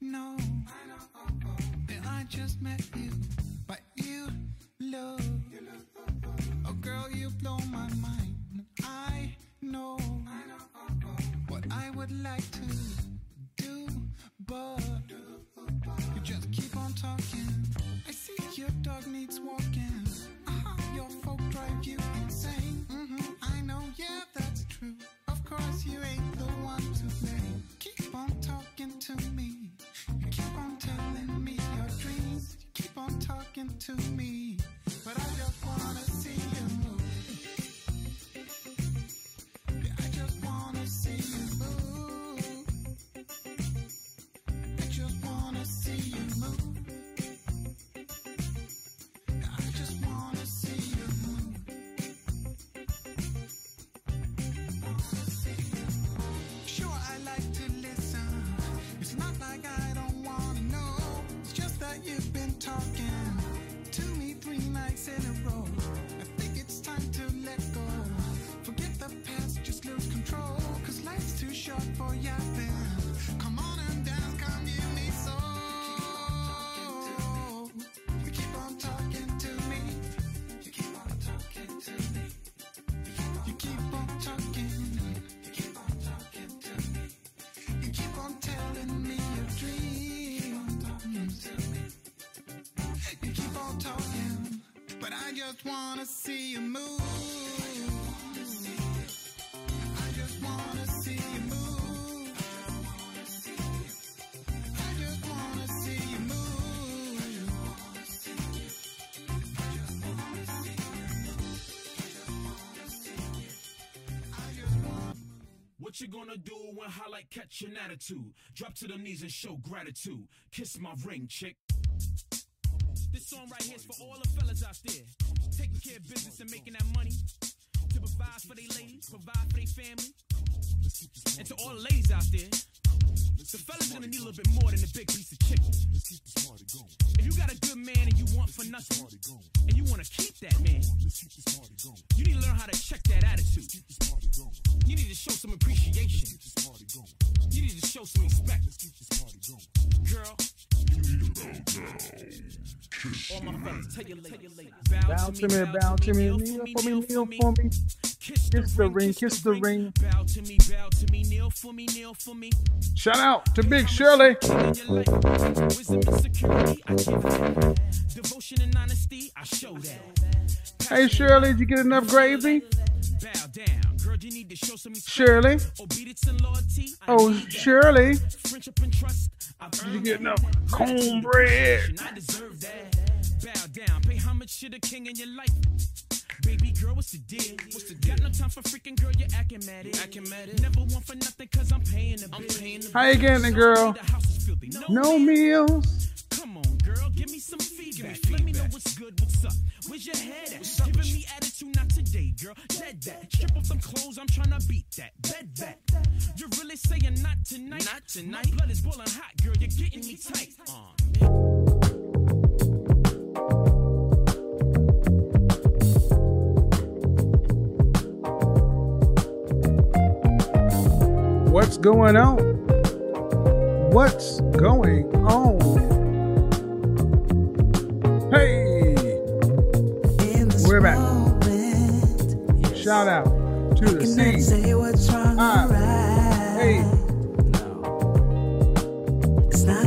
know that I just met you, but you love. Oh, girl, you blow my mind. I know what I would like to do, but you just keep on talking. I see your dog needs walking. Uh-huh, your folk drive you insane. Mm -hmm, I know, yeah, that's true. Of course, you ain't the one to blame. Keep on talking to me. On talking to me. But I just wanna attitude? Drop to the knees and show gratitude. Kiss my ring, chick. This song right here is for all the fellas out there taking care of business and making that money to provide for their ladies, provide for their family, and to all the ladies out there. The fellas gonna need a little bit more than a big piece of chicken. If you got a good man and you want for nothing, and you wanna keep that man, you need to learn how to check that attitude. You need to show some appreciation. You need to show some respect. Girl, all my fellas, tell your ladies, Bow to me, bow to me, kneel for me, kneel for me. Kiss the ring, kiss the ring. Bow to me, bow to me, kneel for me, kneel for me. Shout out to Big Shirley. Hey Shirley, did you get enough gravy? Shirley. Oh. Shirley. Did you get enough cornbread? Bow down, pay homage to the king in your life. Baby girl, what's the deal? What's the deal? Got no time for freaking girl, you're acting mad. You acting mad. Never want for nothing cause I'm paying the bill. I'm paying the How you getting it, girl? The house is filthy. No, No meals. Come on, girl, give me some feedback. Let me know what's good, what's up. Where's your head at? Giving me attitude, not today, girl. Dead that. Strip off them clothes, I'm tryna beat that. Bed that. You're really saying not tonight? Not tonight. My blood is boiling hot, girl. You're getting me tight. Uh, Aw, What's going on? What's going on? Hey, we're back. Shout out to the C. Ah, I. Hey.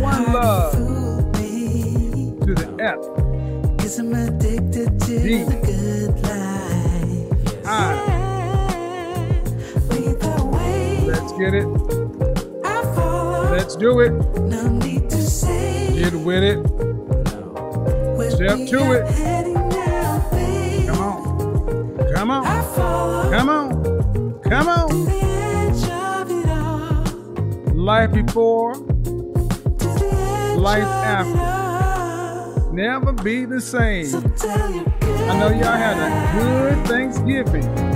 One love to the F. Cause I'm addicted to D. the good get it. Let's do it. No need to say Get with it. Step to it. Come on. Come on. Come on. Come on. Life before, life after. Never be the same. I know y'all had a good Thanksgiving.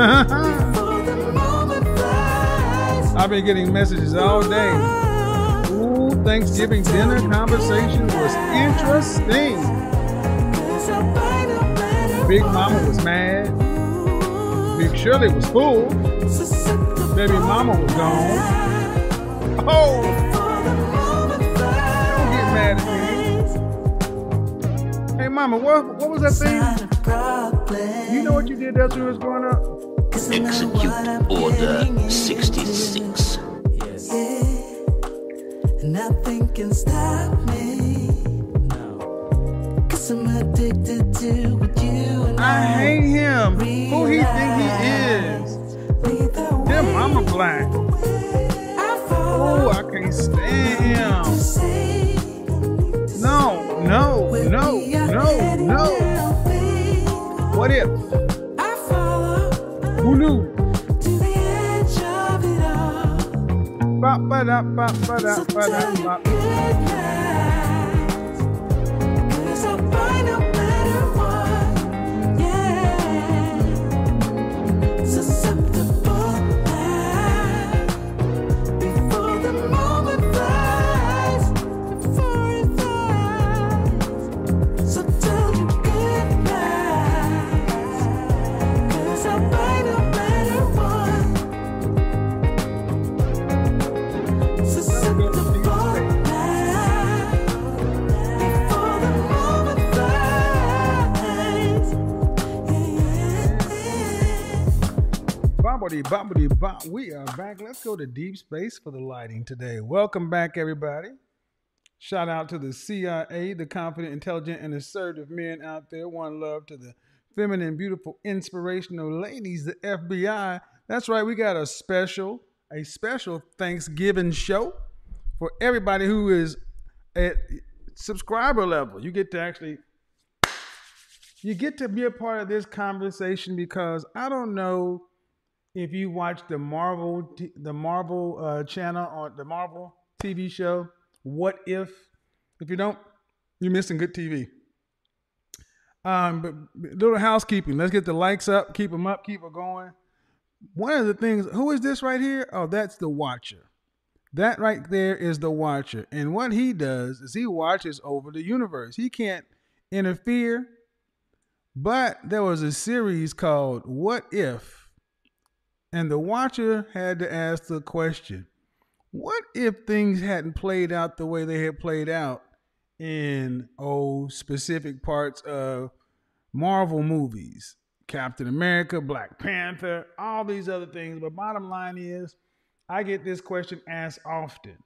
Uh-huh. I've been getting messages all day. Ooh, Thanksgiving dinner conversation was interesting. Big Mama was mad. Big Shirley was full. Baby Mama was gone. Oh, don't get mad at me. Hey, Mama, what what was that thing? You know what you did that when you was growing up? Execute Order 66. Nothing can stop me. Cause I'm addicted to what you and I hate him. Who he think he is? Them Mama Black. Oh, I can't stand him. No, no, no, no, no. What if? Who knew? Ba ba da ba ba da ba da ba. Bobbity bobbity bop. We are back. Let's go to deep space for the lighting today. Welcome back, everybody. Shout out to the CIA, the confident, intelligent, and assertive men out there. One love to the feminine, beautiful, inspirational ladies, the FBI. That's right, we got a special, a special Thanksgiving show for everybody who is at subscriber level. You get to actually you get to be a part of this conversation because I don't know if you watch the Marvel the Marvel uh, channel or the Marvel TV show. What if? If you don't, you're missing good TV. Um, but little housekeeping. Let's get the likes up. Keep them up. Keep it going. One of the things. Who is this right here? Oh, that's the Watcher. That right there is the Watcher. And what he does is he watches over the universe. He can't interfere. But there was a series called What If? And the Watcher had to ask the question What if things hadn't played out the way they had played out in, oh, specific parts of Marvel movies? Captain America, Black Panther, all these other things. But bottom line is, I get this question asked often.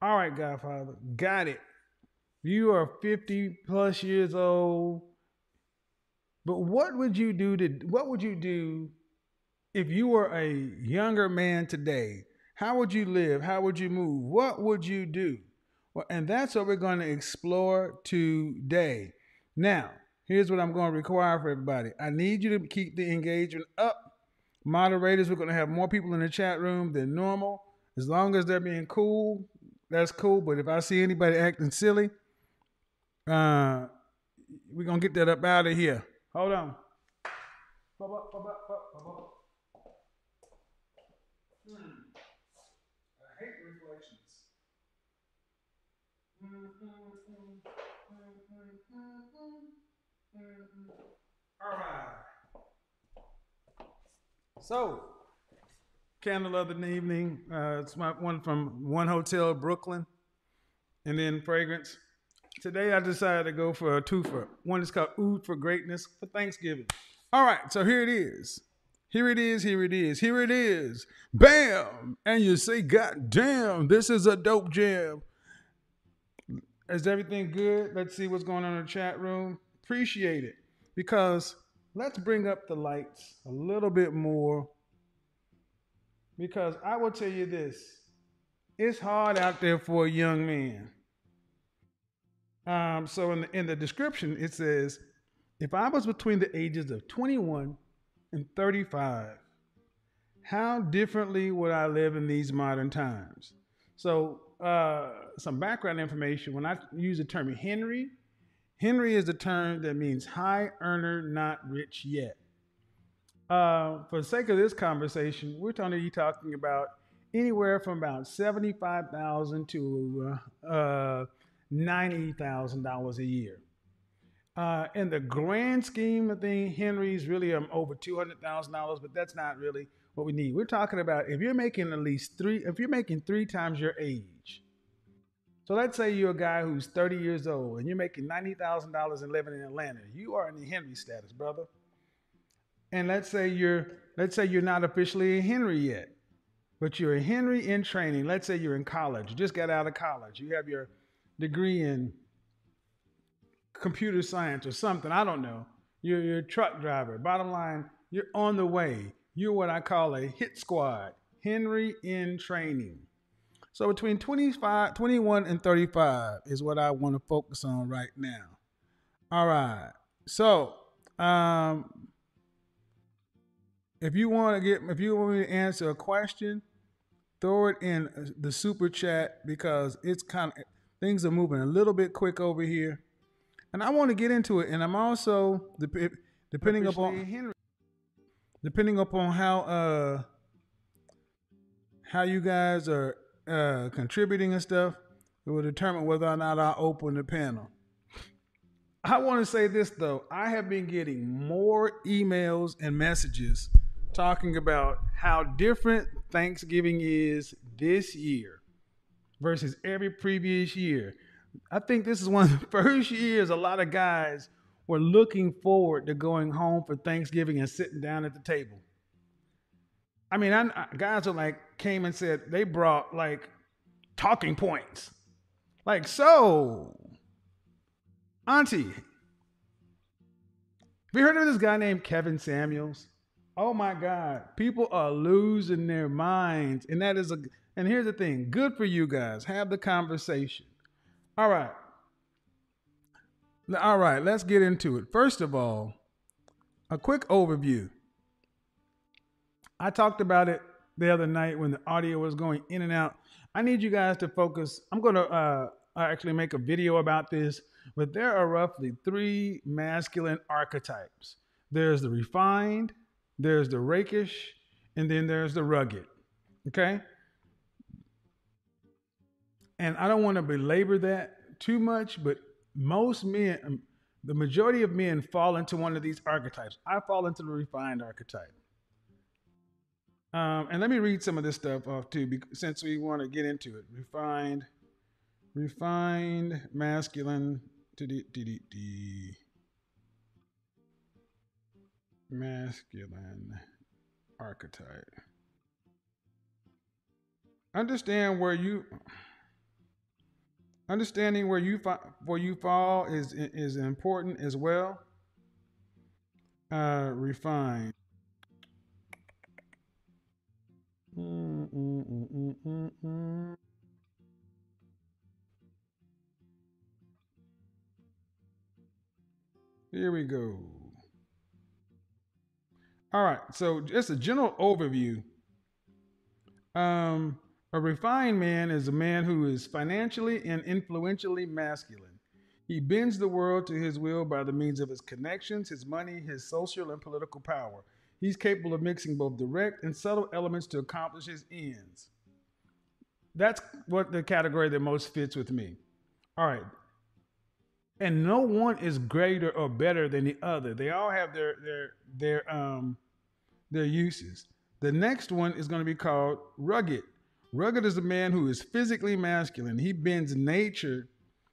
All right, Godfather, got it. You are 50 plus years old. But what would you do to what would you do if you were a younger man today? How would you live? How would you move? What would you do? Well, and that's what we're going to explore today. Now, here's what I'm going to require for everybody. I need you to keep the engagement up. Moderators, we're going to have more people in the chat room than normal. As long as they're being cool, that's cool. But if I see anybody acting silly, uh, we're going to get that up out of here. Hold on. Hmm. So, candle of the evening. Uh, it's my one from One Hotel Brooklyn, and then fragrance. Today I decided to go for a twofer. One is called Oud for Greatness for Thanksgiving. All right, so here it is. Here it is, here it is, here it is. Bam! And you say, God damn, this is a dope jam. Is everything good? Let's see what's going on in the chat room. Appreciate it. Because let's bring up the lights a little bit more. Because I will tell you this it's hard out there for a young man. Um, so in the, in the description, it says, if I was between the ages of 21 and 35, how differently would I live in these modern times? So, uh, some background information when I use the term Henry, Henry is the term that means high earner, not rich yet. Uh, for the sake of this conversation, we're going to be talking about anywhere from about seventy-five thousand to uh, ninety thousand dollars a year. Uh, in the grand scheme of things, Henry's really um, over two hundred thousand dollars, but that's not really what we need. We're talking about if you're making at least three, if you're making three times your age. So let's say you're a guy who's thirty years old and you're making ninety thousand dollars and living in Atlanta. You are in the Henry status, brother. And let's say you're let's say you're not officially a Henry yet, but you're a Henry in training. Let's say you're in college. You just got out of college. You have your degree in computer science or something. I don't know. You're, you're a truck driver. Bottom line, you're on the way. You're what I call a hit squad, Henry in training. So between 25, 21 and 35 is what I want to focus on right now. All right. So, um, if you want to get, if you want me to answer a question, throw it in the super chat because it's kind of things are moving a little bit quick over here and I want to get into it. And I'm also depending upon Henry, depending upon how uh how you guys are uh contributing and stuff, it will determine whether or not I open the panel. I want to say this though. I have been getting more emails and messages talking about how different Thanksgiving is this year versus every previous year. I think this is one of the first years a lot of guys were looking forward to going home for Thanksgiving and sitting down at the table. I mean, I, guys are like came and said they brought like talking points, like so. Auntie, have you heard of this guy named Kevin Samuels? Oh my God, people are losing their minds, and that is a. And here's the thing: good for you guys. Have the conversation. All right. All right, let's get into it. First of all, a quick overview. I talked about it the other night when the audio was going in and out. I need you guys to focus. I'm going to uh, actually make a video about this, but there are roughly three masculine archetypes there's the refined, there's the rakish, and then there's the rugged. Okay? and I don't want to belabor that too much, but most men, the majority of men fall into one of these archetypes. I fall into the refined archetype. Um, and let me read some of this stuff off too, bec- since we want to get into it. Refined, refined, masculine, d-d-d-d-d. masculine archetype. Understand where you understanding where you fa- where you fall is is important as well. Uh, refine. Here we go. All right, so just a general overview. Um, a refined man is a man who is financially and influentially masculine. He bends the world to his will by the means of his connections, his money, his social and political power. He's capable of mixing both direct and subtle elements to accomplish his ends. That's what the category that most fits with me. All right. And no one is greater or better than the other. They all have their their their um their uses. The next one is going to be called rugged. Rugged is a man who is physically masculine. He bends nature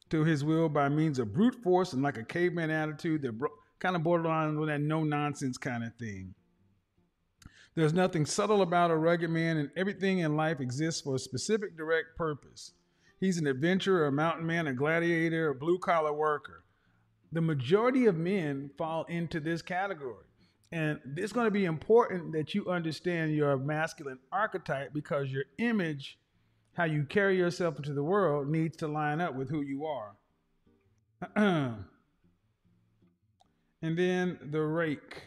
to his will by means of brute force and like a caveman attitude that bro- kind of borderline with that no nonsense kind of thing. There's nothing subtle about a rugged man, and everything in life exists for a specific direct purpose. He's an adventurer, a mountain man, a gladiator, a blue collar worker. The majority of men fall into this category. And it's going to be important that you understand your masculine archetype because your image, how you carry yourself into the world, needs to line up with who you are. and then the rake.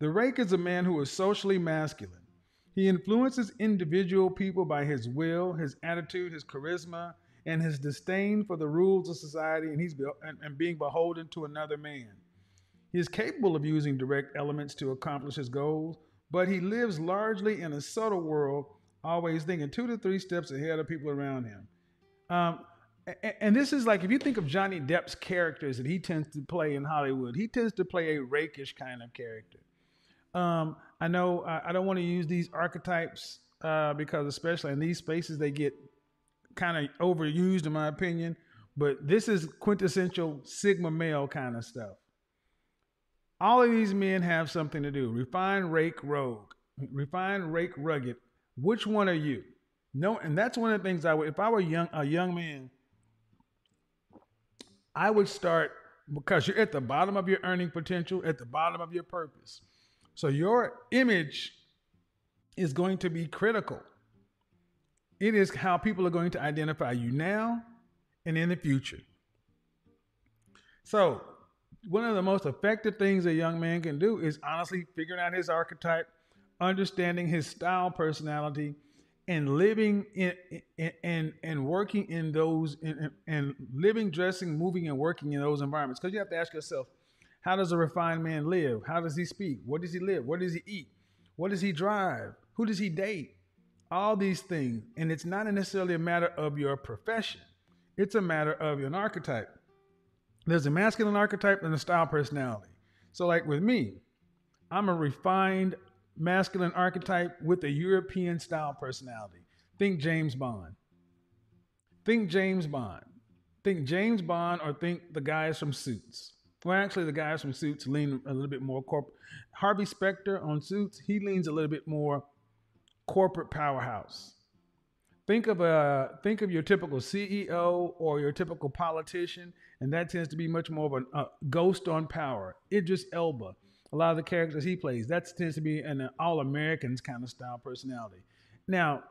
The rake is a man who is socially masculine. He influences individual people by his will, his attitude, his charisma, and his disdain for the rules of society, and he's be- and, and being beholden to another man. He is capable of using direct elements to accomplish his goals, but he lives largely in a subtle world always thinking two to three steps ahead of people around him. Um, and this is like if you think of Johnny Depp's characters that he tends to play in Hollywood, he tends to play a rakish kind of character. Um, I know I, don't want to use these archetypes uh, because, especially in these spaces, they get kind of overused, in my opinion. But this is quintessential Sigma male kind of stuff. All of these men have something to do. Refine, rake, rogue. Refine, rake, rugged. Which one are you? No, and that's one of the things I would. If I were young, a young man, I would start because you're at the bottom of your earning potential, at the bottom of your purpose. So your image is going to be critical. It is how people are going to identify you now and in the future. So, one of the most effective things a young man can do is honestly figuring out his archetype, understanding his style, personality, and living in and and working in those and, and living, dressing, moving, and working in those environments. Because you have to ask yourself, how does a refined man live? How does he speak? What does he live? What does he eat? What does he drive? Who does he date? All these things. And it's not necessarily a matter of your profession. It's a matter of your archetype. There's a masculine archetype and a style personality. So, like with me, I'm a refined masculine archetype with a European style personality. Think James Bond. Think James Bond. Think James Bond or think the guys from Suits. Well, actually, the guys from Suits lean a little bit more corporate. Harvey Specter on Suits, he leans a little bit more corporate powerhouse. Think of a think of your typical CEO or your typical politician, and that tends to be much more of a, ghost on power. Idris Elba, a lot of the characters he plays, that tends to be an all Americans kind of style personality. Now,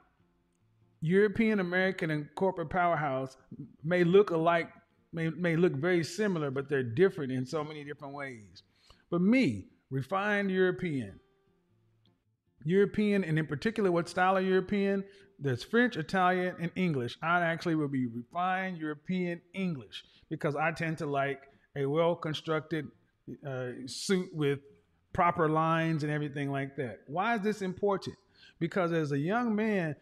European American and corporate powerhouse may look alike, may, may look very similar, but they're different in so many different ways. But me, refined European, European, and in particular, what style of European? There's French, Italian, and English. I actually will be refined European English because I tend to like a well constructed uh, suit with proper lines and everything like that. Why is this important? Because as a young man,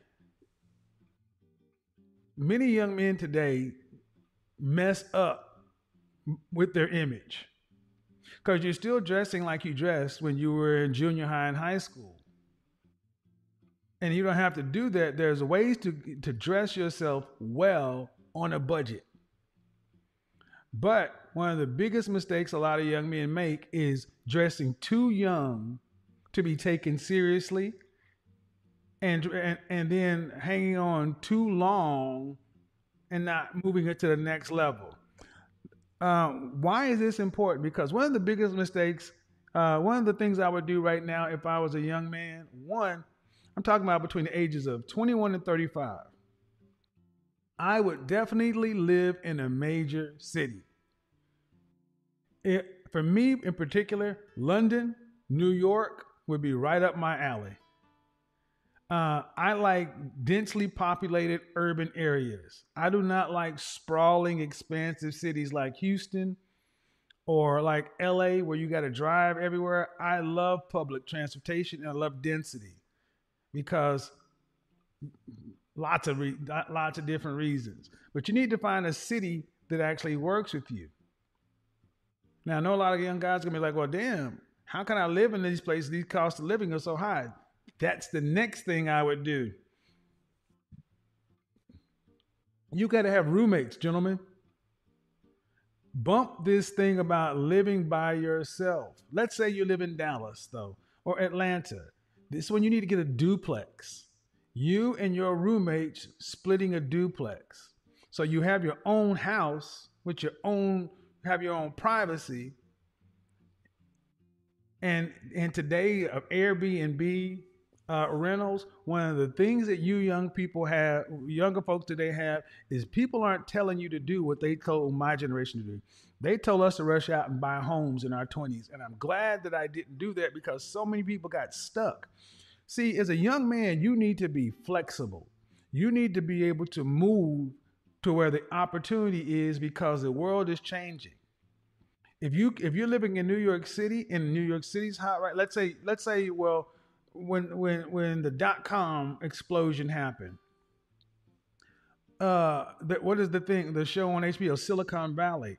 many young men today mess up with their image because you're still dressing like you dressed when you were in junior high and high school. And you don't have to do that. There's ways to, to dress yourself well on a budget. But one of the biggest mistakes a lot of young men make is dressing too young to be taken seriously and, and, and then hanging on too long and not moving it to the next level. Um, why is this important? Because one of the biggest mistakes, uh, one of the things I would do right now if I was a young man, one, I'm talking about between the ages of 21 and 35. I would definitely live in a major city. It, for me in particular, London, New York would be right up my alley. Uh, I like densely populated urban areas. I do not like sprawling, expansive cities like Houston or like LA where you got to drive everywhere. I love public transportation and I love density because lots of re- lots of different reasons. But you need to find a city that actually works with you. Now I know a lot of young guys are gonna be like, "Well, damn, how can I live in these places? These costs of living are so high." That's the next thing I would do. You got to have roommates, gentlemen. Bump this thing about living by yourself. Let's say you live in Dallas, though, or Atlanta. This one you need to get a duplex. You and your roommates splitting a duplex. So you have your own house with your own, have your own privacy. And and today of Airbnb uh, rentals, one of the things that you young people have, younger folks today have, is people aren't telling you to do what they told my generation to do. They told us to rush out and buy homes in our 20s. And I'm glad that I didn't do that because so many people got stuck. See, as a young man, you need to be flexible. You need to be able to move to where the opportunity is because the world is changing. If you if you're living in New York City and New York City's hot right, let's say let's say well when when when the dot com explosion happened. Uh, that what is the thing? The show on HBO, Silicon Valley.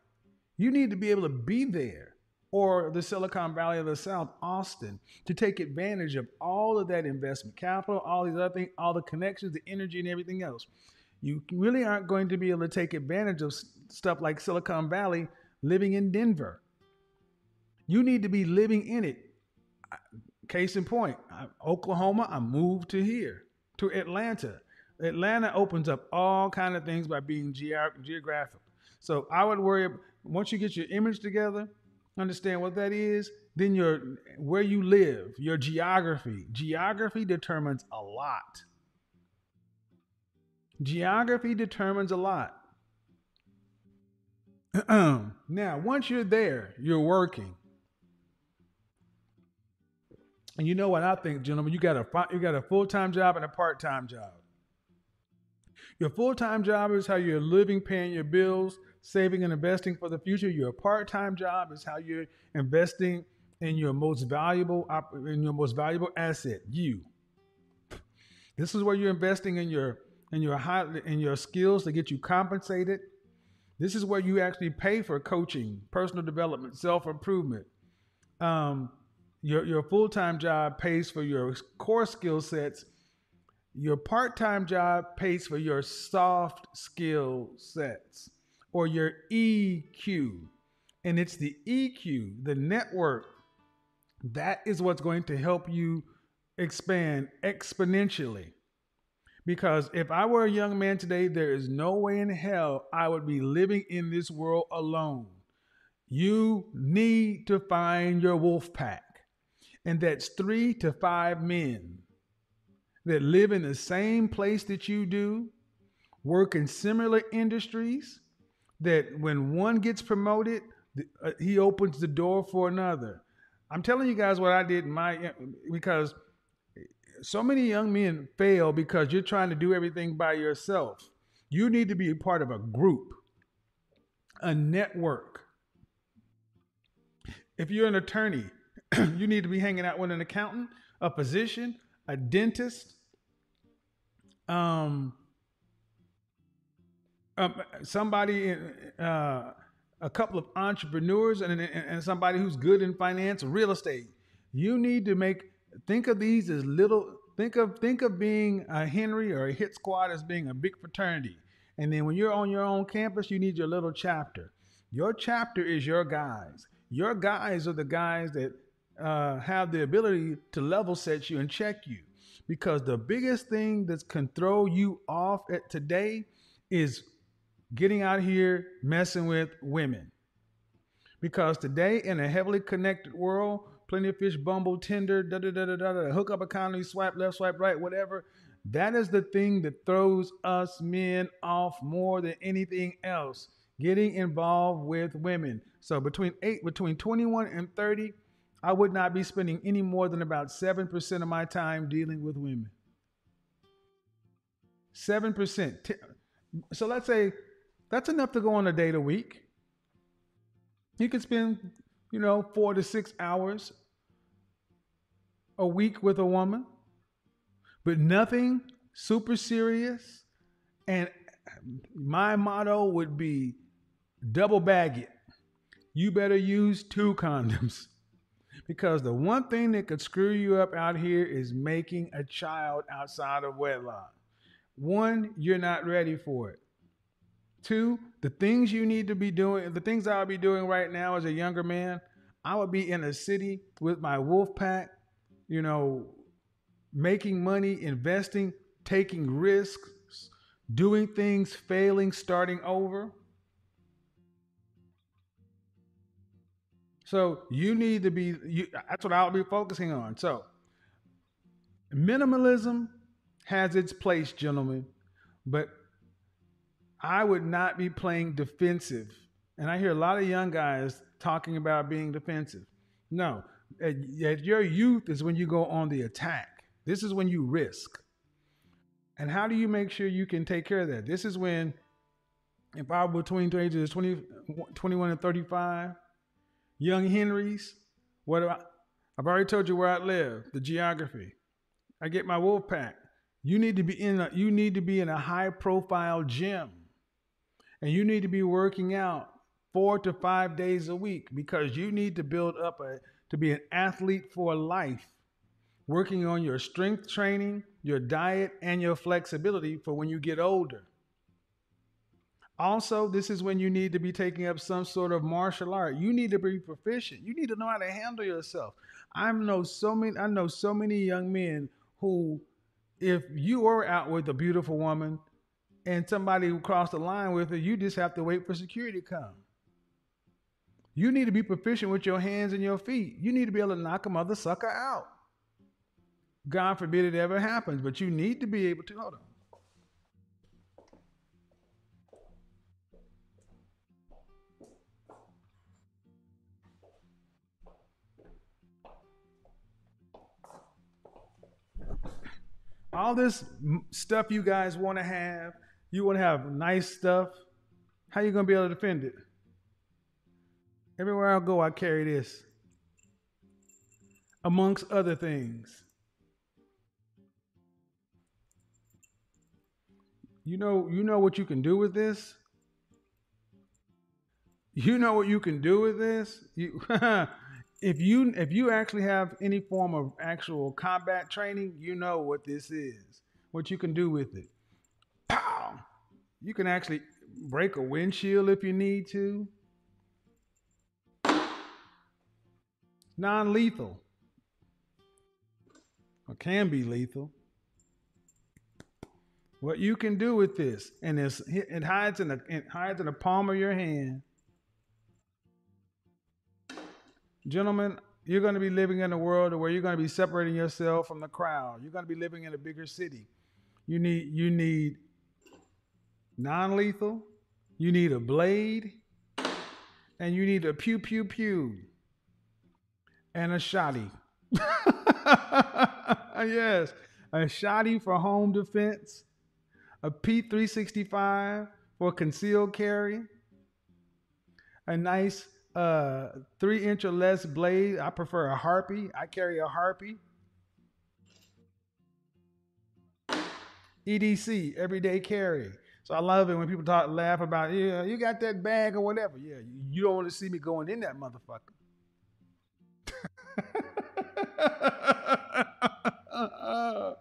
You need to be able to be there, or the Silicon Valley of the South, Austin, to take advantage of all of that investment capital, all these other things, all the connections, the energy, and everything else. You really aren't going to be able to take advantage of stuff like Silicon Valley living in Denver. You need to be living in it. Case in point, Oklahoma, I moved to here, to Atlanta. Atlanta opens up all kind of things by being geog- geographic. So I would worry once you get your image together, understand what that is, then your where you live, your geography. Geography determines a lot. Geography determines a lot. now, once you're there, you're working. And you know what I think, gentlemen? You got a you got a full time job and a part time job. Your full time job is how you're living, paying your bills, saving and investing for the future. Your part time job is how you're investing in your most valuable in your most valuable asset, you. This is where you're investing in your in your high in your skills to get you compensated. This is where you actually pay for coaching, personal development, self improvement. Um, your your full time job pays for your core skill sets. Your part time job pays for your soft skill sets or your EQ. And it's the EQ, the network, that is what's going to help you expand exponentially. Because if I were a young man today, there is no way in hell I would be living in this world alone. You need to find your wolf pack. And that's three to five men that live in the same place that you do, work in similar industries, that when one gets promoted, uh, he opens the door for another. I'm telling you guys what I did in my because so many young men fail because you're trying to do everything by yourself. You need to be a part of a group, a network. If you're an attorney, you need to be hanging out with an accountant, a physician, a dentist, um, um somebody, uh, a couple of entrepreneurs, and, and, and somebody who's good in finance, real estate. You need to make think of these as little. Think of think of being a Henry or a Hit Squad as being a big fraternity, and then when you're on your own campus, you need your little chapter. Your chapter is your guys. Your guys are the guys that uh, have the ability to level set you and check you. Because the biggest thing that can throw you off at today is getting out here messing with women. Because today, in a heavily connected world, plenty of fish, bumble, Tinder, da da da da da, da hookup economy, swipe left, swipe right, whatever. That is the thing that throws us men off more than anything else. Getting involved with women. So between eight, between 21 and 30, I would not be spending any more than about 7% of my time dealing with women. 7%. So let's say that's enough to go on a date a week. You can spend, you know, four to six hours a week with a woman, but nothing super serious. And my motto would be double bag it. You better use two condoms. Because the one thing that could screw you up out here is making a child outside of wedlock. One, you're not ready for it. Two, the things you need to be doing, the things I'll be doing right now as a younger man, I would be in a city with my wolf pack, you know, making money, investing, taking risks, doing things, failing, starting over. So you need to be you, that's what I'll be focusing on. So minimalism has its place, gentlemen, but I would not be playing defensive. And I hear a lot of young guys talking about being defensive. No, at, at your youth is when you go on the attack. This is when you risk. And how do you make sure you can take care of that? This is when, if I were between the ages of 20, 21 and 35, young Henrys, what I, I've already told you where I live, the geography. I get my wolf pack. You need to be in a you need to be in a high profile gym. And you need to be working out 4 to 5 days a week because you need to build up a to be an athlete for life. Working on your strength training, your diet and your flexibility for when you get older. Also, this is when you need to be taking up some sort of martial art. You need to be proficient. You need to know how to handle yourself. I know so many I know so many young men who if you are out with a beautiful woman and somebody who crossed the line with her, you just have to wait for security to come. You need to be proficient with your hands and your feet. You need to be able to knock a mother sucker out. God forbid it ever happens, but you need to be able to. Hold on. all this stuff you guys want to have, you want to have nice stuff. How you gonna be able to defend it? Everywhere I go, I carry this, amongst other things. You know, you know what you can do with this. You know what you can do with this. You, if you if you actually have any form of actual combat training, you know what this is. What you can do with it. Pow! You can actually break a windshield if you need to. Non-lethal. Or can be lethal. What you can do with this, and it hides in the it hides in the palm of your hand. Gentlemen, you're going to be living in a world where you're going to be separating yourself from the crowd. You're going to be living in a bigger city. You need you need non-lethal, you need a blade, and you need a pew pew pew and a shotty. yes, a shotty for home defense, a P365 for concealed carry, a nice uh three inch or less blade. I prefer a harpy. I carry a harpy. EDC, everyday carry. So I love it when people talk, laugh about, yeah, you got that bag or whatever. Yeah, you don't want to see me going in that motherfucker.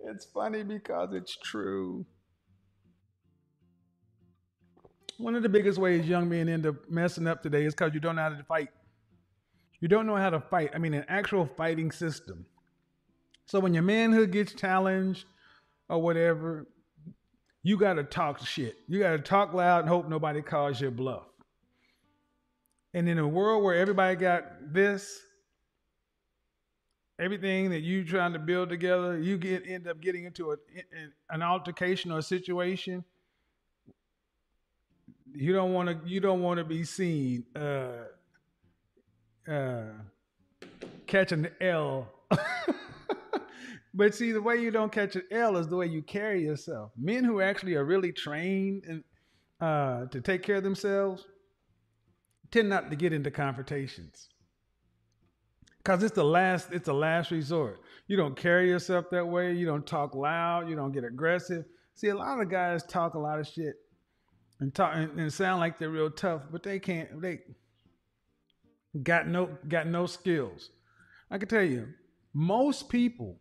it's funny because it's true. One of the biggest ways young men end up messing up today is because you don't know how to fight. You don't know how to fight. I mean, an actual fighting system. So when your manhood gets challenged or whatever, you got to talk shit. You got to talk loud and hope nobody calls your bluff. And in a world where everybody got this, everything that you trying to build together, you get end up getting into a, an altercation or a situation. You don't want to. You don't want to be seen uh, uh, catching the L. but see, the way you don't catch an L is the way you carry yourself. Men who actually are really trained and uh, to take care of themselves tend not to get into confrontations because it's the last it's the last resort. You don't carry yourself that way. You don't talk loud. You don't get aggressive. See a lot of guys talk a lot of shit and talk and, and sound like they're real tough but they can't they got no got no skills. I can tell you most people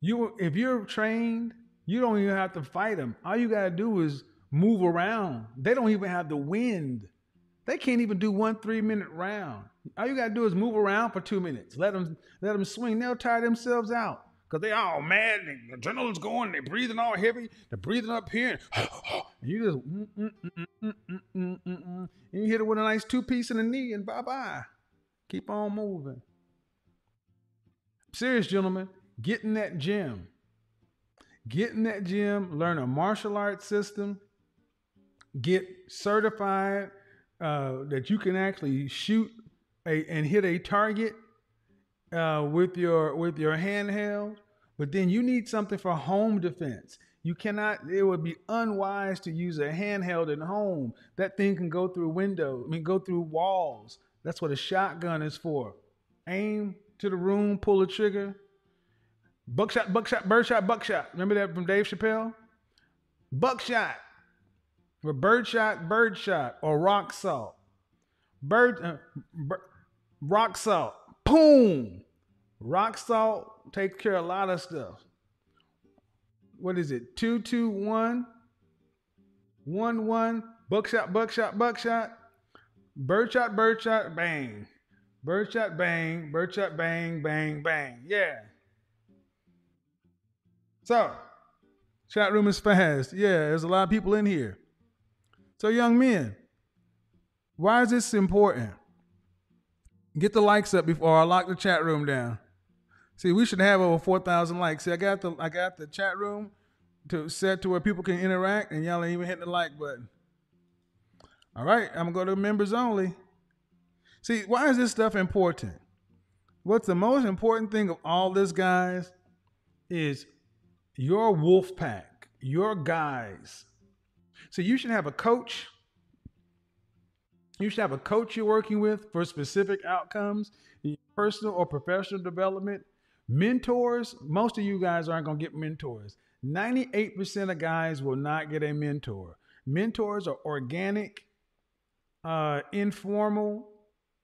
you if you're trained you don't even have to fight them all you got to do is move around. They don't even have the wind. They can't even do one three minute round. All you gotta do is move around for two minutes. Let them let them swing. They'll tire themselves out because they all mad. The adrenaline's going. They're breathing all heavy. They're breathing up here. and you just mm, mm, mm, mm, mm, mm, mm, mm. and you hit it with a nice two piece in the knee and bye bye. Keep on moving. Serious gentlemen, get in that gym. Get in that gym. Learn a martial arts system. Get certified uh, that you can actually shoot a and hit a target uh, with your with your handheld, but then you need something for home defense. You cannot. It would be unwise to use a handheld at home. That thing can go through windows. I mean, go through walls. That's what a shotgun is for. Aim to the room, pull the trigger. Buckshot, buckshot, birdshot, buckshot. Remember that from Dave Chappelle? Buckshot. Or birdshot, birdshot, or rock salt. Bird, uh, rock salt. Boom. Rock salt takes care of a lot of stuff. What is it? Two, two, one, one, one. Buckshot, buckshot, buckshot. Birdshot, birdshot, bang. Birdshot, bang. Birdshot, bang, bang, bang. Yeah. So, chat room is fast. Yeah, there's a lot of people in here. So, young men, why is this important? Get the likes up before I lock the chat room down. See, we should have over four thousand likes. See, I got the I got the chat room to set to where people can interact, and y'all ain't even hitting the like button. All right, I'm gonna go to members only. See, why is this stuff important? What's the most important thing of all this, guys, is your wolf pack, your guys. So you should have a coach. You should have a coach you're working with for specific outcomes, personal or professional development. Mentors, most of you guys aren't going to get mentors. 98% of guys will not get a mentor. Mentors are organic, uh, informal,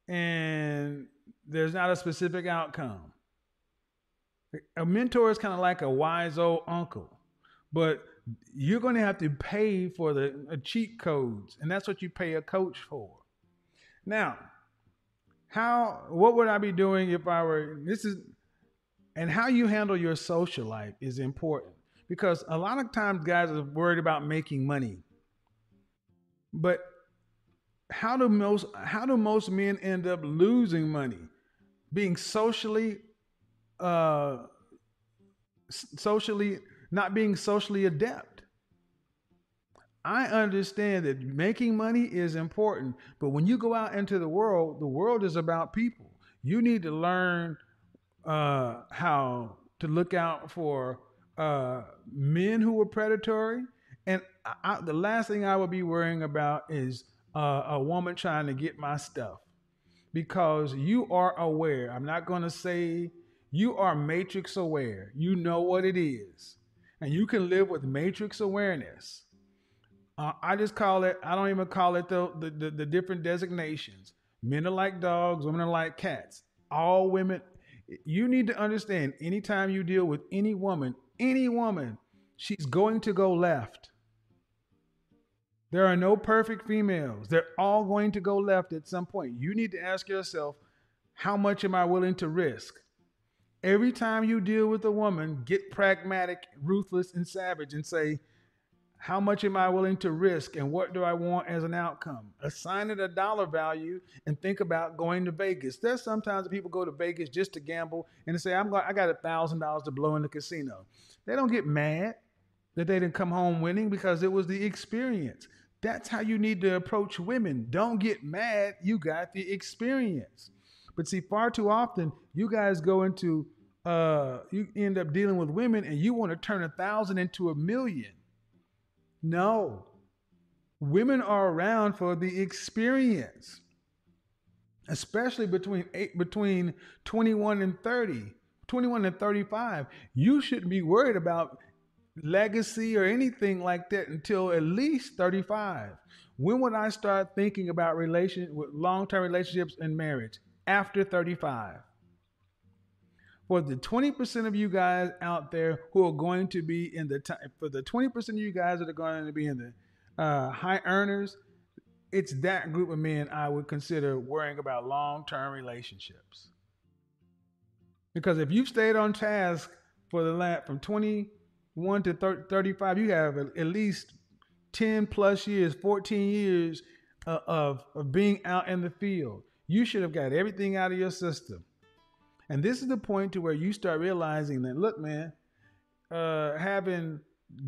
and there's not a specific outcome. A mentor is kind of like a wise old uncle, but you're going to have to pay for the uh, cheat codes, and that's what you pay a coach for. Now, how what would I be doing if I were this is and how you handle your social life is important because a lot of times guys are worried about making money. But how do most how do most men end up losing money? Being socially uh socially not being socially adept. I understand that making money is important, but when you go out into the world, the world is about people. You need to learn uh, how to look out for uh, men who are predatory. And I, the last thing I would be worrying about is uh, a woman trying to get my stuff because you are aware. I'm not going to say you are matrix aware. You know what it is. And you can live with matrix awareness. Uh, I just call it, I don't even call it the, the, the, the different designations. Men are like dogs, women are like cats. All women, you need to understand anytime you deal with any woman, any woman, she's going to go left. There are no perfect females. They're all going to go left at some point. You need to ask yourself, how much am I willing to risk? Every time you deal with a woman, get pragmatic, ruthless, and savage and say, how much am I willing to risk and what do I want as an outcome? Assign it a dollar value and think about going to Vegas. There's sometimes people go to Vegas just to gamble and they say, I'm going, I got a thousand dollars to blow in the casino. They don't get mad that they didn't come home winning because it was the experience. That's how you need to approach women. Don't get mad. You got the experience. But see, far too often, you guys go into, uh, you end up dealing with women and you want to turn a thousand into a million. No. Women are around for the experience, especially between eight, between 21 and 30, 21 and 35. You shouldn't be worried about legacy or anything like that until at least 35. When would I start thinking about relation with long-term relationships and marriage? After 35. For the 20% of you guys out there who are going to be in the time, for the 20% of you guys that are going to be in the uh, high earners, it's that group of men I would consider worrying about long-term relationships. Because if you've stayed on task for the last from 21 to 30, 35, you have at least 10 plus years, 14 years uh, of, of being out in the field. You should have got everything out of your system. And this is the point to where you start realizing that, look, man, uh, having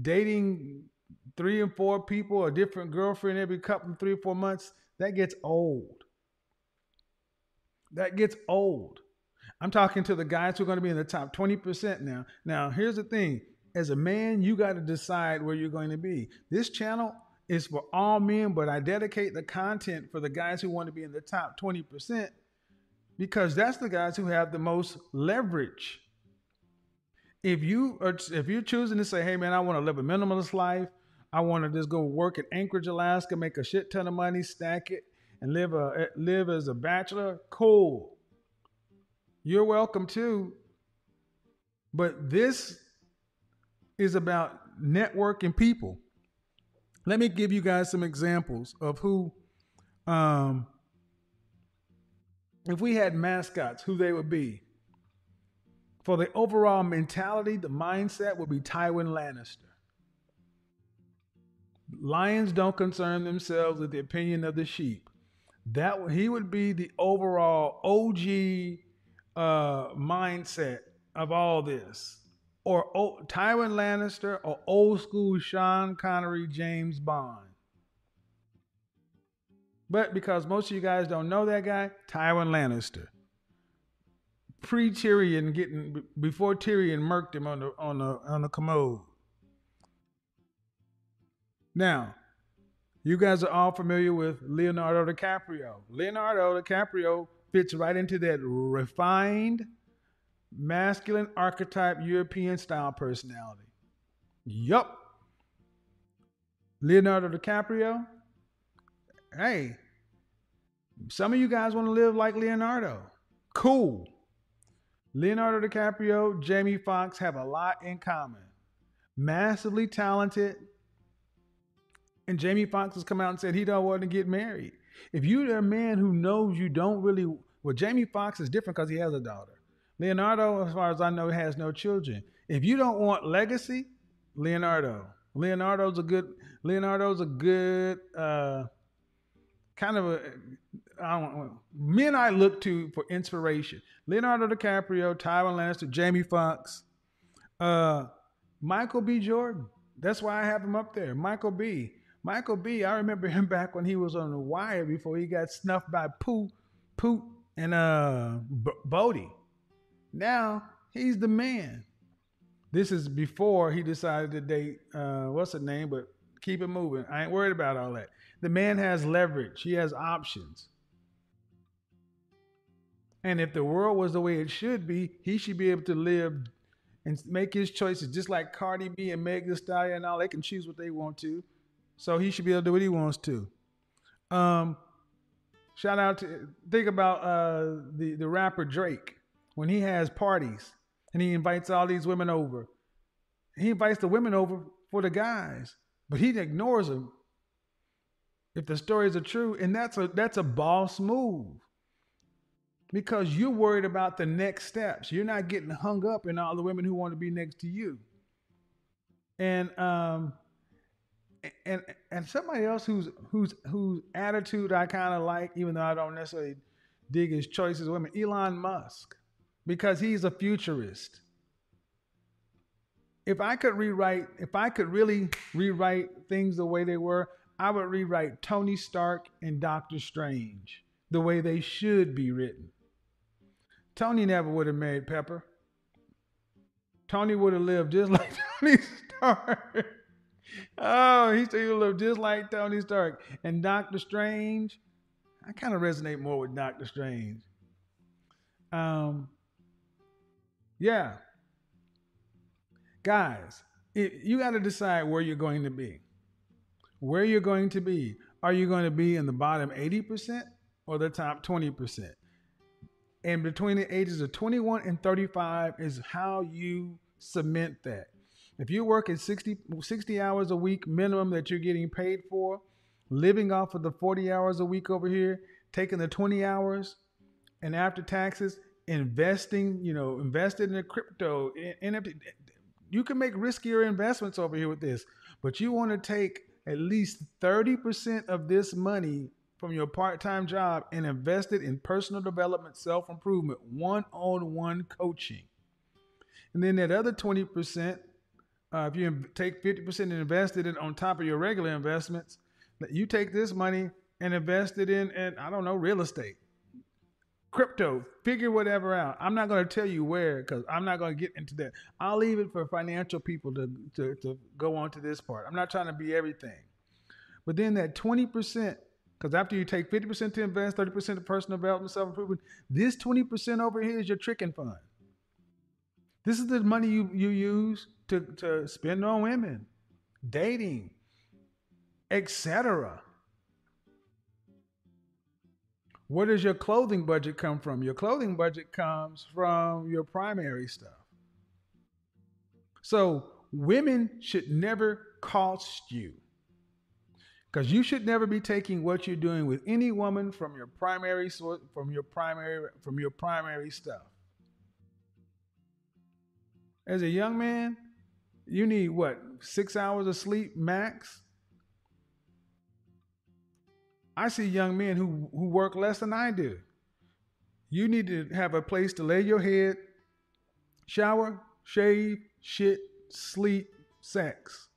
dating three and four people, a different girlfriend every couple, three or four months, that gets old. That gets old. I'm talking to the guys who are going to be in the top 20% now. Now, here's the thing as a man, you got to decide where you're going to be. This channel is for all men, but I dedicate the content for the guys who want to be in the top 20% because that's the guys who have the most leverage. if you are if you're choosing to say, hey man, I want to live a minimalist life, I want to just go work in Anchorage, Alaska, make a shit ton of money, stack it, and live a live as a bachelor, cool. You're welcome too. But this is about networking people. Let me give you guys some examples of who, um, if we had mascots, who they would be. For the overall mentality, the mindset would be Tywin Lannister. Lions don't concern themselves with the opinion of the sheep. That he would be the overall OG uh, mindset of all this, or o- Tywin Lannister, or old school Sean Connery, James Bond. But because most of you guys don't know that guy, Tywin Lannister, pre Tyrion getting before Tyrion murked him on the on the on the commode. Now, you guys are all familiar with Leonardo DiCaprio. Leonardo DiCaprio fits right into that refined, masculine archetype, European style personality. Yup. Leonardo DiCaprio. Hey, some of you guys want to live like Leonardo. Cool. Leonardo DiCaprio, Jamie Foxx have a lot in common. Massively talented. And Jamie Foxx has come out and said he don't want to get married. If you're a man who knows you don't really, well, Jamie Foxx is different because he has a daughter. Leonardo, as far as I know, has no children. If you don't want legacy, Leonardo. Leonardo's a good. Leonardo's a good uh, kind of a. I don't men I look to for inspiration. Leonardo DiCaprio, Tywin Lannister, Jamie Foxx, uh, Michael B. Jordan. That's why I have him up there. Michael B. Michael B. I remember him back when he was on the wire before he got snuffed by Pooh, Poot, and uh, B- Bodie. Now he's the man. This is before he decided to date uh, what's her name, but keep it moving. I ain't worried about all that. The man has leverage. He has options. And if the world was the way it should be, he should be able to live and make his choices just like Cardi B and Meg Thee Stallion and all. They can choose what they want to. So he should be able to do what he wants to. Um, shout out to think about uh, the the rapper Drake when he has parties and he invites all these women over. He invites the women over for the guys, but he ignores them if the stories are true, and that's a that's a boss move because you're worried about the next steps. You're not getting hung up in all the women who want to be next to you. And um and and somebody else whose whose whose attitude I kind of like, even though I don't necessarily dig his choices of women, Elon Musk, because he's a futurist. If I could rewrite, if I could really rewrite things the way they were, I would rewrite Tony Stark and Doctor Strange the way they should be written. Tony never would have married Pepper. Tony would have lived just like Tony Stark. oh, he said he would live just like Tony Stark. And Doctor Strange, I kind of resonate more with Doctor Strange. Um, yeah. Guys, it, you got to decide where you're going to be. Where you're going to be. Are you going to be in the bottom 80% or the top 20%? And between the ages of 21 and 35 is how you cement that. If you work working 60, 60 hours a week minimum that you're getting paid for, living off of the 40 hours a week over here, taking the 20 hours, and after taxes, investing, you know, invested in a crypto, NFT. You can make riskier investments over here with this, but you want to take at least 30% of this money from your part-time job and invest it in personal development, self-improvement, one-on-one coaching. And then that other 20%, uh, if you take 50% and invest it in on top of your regular investments, you take this money and invest it in, in I don't know, real estate, crypto, figure whatever out. I'm not going to tell you where because I'm not going to get into that. I'll leave it for financial people to, to, to go on to this part. I'm not trying to be everything. But then that 20%, because after you take 50% to invest, 30% to personal development, self improvement, this 20% over here is your tricking fund. This is the money you, you use to, to spend on women, dating, etc. Where does your clothing budget come from? Your clothing budget comes from your primary stuff. So women should never cost you. Because you should never be taking what you're doing with any woman from your primary from your primary from your primary stuff. As a young man, you need what six hours of sleep max. I see young men who who work less than I do. You need to have a place to lay your head, shower, shave, shit, sleep, sex.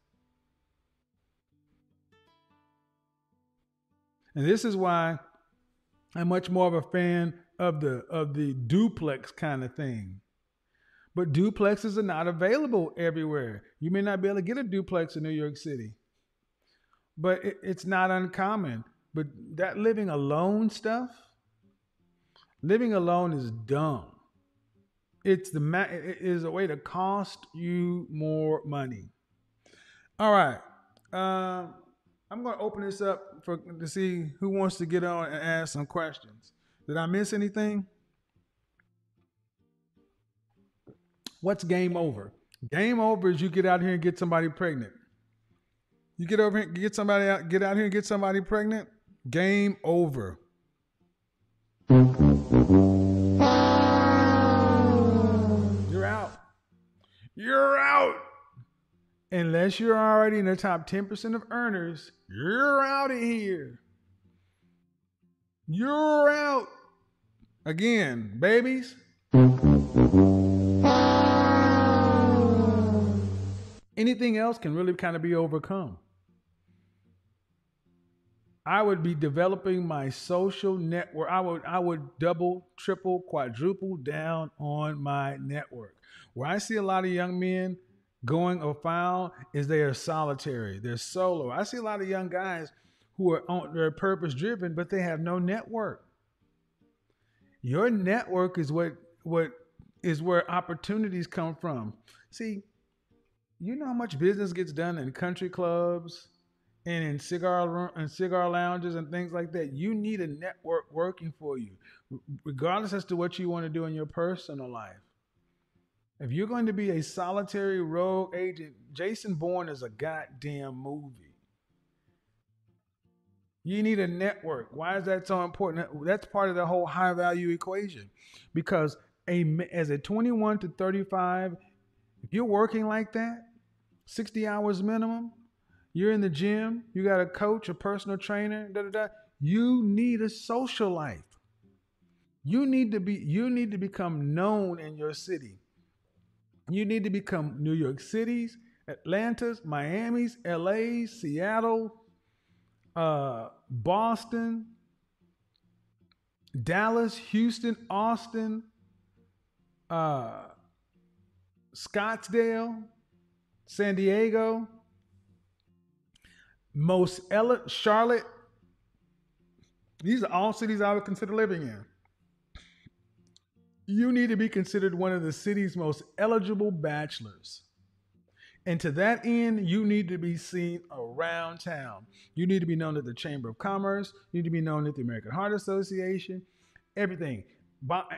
And this is why I'm much more of a fan of the of the duplex kind of thing. But duplexes are not available everywhere. You may not be able to get a duplex in New York City. But it, it's not uncommon. But that living alone stuff, living alone is dumb. It's the ma- it is a way to cost you more money. All right. Um, I'm going to open this up for to see who wants to get on and ask some questions. Did I miss anything? What's game over? Game over is you get out here and get somebody pregnant. You get over here, get somebody out, get out here and get somebody pregnant. Game over. You're out. You're out. Unless you're already in the top 10% of earners, you're out of here. You're out. Again, babies. Anything else can really kind of be overcome. I would be developing my social network. I would I would double, triple, quadruple down on my network. Where I see a lot of young men going afoul is they are solitary. They're solo. I see a lot of young guys who are on they're purpose driven, but they have no network. Your network is what what is where opportunities come from. See, you know how much business gets done in country clubs and in cigar and cigar lounges and things like that. You need a network working for you, regardless as to what you want to do in your personal life. If you're going to be a solitary rogue agent, Jason Bourne is a goddamn movie. You need a network. Why is that so important? That's part of the whole high value equation. Because a as a 21 to 35, if you're working like that, 60 hours minimum, you're in the gym, you got a coach, a personal trainer, da da da. You need a social life. You need to be you need to become known in your city. You need to become New York City's, Atlanta's, Miami's, LA's, Seattle, uh, Boston, Dallas, Houston, Austin, uh, Scottsdale, San Diego, most ele- Charlotte. These are all cities I would consider living in. You need to be considered one of the city's most eligible bachelors. And to that end, you need to be seen around town. You need to be known at the Chamber of Commerce. You need to be known at the American Heart Association. Everything.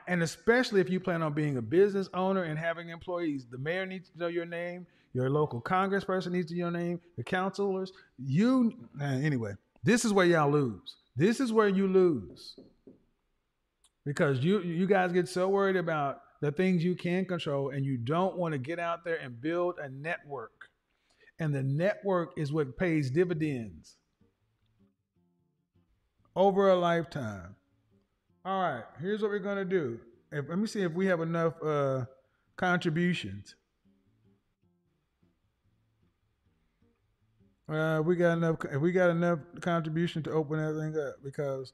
And especially if you plan on being a business owner and having employees, the mayor needs to know your name. Your local congressperson needs to your name. The councilors. You anyway. This is where y'all lose. This is where you lose because you you guys get so worried about the things you can control and you don't want to get out there and build a network and the network is what pays dividends over a lifetime all right here's what we're going to do if, let me see if we have enough uh, contributions uh, we got enough we got enough contribution to open everything up because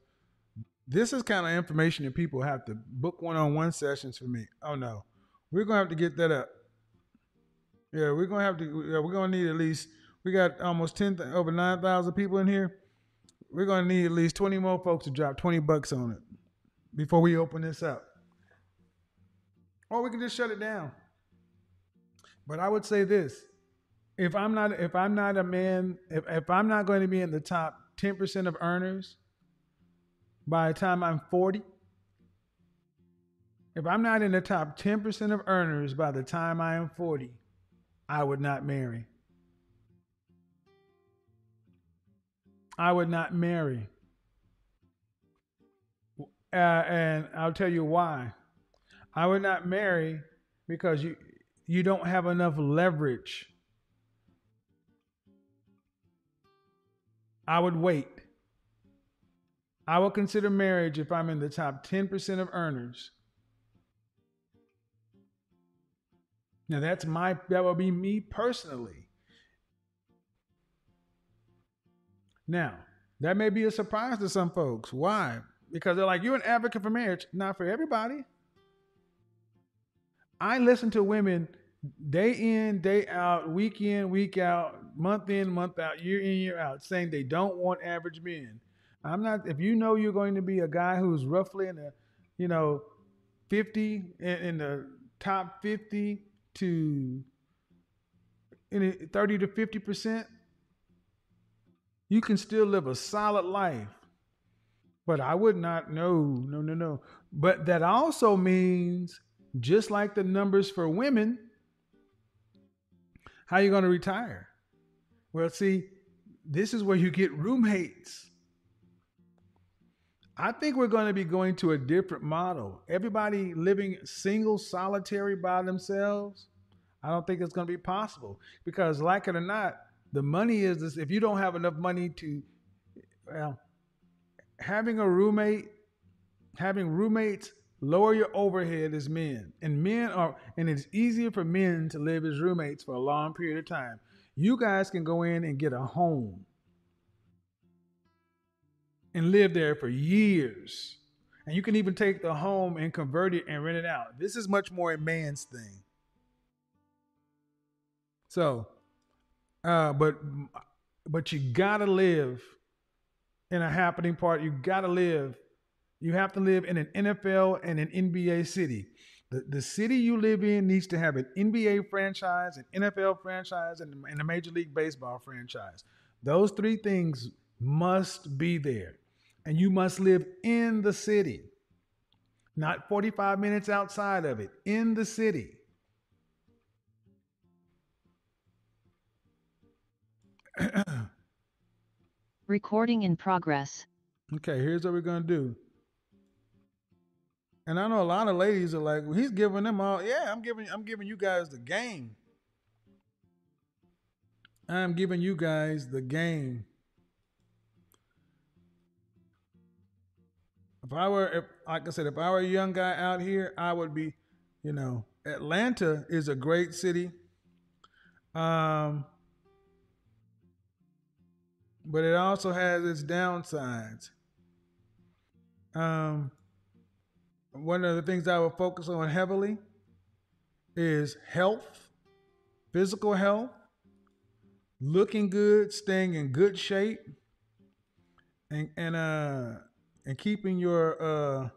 this is kind of information that people have to book one-on-one sessions for me. Oh no, we're gonna have to get that up. Yeah, we're gonna have to. We're gonna need at least. We got almost ten over nine thousand people in here. We're gonna need at least twenty more folks to drop twenty bucks on it before we open this up. Or we can just shut it down. But I would say this: if I'm not if I'm not a man, if, if I'm not going to be in the top 10% of earners by the time I'm 40, if I'm not in the top 10% of earners by the time I am 40, I would not marry. I would not marry. Uh, and I'll tell you why. I would not marry because you you don't have enough leverage. I would wait. I will consider marriage if I'm in the top 10% of earners. Now that's my that would be me personally. Now, that may be a surprise to some folks. Why? Because they're like, you're an advocate for marriage. Not for everybody. I listen to women day in, day out, week in, week out, month in, month out, year in, year out, saying they don't want average men. I'm not, if you know you're going to be a guy who's roughly in the, you know, 50, in, the top 50 to in 30 to 50%, you can still live a solid life. But I would not, no, no, no, no. But that also means, just like the numbers for women, how are you going to retire? Well, see, this is where you get roommates. I think we're going to be going to a different model. Everybody living single, solitary by themselves, I don't think it's going to be possible because, like it or not, the money is this. If you don't have enough money to, well, having a roommate, having roommates lower your overhead as men, and men are, and it's easier for men to live as roommates for a long period of time. You guys can go in and get a home and live there for years. And you can even take the home and convert it and rent it out. This is much more a man's thing. So, uh, but but you gotta live in a happening part. You gotta live. You have to live in an NFL and an NBA city. The, the city you live in needs to have an NBA franchise, an NFL franchise, and, and a Major League Baseball franchise. Those three things must be there. And you must live in the city, not 45 minutes outside of it, in the city. Recording in progress. Okay, here's what we're gonna do. And I know a lot of ladies are like, well, he's giving them all. Yeah, I'm giving I'm giving you guys the game. I'm giving you guys the game. If I were, if, like I said, if I were a young guy out here, I would be, you know, Atlanta is a great city. Um, but it also has its downsides. Um, one of the things I would focus on heavily is health, physical health, looking good, staying in good shape, and and uh and keeping your uh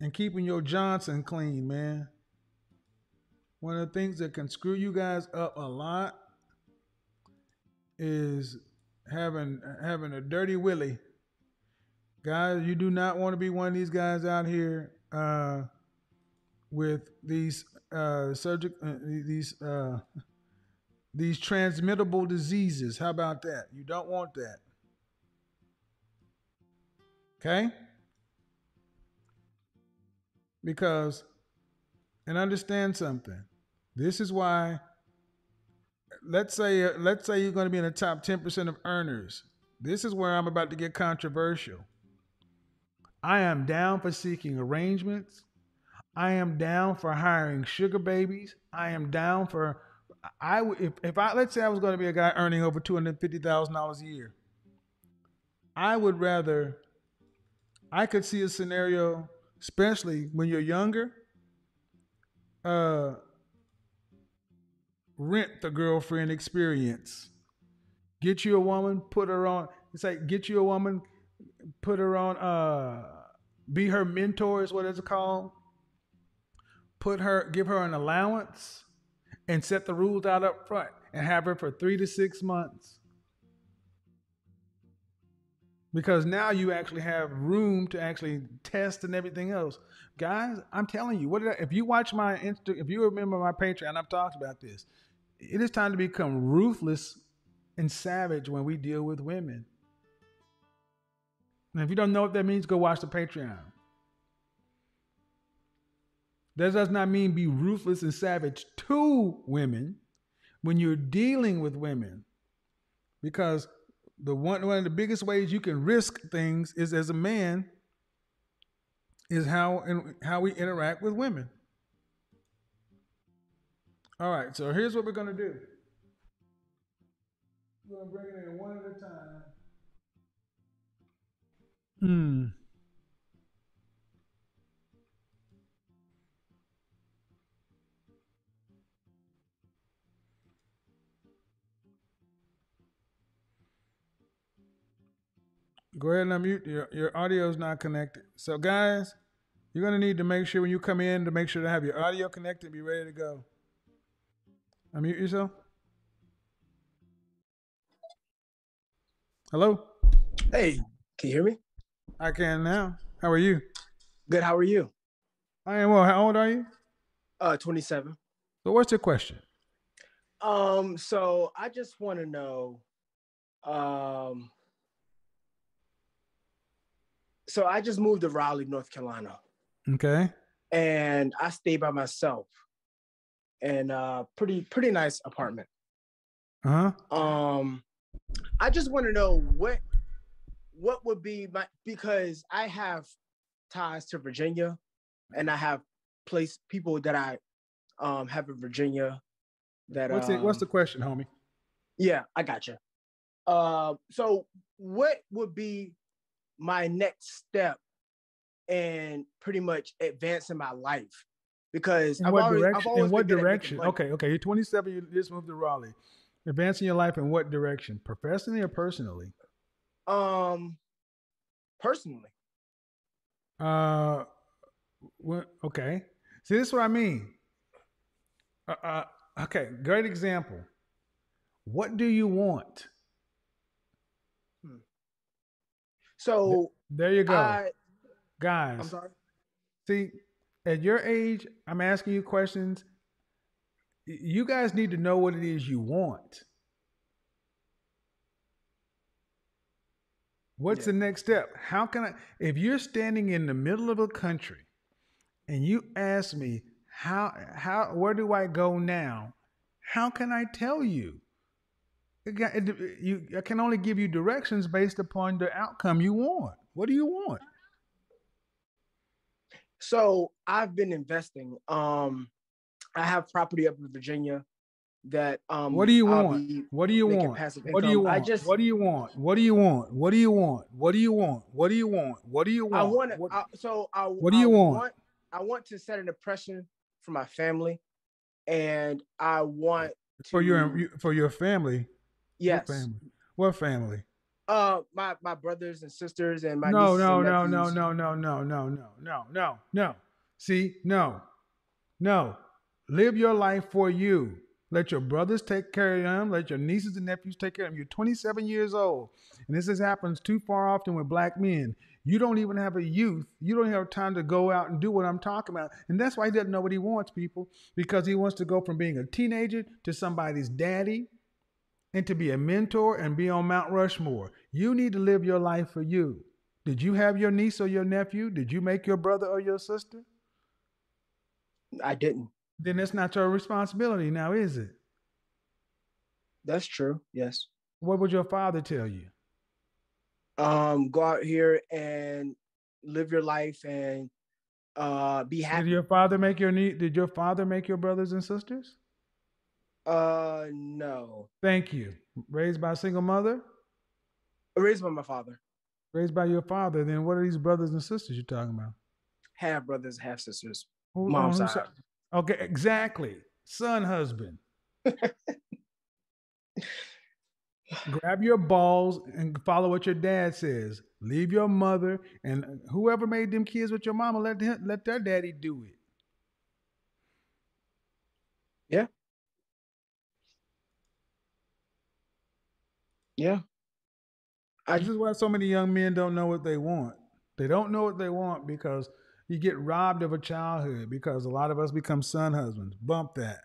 and keeping your Johnson clean, man. One of the things that can screw you guys up a lot is having having a dirty willy. Guys, you do not want to be one of these guys out here uh, with these uh, subject uh, these uh, these transmittable diseases. How about that? You don't want that. Okay? Because, and understand something. This is why let's say let's say you're going to be in the top 10% of earners. This is where I'm about to get controversial. I am down for seeking arrangements. I am down for hiring sugar babies. I am down for I if if I let's say I was going to be a guy earning over two hundred fifty thousand dollars a year, I would rather. I could see a scenario, especially when you're younger. Uh, rent the girlfriend experience. Get you a woman, put her on. It's like get you a woman, put her on. Uh, be her mentor is what it's called. Put her, give her an allowance, and set the rules out up front and have her for three to six months. Because now you actually have room to actually test and everything else. Guys, I'm telling you, what I, if you watch my Insta, if you remember my Patreon, I've talked about this. It is time to become ruthless and savage when we deal with women. And if you don't know what that means, go watch the Patreon. That does not mean be ruthless and savage to women when you're dealing with women. Because the one one of the biggest ways you can risk things is as a man is how and how we interact with women. All right, so here's what we're gonna do. We're gonna bring it in one at a time. Hmm. Go ahead and unmute. Your your audio is not connected. So guys, you're gonna need to make sure when you come in to make sure to have your audio connected, be ready to go. Unmute yourself. Hello. Hey, can you hear me? I can now. How are you? Good. How are you? I am well. How old are you? Uh, 27. So what's your question? Um, so I just want to know, um, so I just moved to Raleigh, North Carolina, Okay. and I stay by myself, and uh, pretty pretty nice apartment. Uh huh. Um, I just want to know what what would be my because I have ties to Virginia, and I have place people that I um have in Virginia. That What's it? What's um, the question, homie? Yeah, I got you. Uh, so what would be my next step in pretty much advancing my life? Because In I've what direction? In what been good at direction? Okay, okay. You're 27. You just moved to Raleigh. Advancing your life in what direction? Professionally or personally? Um, personally, Uh, what, okay. See, this is what I mean. Uh, uh, okay, great example. What do you want? so There you go, I, guys. I'm sorry. See, at your age, I'm asking you questions. You guys need to know what it is you want. What's Yeah. the next step? How can I, if you're standing in the middle of a country and you ask me, how, how, where do I go now? How can I tell you? It got- it- you, I can only give you directions based upon the outcome you want. What do you want? So I've been investing. Um, I have property up in Virginia that um. What do you I'll want? What do you want? What do you income. I want? just- What do you want? What do you want? What do you want? What do you want? What do you want? What do you want? I want So I. What do you I want? I want to set an impression for my family, and I want for your to- for your family. yes. What family? What family? Uh, my my brothers and sisters and my no, no, no, no, no, no, no, no, no, no, no, no. See, no, no. Live your life for you. Let your brothers take care of them. Let your nieces and nephews take care of them. You're 27 years old, and this happens too far often with black men. You don't even have a youth. You don't have time to go out and do what I'm talking about, and that's why he doesn't know what he wants, people, because he wants to go from being a teenager to somebody's daddy, and to be a mentor and be on Mount Rushmore. You need to live your life for you. Did you have your niece or your nephew? Did you make your brother or your sister? I didn't. Then it's not your responsibility now, is it? That's true. Yes. What would your father tell you? Um, go out here and live your life and uh be happy. Did your father make your nie- did your father make your brothers and sisters? Uh, no. Thank you. Raised by a single mother? Raised by my father. Raised by your father, then what are these brothers and sisters you're talking about? Half brothers, half sisters. Who- Mom's side. Okay, exactly. Son, husband. Grab your balls and follow what your dad says. Leave your mother and whoever made them kids with your mama, let them, let their daddy do it. Yeah. Yeah. I, this is why so many young men don't know what they want. They don't know what they want because you get robbed of a childhood because a lot of us become son husbands. Bump that.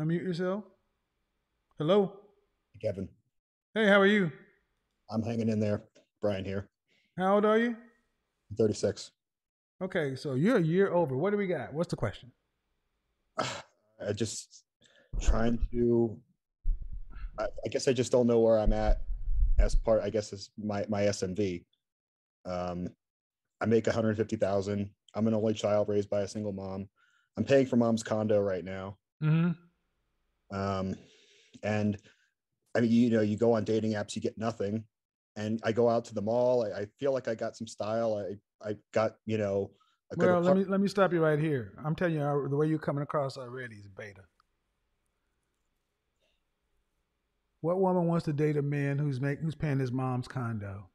Unmute yourself. Hello. Kevin, Hey, how are you? I'm hanging in there. Brian here, How old are you? 36. Okay, so you're a year over. What do we got? What's the question? I just trying to. I, I guess I just don't know where I'm at as part. I guess as my my SMV. Um, I make 150,000. I'm an only child raised by a single mom. I'm paying for mom's condo right now. Mm-hmm. Um, and I mean, you know, you go on dating apps, you get nothing. And I go out to the mall. I, I feel like I got some style. I I got you know. A good Well, let me let me stop you right here. I'm telling you, the way you're coming across already is beta. What woman wants to date a man who's make who's paying his mom's condo?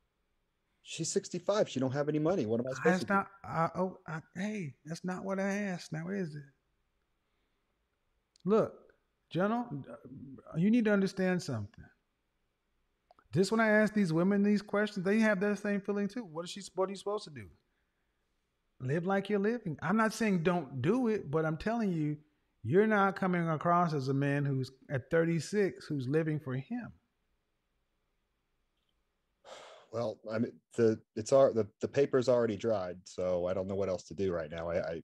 She's 65. She don't have any money. What am I uh, supposed That's to do? I, uh, oh, I, hey, that's not what I asked. Now is it? Look, General, you need to understand something. Just when I ask these women these questions, they have that same feeling too. What is she? What are you supposed to do? Live like you're living. I'm not saying don't do it, but I'm telling you, you're not coming across as a man who's at 36 who's living for him. Well, I mean, the it's our the, the paper's already dried, so I don't know what else to do right now. I, I,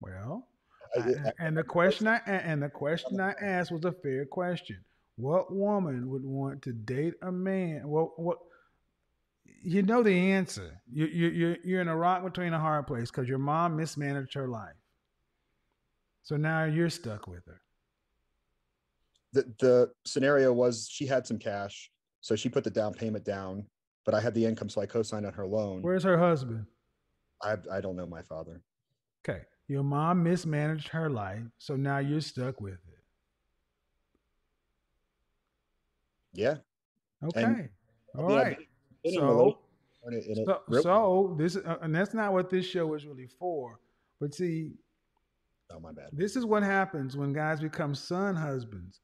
Well, I, I- and the question I and the question I asked was a fair question. What woman would want to date a man? What what? You know the answer. You you you're you're in a rock between a hard place because your mom mismanaged her life. So now you're stuck with her. the the scenario was she had some cash, so she put the down payment down, but I had the income, so I co-signed on her loan. Where's her husband? I I don't know my father. Okay, your mom mismanaged her life, so now you're stuck with it. Yeah. Okay, And- all Yeah, right. So relation- and it- and it So, really- so this uh, and that's not what this show is really for. But see, oh my bad. this is what happens when guys become son husbands.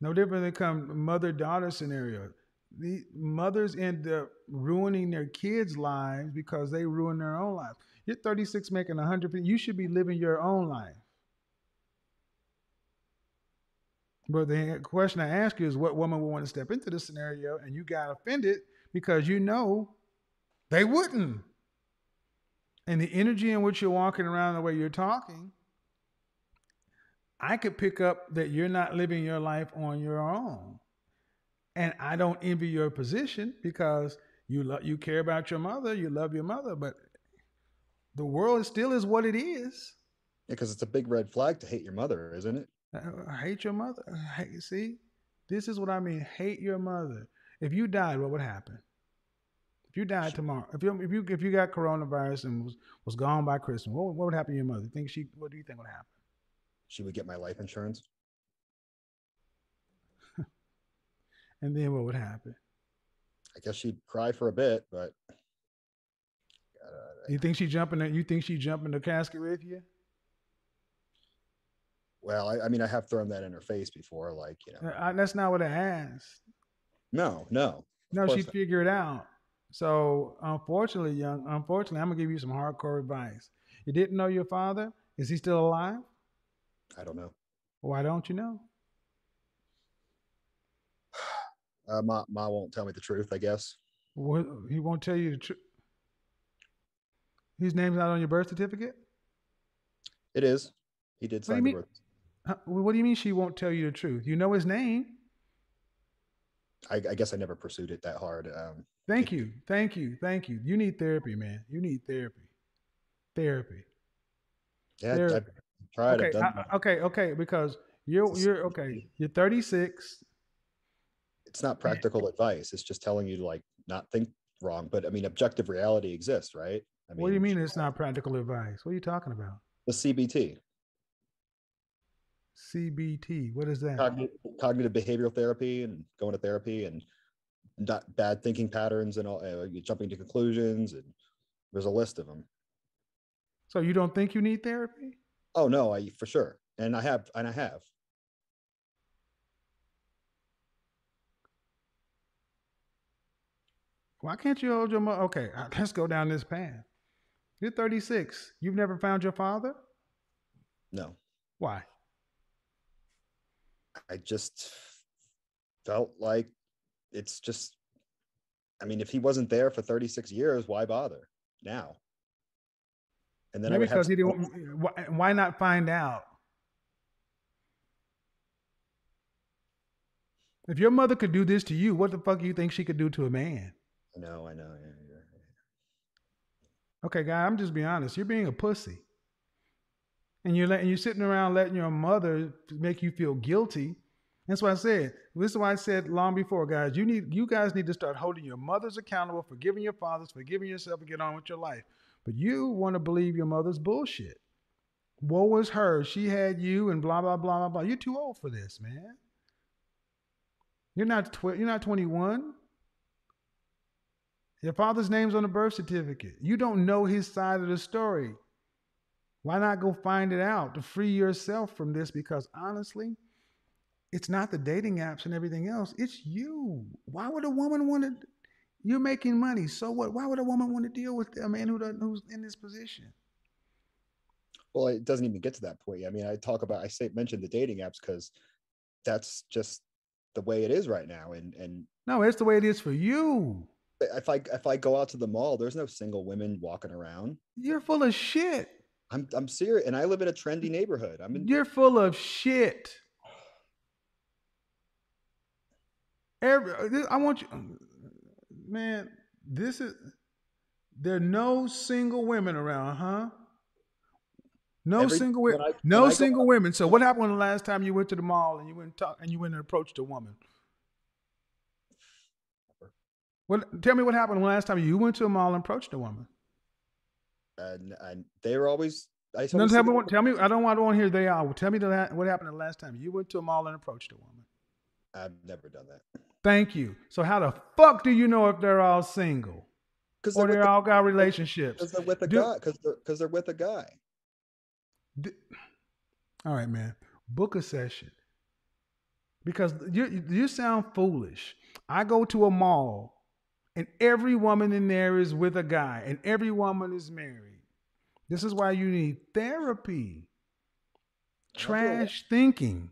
No different than come mother daughter scenario. The mothers end up ruining their kids' lives because they ruin their own lives. You're 36 making 100. You should be living your own life. But the question I ask you is what woman would want to step into this scenario and you got offended because you know they wouldn't. And the energy in which you're walking around the way you're talking, I could pick up that you're not living your life on your own. And I don't envy your position because you love you care about your mother, you love your mother, but the world still is what it is. because it's a big red flag to hate your mother, isn't it? Uh, I hate your mother. Hate, see, this is what I mean. Hate your mother. If you died, what would happen? If you died tomorrow, if you if you if you got coronavirus and was, was gone by Christmas, what, what would happen to your mother? Think she? What do you think would happen? She would get my life insurance. And then what would happen? I guess she'd cry for a bit, but You think she jump in? The, you think she jump in the casket with you? well, I, I mean, I have thrown that in her face before, like you know. Uh, I, that's not what I asked. No, no. No, she'd not. figure it out. So unfortunately, young, unfortunately, I'm gonna give you some hardcore advice. You didn't know your father? Is he still alive? I don't know. Why don't you know? Uh, ma, ma won't tell me the truth. I guess. What, he won't tell you the truth. His name's not on your birth certificate. It is. He did What do you sign the birth. Huh, What do you mean she won't tell you the truth? You know his name. I, I guess I never pursued it that hard. Um, Thank you, thank you, thank you. You need therapy, man. You need therapy. Therapy. yeah, There- I've tried. Okay. I- okay, okay. Because you're you're okay. You're 36. It's not practical advice. It's just telling you to like not think wrong. But I mean, objective reality exists, right? I what do you mean it's not practical advice? What are you talking about? The CBT, CBT. What is that? cognitive, cognitive behavioral therapy, and going to therapy, and not bad thinking patterns, and all uh, jumping to conclusions, and there's a list of them. So you don't think you need therapy? Oh no, I for sure, and I have, and I have. Why can't you hold your mother? Okay, uh, let's go down this path. You're 36. You've never found your father? No, Why? I just felt like it's just. I mean, if he wasn't there for 36 years, why bother now? And then I Maybe have because he didn't. Why, why not find out? If your mother could do this to you, what the fuck do you think she could do to a man? I know, I know. Yeah, you're- Okay, guy, I'm just being honest. You're being a pussy, and you're letting you're sitting around letting your mother make you feel guilty. That's why I said. This is why I said long before, guys. You need you guys need to start holding your mothers accountable, forgiving your fathers, forgiving yourself, and get on with your life. But you want to believe your mother's bullshit. Woe was her. She had you, and blah blah blah blah blah. You're too old for this, man. You're not tw- you're not 21. Your father's name's on the birth certificate. You don't know his side of the story. Why not go find it out to free yourself from this? Because honestly, it's not the dating apps and everything else. It's you. Why would a woman want to? You're making money. So what? Why would a woman want to deal with a man who doesn't, who's in this position? Well, it doesn't even get to that point. I mean, I talk about, I say, mention the dating apps because that's just the way it is right now. And and No, it's the way it is for you. If I if I go out to the mall, there's no single women walking around. You're full of shit. I'm I'm serious, and I live in a trendy neighborhood. I'm in. You're full of shit. Every, I want you, man. This is there are no single women around, huh? No Every- single women. No when I go single out- women. So what happened when the last time you went to the mall and you went and talk and you went and approached a woman? What? Tell me what happened the last time you went to a mall and approached a woman. And, and they were always. I No, tell me. What, tell me. I don't want to want to hear they are. Tell me the what happened the last time you went to a mall and approached a woman. I've never done that. Thank you. So how the fuck do you know if they're all single Because or they're, all got relationships? 'cause they're with a Do- guy. Because they're because they're with a guy. All right, man. Book a session because you you sound foolish. I go to a mall, and every woman in there is with a guy, and every woman is married. This is why you need therapy. Trash thinking.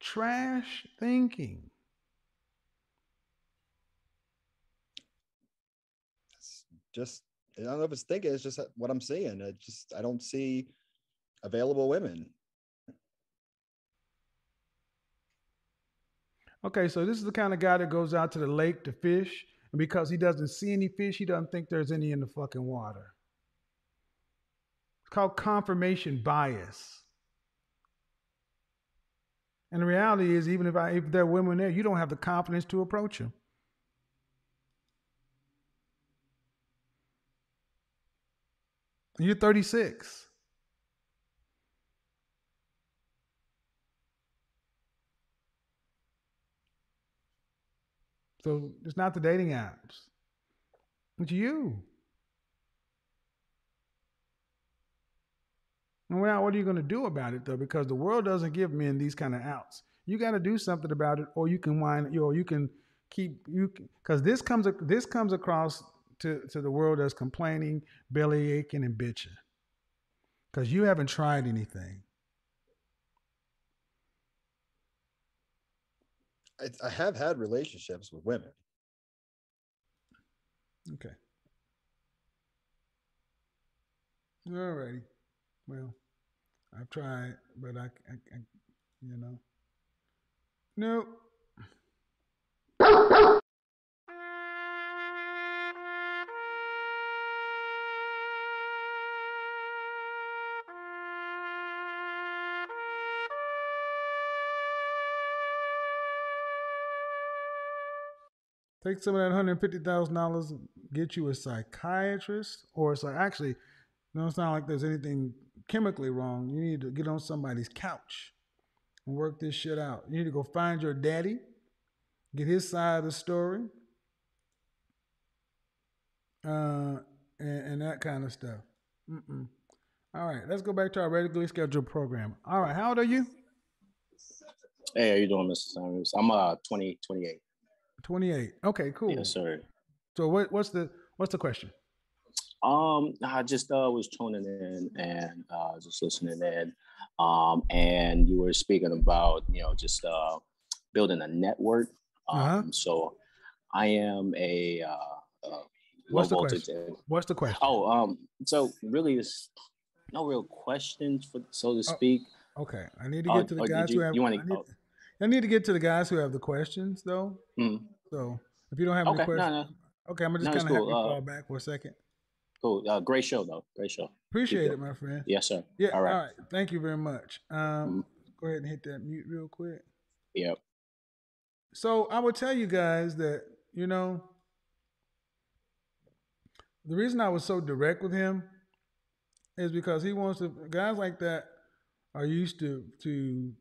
Trash thinking. It's just I don't know if it's thinking. It's just what I'm seeing. I just I don't see available women. Okay, so this is the kind of guy that goes out to the lake to fish, and because he doesn't see any fish, he doesn't think there's any in the fucking water. It's called confirmation bias. And the reality is, even if I if there are women there, you don't have the confidence to approach them. You're 36. So it's not the dating apps. It's you. And now, what are you going to do about it though? Because the world doesn't give men these kind of outs. You got to do something about it, or you can whine, or you can keep you. Because this comes this comes across to to the world as complaining, belly aching, and bitching. Because you haven't tried anything. I, I have had relationships with women. Okay. Alrighty. Well, I've tried, but I, I, I you know. Nope. Take some of that hundred fifty thousand dollars, get you a psychiatrist, or it's like actually, no, it's not like there's anything chemically wrong. You need to get on somebody's couch and work this shit out. You need to go find your daddy, get his side of the story, uh, and, and that kind of stuff. Mm-mm. All right, let's go back to our regularly scheduled program. All right, how old are you? Hey, how you doing, Mr. Samuels? I'm uh 20, 28. 28. Okay, cool. Yes, sir. So what what's the what's the question? Um, I just uh, was tuning in and uh, just listening in, um, and you were speaking about you know just uh, building a network. Um, Uh-huh. So I am a uh, uh, What's the question? and- What's the question? Oh, um, so really, it's no real questions for so to speak. Okay, I need to Oh, get to the oh, guys you- who have. you need, oh. I need to get to the guys who have the questions though. Mm. So if you don't have Okay, any no, questions, okay, I'm gonna No, just it's kind of cool. have you Uh, fall back for a second. Cool. Uh, great show though. Great show. Keep Appreciate it, going. my friend. Yes, sir. Yeah. All right. Mm-hmm. Thank you very much. Um, go ahead and hit that mute real quick. Yep. So I will tell you guys that you know the reason I was so direct with him is because he wants to. Guys like that are used to to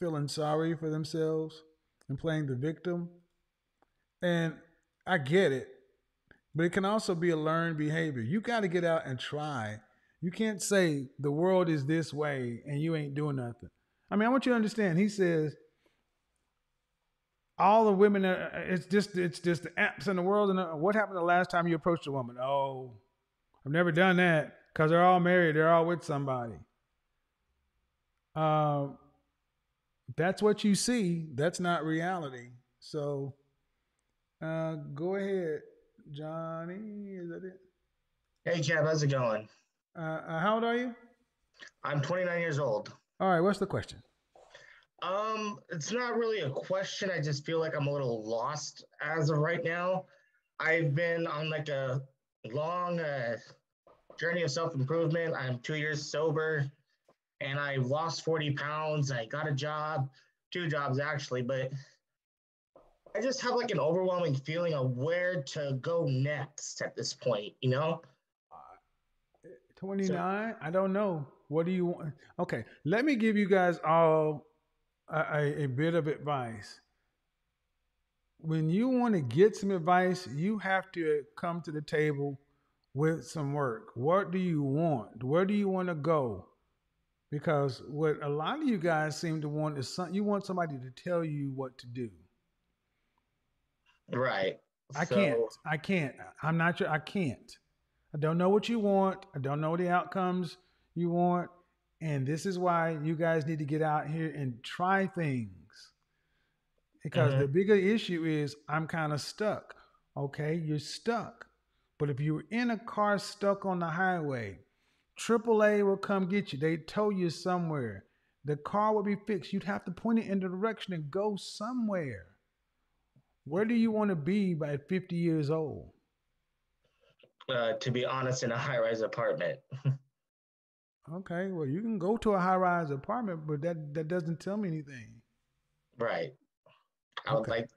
feeling sorry for themselves and playing the victim, and I get it, but it can also be a learned behavior. You got to get out and try. You can't say the world is this way and you ain't doing nothing. I mean, I want you to understand. He says all the women are, it's just it's just the apps in the world and uh, what happened the last time you approached a woman oh i've never done that because they're all married they're all with somebody um that's what you see that's not reality so uh go ahead johnny is that it Hey, Kev, how's it going? uh, uh how old are you I'm 29 years old. all right what's the question Um, it's not really a question. I just feel like I'm a little lost as of right now. I've been on like a long uh, journey of self improvement. I'm two years sober, and I lost 40 pounds. I got a job, two jobs actually, but I just have like an overwhelming feeling of where to go next at this point. You know? Uh, 29 i don't know what do you want okay let me give you guys all a, a, a bit of advice when you want to get some advice you have to come to the table with some work what do you want where do you want to go because what a lot of you guys seem to want is some, you want somebody to tell you what to do Right. I So- can't. I can't. I'm not sure. I can't. I don't know what you want. I don't know the outcomes you want. And this is why you guys need to get out here and try things. Because the mm-hmm. bigger issue is I'm kind of stuck. Okay, you're stuck. But if you were in a car stuck on the highway, AAA will come get you. They tow you somewhere. The car will be fixed. You'd have to point it in the direction and go somewhere. Where do you want to be by 50 years old? uh, to be honest, in a high rise apartment. Okay, well, you can go to a high rise apartment, but that, that doesn't tell me anything. Right. I would like.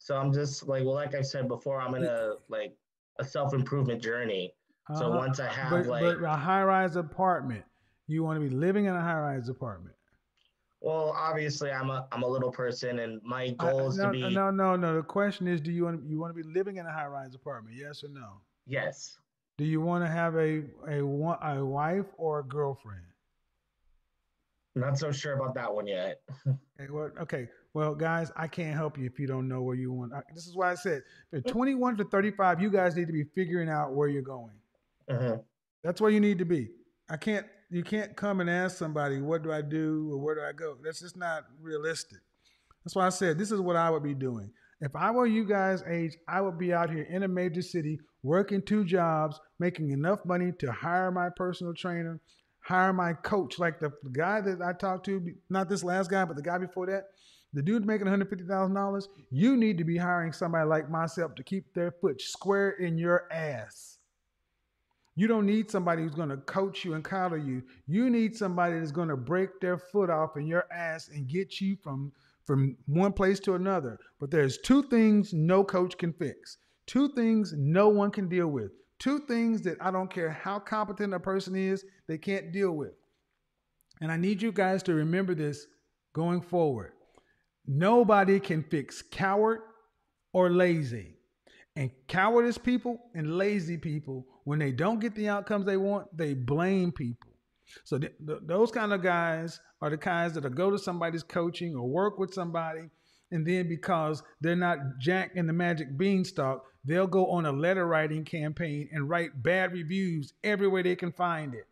So I'm just like, well, like I said before, I'm in a like a self improvement journey. So Uh-huh. once I have but, like, but a high rise apartment, you want to be living in a high rise apartment. well, obviously I'm a I'm a little person, and my goal is no, to be no, no, no. The question is, do you want you want to be living in a high rise apartment? Yes or no? yes. Do you want to have a a a wife or a girlfriend? Not so sure about that one yet. Okay, well, okay. Well, guys, I can't help you if you don't know where you want. I- This is why I said, at 21 to 35, you guys need to be figuring out where you're going. Mhm. That's where you need to be. I can't. You can't come and ask somebody, "What do I do?" or "Where do I go?" That's just not realistic. That's why I said this is what I would be doing. If I were you guys' age, I would be out here in a major city working two jobs, making enough money to hire my personal trainer, hire my coach, like the guy that I talked to, not this last guy, but the guy before that. The dude making $150,000, you need to be hiring somebody like myself to keep their foot square in your ass. You don't need somebody who's going to coach you and coddle you. You need somebody that's going to break their foot off in your ass and get you from from one place to another. But there's two things no coach can fix. Two things no one can deal with. Two things that I don't care how competent a person is, they can't deal with. And I need you guys to remember this going forward. Nobody can fix coward or lazy. And cowardice people and lazy people, when they don't get the outcomes they want, they blame people. So th- th- those kind of guys are the kinds that'll go to somebody's coaching or work with somebody And then because they're not Jack and the Magic Beanstalk, they'll go on a letter writing campaign and write bad reviews everywhere they can find it.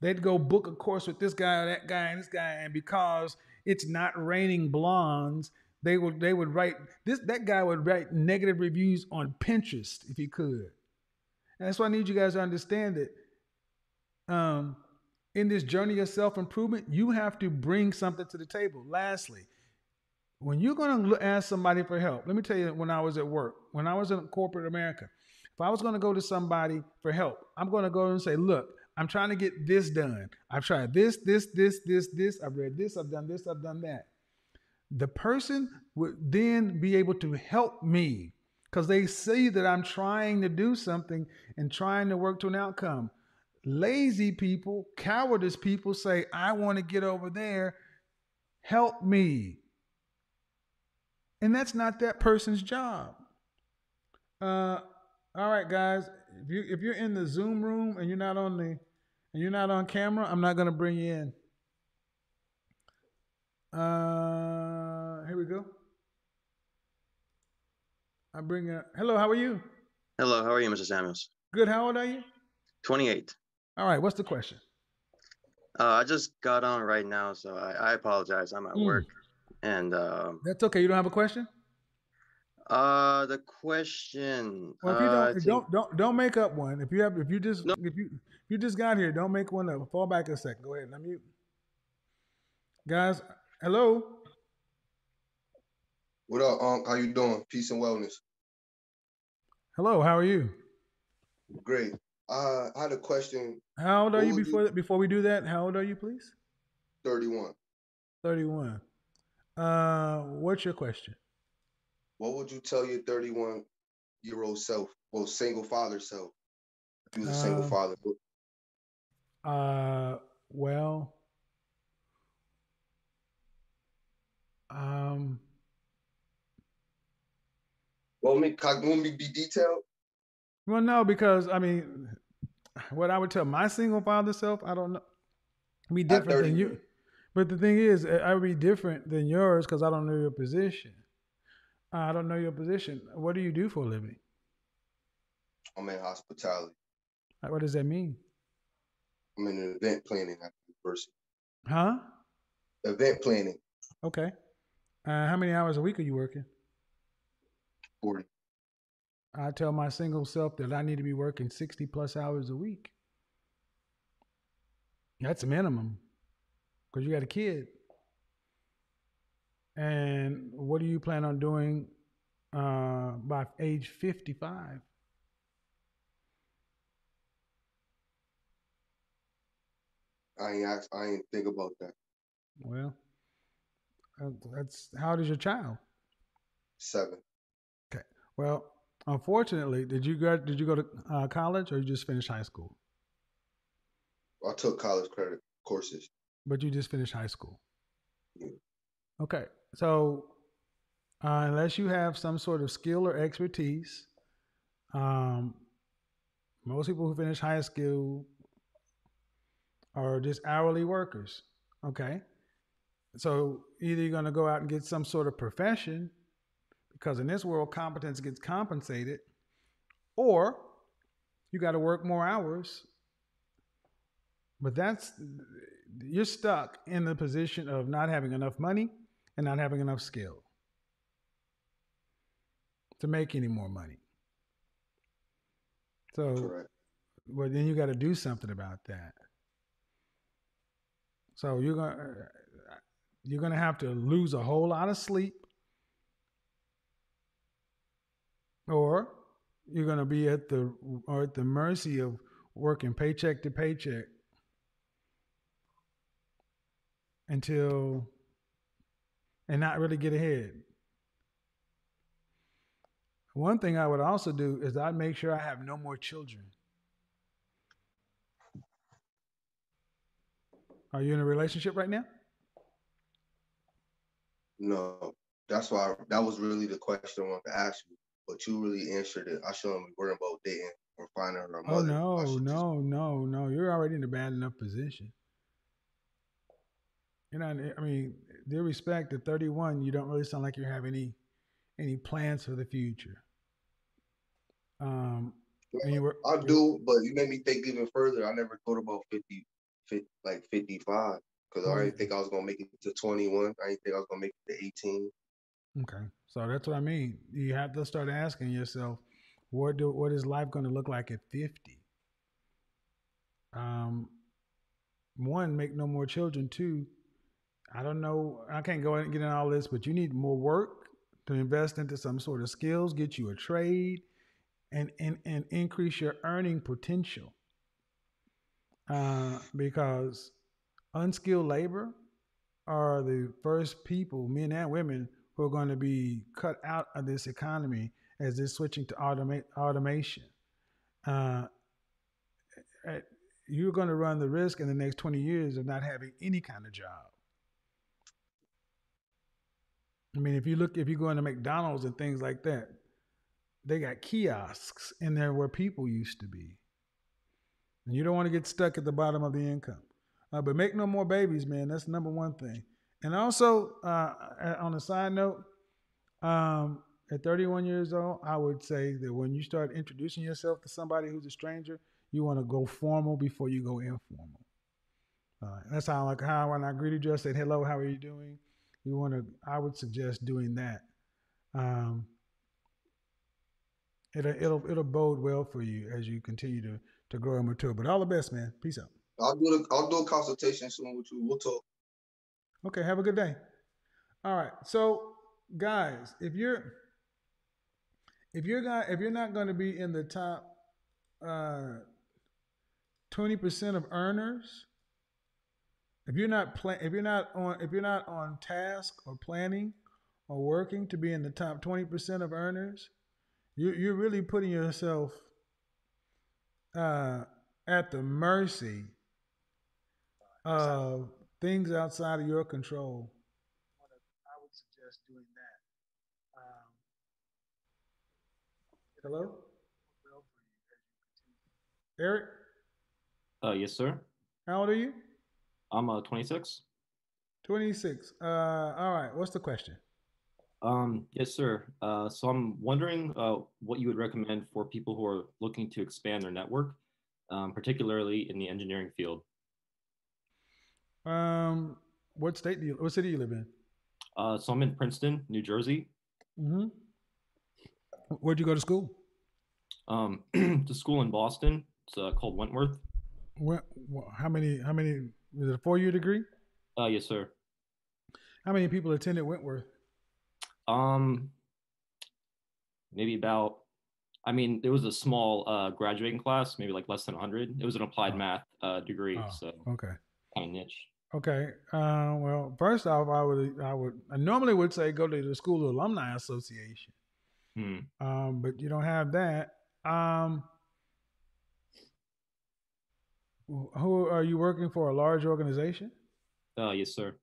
They'd go book a course with this guy or that guy and this guy, and because it's not raining blondes, they would they would write this that guy would write negative reviews on Pinterest if he could. And that's why I need you guys to understand that um, in this journey of self improvement, you have to bring something to the table. Lastly, when you're going to ask somebody for help, let me tell you when I was at work, when I was in corporate America, if I was going to go to somebody for help, I'm going to go and say, look, I'm trying to get this done. I've tried this, this, this, this, this. I've read this. I've done this. I've done that. The person would then be able to help me because they see that I'm trying to do something and trying to work to an outcome. Lazy people, cowardice people say, I want to get over there. Help me. And that's not that person's job. Uh, all right, guys. If you if you're in the Zoom room and you're not on the and you're not on camera, I'm not gonna bring you in. Uh, I bring a hello. How are you? Hello, how are you, Mr. Samuels? Good. How old are you? 28. All right. What's the question? Uh, I just got on right now, so I, I apologize. I'm at Mm. work. And um, That's okay. You don't have a question? uh, the question. Well, if you uh, don't, think- don't don't don't make up one. If you have, if you just if you if you just got here, don't make one up. Fall back a second. Go ahead. Let me, guys. Hello. What up, Unc? How you doing? Peace and wellness. Hello. How are you? Great. Uh, I had a question. How old are you before before we do that? How old are you, please? 31. Thirty-one. Uh, what's your question? What would you tell your 31 year old self, well, single father self, if you was a single Uh, father? Uh, well, um, Want me, me be detailed? well, no, because I mean, what I would tell my single father self, I don't know, be different than you. But the thing is, I would be different than yours because I don't know your position. I don't know your position. What do you do for a living? I'm in hospitality. What does that mean? I'm in an event planning at the university. Huh? Event planning, Okay. Uh, how many hours a week are you working? 40. I tell my single self that I need to be working 60 plus hours a week. That's a minimum because you got a kid. And what do you plan on doing uh, by age 55? I ain't ask, I ain't think about that. Well, uh, that's how old is your child? Seven. Well, unfortunately, did you go did you go to uh, college or you just finished high school? I took college credit courses. But you just finished high school. Okay. So, uh, unless you have some sort of skill or expertise, um, most people who finish high school are just hourly workers. Okay. So, either you're going to go out and get some sort of profession, because in this world, competence gets compensated, or you got to work more hours. But that's you're stuck in the position of not having enough money and not having enough skill to make any more money. So, well, then you got to do something about that. So you're gonna you're gonna have to lose a whole lot of sleep, or you're gonna be at the or at the mercy of working paycheck to paycheck until and not really get ahead. One thing I would also do is I'd make sure I have no more children. Are you in a relationship right now? No, that's why that was really the question I wanted to ask you, but you really answered it. I shouldn't be worrying about dating or finding her mother. Oh mother. no, no, no, no! You're already in a bad enough position. You know, I mean, due respect, at 31, you don't really sound like you have any any plans for the future. Um, were, I do, but you made me think even further. I never thought about 50, 50 like 55, because I didn't think I was gonna make it to 21. I didn't think I was gonna make it to 18. Okay, so that's what I mean. You have to start asking yourself, what do what is life going to look like at fifty? Um, one, make no more children. Two, I don't know. I can't go and get in all this, but you need more work to invest into some sort of skills, get you a trade, and and and increase your earning potential. Uh, because unskilled labor are the first people, men and women, who are going to be cut out of this economy as they're switching to automate automation. Uh, uh, you're going to run the risk in the next 20 years of not having any kind of job. I mean, if you look, if you go into McDonald's and things like that, they got kiosks in there where people used to be. And you don't want to get stuck at the bottom of the income. Uh, but make no more babies, man. That's number one thing. And also, uh, on a side note, um, at 31 years old, I would say that when you start introducing yourself to somebody who's a stranger, you want to go formal before you go informal. Uh, that's how like how when I greeted you, I said, "Hello, how are you doing?" You want to. I would suggest doing that. Um, it'll it'll it'll bode well for you as you continue to to grow and mature. But all the best, man. Peace out. I'll do a, I'll do a consultation soon with you. We'll talk. Okay, have a good day. All right. So, guys, if you're if you're guy if you're not going to be in the top uh 20% of earners, if you're not plan if you're not on if you're not on task or planning or working to be in the top 20% of earners, you you're really putting yourself uh at the mercy of things outside of your control. I would suggest doing that. Um, hello? Eric, Uh, yes, sir. how old are you? I'm uh 26. 26. Uh, all right. What's the question? Um, yes, sir. Uh, so I'm wondering uh, what you would recommend for people who are looking to expand their network, um, particularly in the engineering field. Um, what state do you, what city do you live in? Uh, so I'm in Princeton, New Jersey. Mm-hmm. Where'd you go to school? Um, to school in Boston. It's uh, called Wentworth. What, wha- how many, how many, was it a four year degree? Uh, yes, sir. How many people attended Wentworth? Um, maybe about. I mean, there was a small uh, graduating class, maybe like less than 100. It was an applied math uh, degree, Oh, so okay. kind of niche. Okay. Uh, well, first off, I would, I would, I normally would say go to the school alumni association. Hmm. Um, but you don't have that. Um, who are you working for? A large organization? Uh, yes, sir.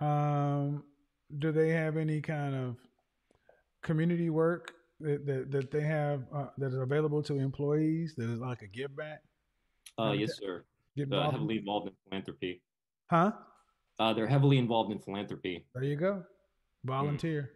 Um, do they have any kind of community work that that, that they have uh, that is available to employees? That is like a give back? Uh, yes, sir. get Uh, involved heavily involved in philanthropy. Huh? Uh, they're heavily involved in philanthropy. There you go. Volunteer.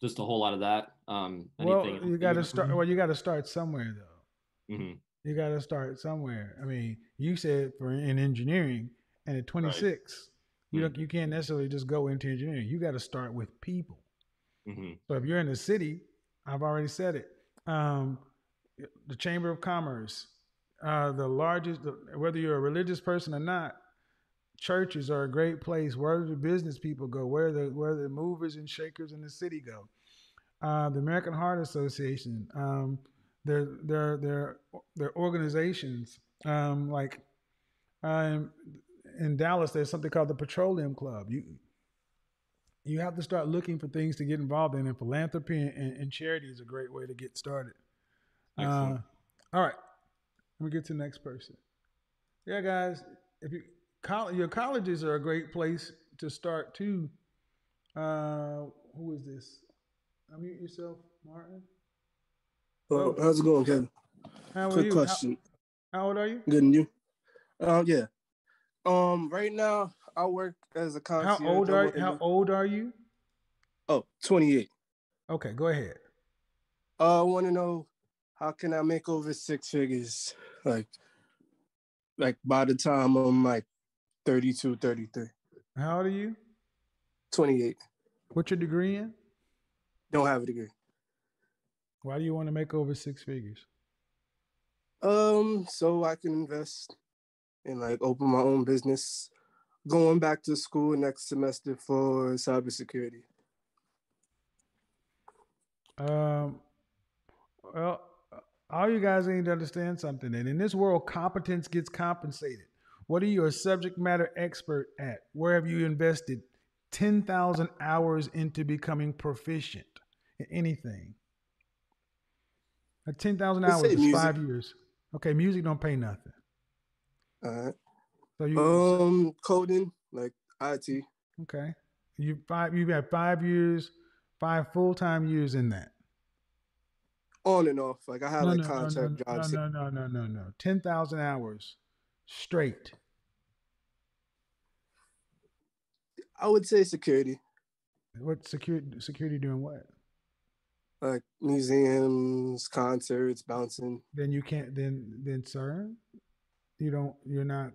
Just a whole lot of that. Um, Well, you got to start. Well, you got to start somewhere, though. hmm You got to start somewhere. I mean, you said for in engineering, and at 26, you don't, you can't necessarily just go into engineering. You got to start with people. hmm So if you're in the city, I've already said it. Um, the Chamber of Commerce, uh, the largest, the, whether you're a religious person or not, churches are a great place. Where do the business people go? Where the where the movers and shakers in the city go? Uh, the American Heart Association, um, their their their their organizations, um, like um, in Dallas, there's something called the Petroleum Club. You you have to start looking for things to get involved in, and philanthropy and, and, and charity is a great way to get started. Uh, all right, let me get to the next person. Yeah, guys, if you your colleges are a great place to start too. Uh, who is this? Unmute yourself, Martin. Oh, how's it going, Kevin? How are Quick you? question. How, how old are you? Good and you? Uh, yeah. Um, right now I work as a concierge. How old are wanna how know- old are you? Oh, 28. Okay, go ahead. Uh, I want to know how can I make over six figures? Like, like by the time I'm like 32, 33. How old are you? 28. What's your degree in? Don't have a degree. Why do you want to make over six figures? Um, so I can invest and like open my own business. Going back to school next semester for cybersecurity. Um, well, all you guys need to understand something. And in this world, competence gets compensated. What are you a subject matter expert at? Where have you invested 10,000 hours into becoming proficient in anything? At 10,000 hours is music. five years. Okay, music don't pay nothing. All right. So you Um, coding like IT. okay. You five you've had five years, five full time years in that. On and off. Like I had no, like no, no, no, jobs. No, no, no, no, no, no. Ten thousand hours straight. I would say security. What security security doing what? Like museums, concerts, bouncing. Then you can't then then sir, you don't you're not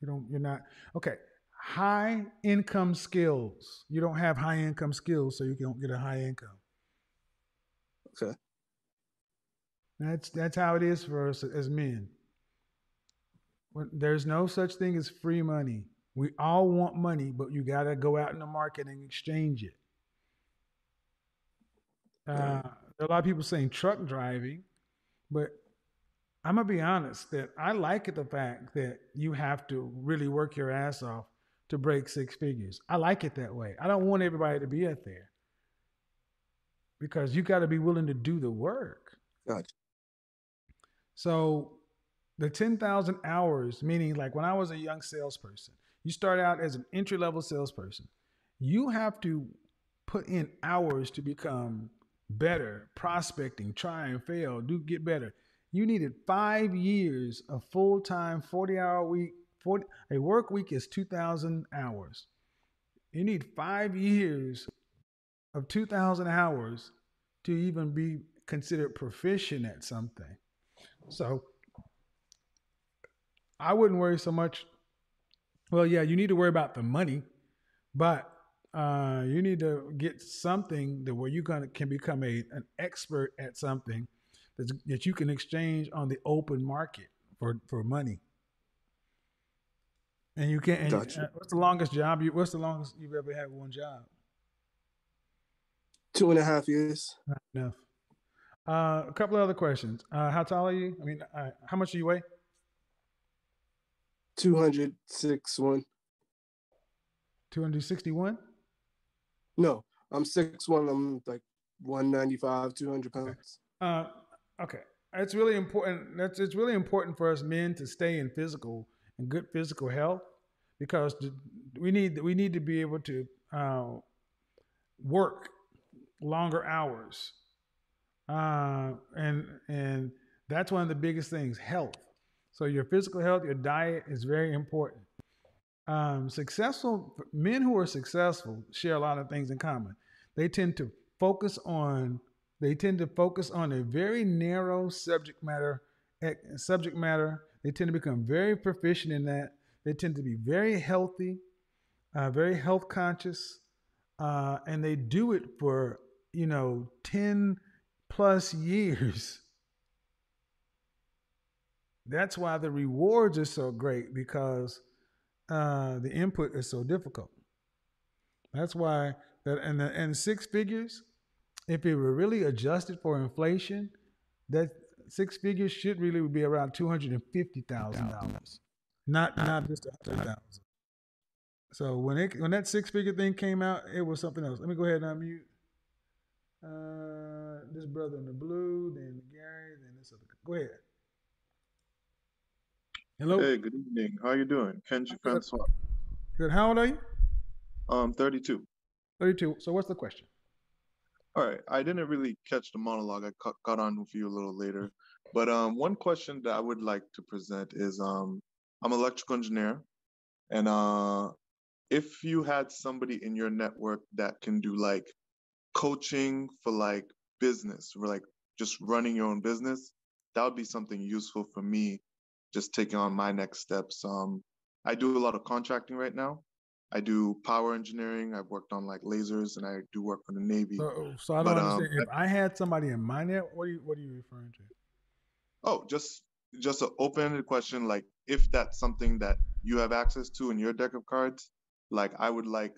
you don't you're not okay. High income skills. You don't have high income skills, so you don't get a high income. Okay. That's that's how it is for us as men. There's no such thing as free money. We all want money, but you got to go out in the market and exchange it. Uh, there are a lot of people saying truck driving, but I'm gonna be honest that I like it the fact that you have to really work your ass off to break six figures. I like it that way. I don't want everybody to be out there because you got to be willing to do the work. Gotcha. So the 10,000 hours, meaning like when I was a young salesperson, you start out as an entry level salesperson. You have to put in hours to become better, prospecting, try and fail, do get better. You needed five years of full time, 40 hour week. 40, a work week is 2,000 hours. You need five years of 2,000 hours to even be considered proficient at something. So I wouldn't worry so much. Well, yeah, you need to worry about the money, but uh, you need to get something that where you gonna can become a an expert at something that's, that you can exchange on the open market for for money. And you can. And you- Gotcha. uh, what's the longest job you? What's the longest you've ever had one job? Two and a half years. Not enough. Uh, a couple of other questions. Uh, how tall are you? I mean, uh, how much do you weigh? 206 one. 261? No, I'm six one. I'm like 195, 200 pounds. Uh, okay. It's really important. That's it's really important for us men to stay in physical and good physical health because we need we need to be able to uh, work longer hours, uh, and and that's one of the biggest things. Health. So your physical health, your diet is very important. Um, successful men who are successful share a lot of things in common. They tend to focus on they tend to focus on a very narrow subject matter eh, subject matter. They tend to become very proficient in that. They tend to be very healthy, uh, very health conscious, uh, and they do it for you know ten plus years. That's why the rewards are so great because uh, the input is so difficult. That's why that and the, and six figures, if it were really adjusted for inflation, that six figures should really be around two hundred and fifty thousand dollars, not not just a hundred thousand. So when it when that six figure thing came out, it was something else. Let me go ahead and unmute. Uh, this brother in the blue, then Gary, then this other. Go ahead. Hello. Hey, good evening. How are you doing? Kenji Francois. Good. How old are you? Um, 32. 32. So what's the question? All right. I didn't really catch the monologue. I got on with you a little later. But um, one question that I would like to present is um, I'm an electrical engineer, and uh, if you had somebody in your network that can do like coaching for like business, for like just running your own business, that would be something useful for me. Just taking on my next steps. Um, I do a lot of contracting right now. I do power engineering. I've worked on like lasers, and I do work for the Navy. So, so I don't But, um, understand. if I had somebody in my net, what are you what are you referring to? Oh, just just an open-ended question. Like, if that's something that you have access to in your deck of cards, like I would like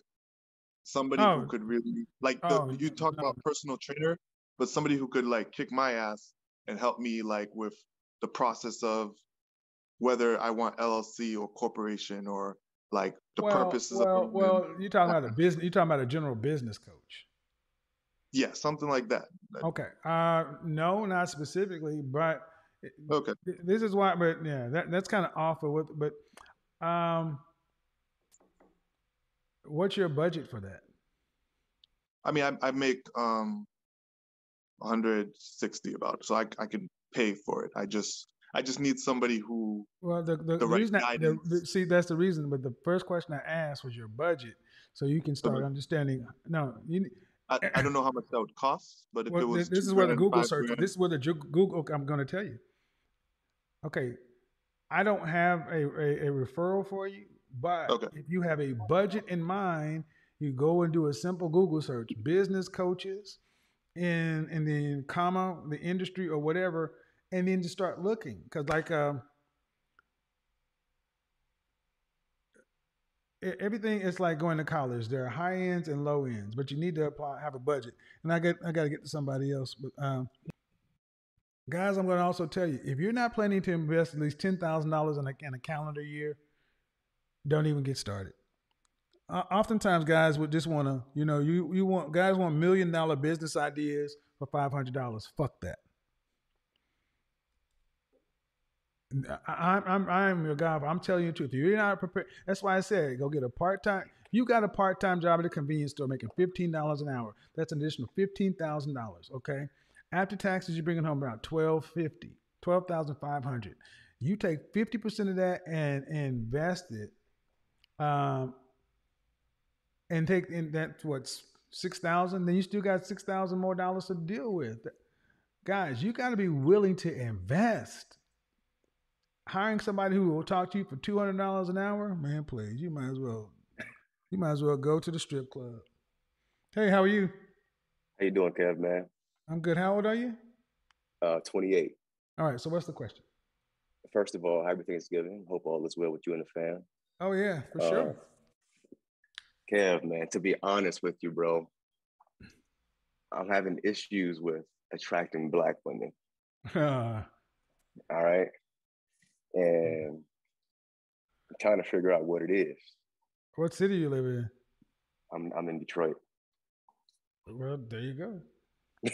somebody Oh. who could really like the, Oh, you talk about personal trainer, but somebody who could like kick my ass and help me like with the process of whether I want LLC or corporation or like the well, purposes well, of well, well, you're talking about a business. You're talking about a general business coach. yeah, something like that. Okay. Uh, no, not specifically, but okay. This is why, but yeah, that that's kind of off of what. But um, what's your budget for that? I mean, I, I make um 160 about it, so I I can pay for it. I just I just need somebody who Well, the the, The right reason I, the, see that's the reason. But the first question I asked was your budget, so you can start Okay. understanding. No, you. I, I don't know how much that would cost, but if Well, it was this is where the Google search. grand- This is where the Google. okay, I'm going to tell you. Okay, I don't have a, a, a referral for you, but if you have a budget in mind, you go and do a simple Google search: business coaches, and in the comma the industry or whatever, and then just start looking. Because like um, everything is like going to college. There are high ends and low ends, but you need to apply have a budget. And I get I got to get to somebody else, but um, guys, I'm going to also tell you if you're not planning to invest at least ten thousand dollars in a in a calendar year, don't even get started. Uh, oftentimes, guys would just want to, you know, you you want guys want million dollar business ideas for five hundred dollars. Fuck that. I, I'm I'm I'm your guy. I'm telling you the truth. You're not prepared, that's why I said go get a part time. You got a part time job at a convenience store making fifteen dollars an hour. That's an additional fifteen thousand dollars. Okay, after taxes, you're bringing home about twelve fifty, twelve thousand five hundred. You take fifty percent of that and invest it, um, and take in that's what's six thousand. Then you still got six thousand more dollars to deal with. Guys, you got to be willing to invest hiring somebody who will talk to you for two hundred dollars an hour, man, please, you might as well, you might as well go to the strip club. Hey, how are you? How you doing, Kev, man? I'm good. How old are you? Uh, 28. All right. So what's the question? First of all, happy Thanksgiving. Hope all is well with you and the fam. Oh yeah, for Uh, sure. Kev, man, to be honest with you, bro, I'm having issues with attracting black women. All right. And I'm trying to figure out what it is. what city you live in? I'm I'm in Detroit. Well, there you go.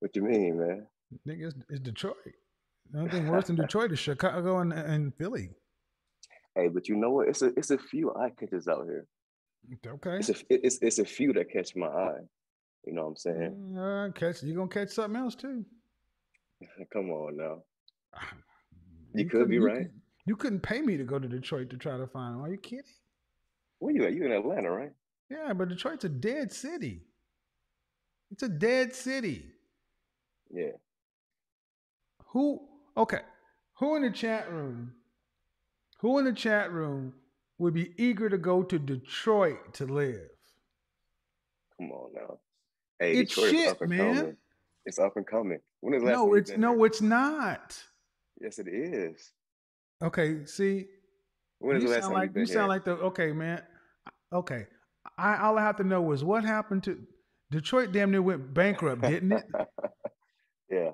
What you mean, man? Nigga, it's, it's Detroit. The only thing worse than Detroit is Chicago and, and Philly. Hey, but you know what? It's a it's a few eye catchers out here. Okay. It's a it's it's a few that catch my eye. You know what I'm saying? Uh, catch you gonna catch something else too. Come on now. You You could be you right. could- You couldn't pay me to go to Detroit to try to find them. Are you kidding? Where you at? You in Atlanta, right? Yeah, but Detroit's a dead city. It's a dead city. Yeah. Who? Okay. Who in the chat room? Who in the chat room would be eager to go to Detroit to live? Come on now. Hey, It's Detroit is shit, up and man. coming. It's up and coming. When is last No, it's no, it's not. Yes, it is. Okay, see, When is you the last sound time like you've been you sound here? like the okay man. Okay, I all I have to know is what happened to Detroit. Damn near went bankrupt, didn't it? Yeah.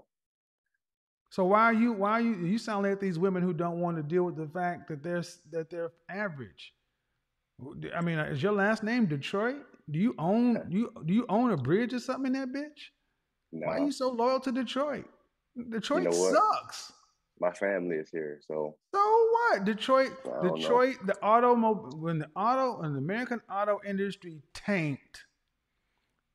So why are you why are you you sound like these women who don't want to deal with the fact that they're that they're average. I mean, is your last name Detroit? Do you own you do you own a bridge or something in that bitch? Why are you so loyal to Detroit? Detroit You know sucks. My family is here, so So what? Detroit, don't know. Detroit, the automobile when the auto and the American auto industry tanked,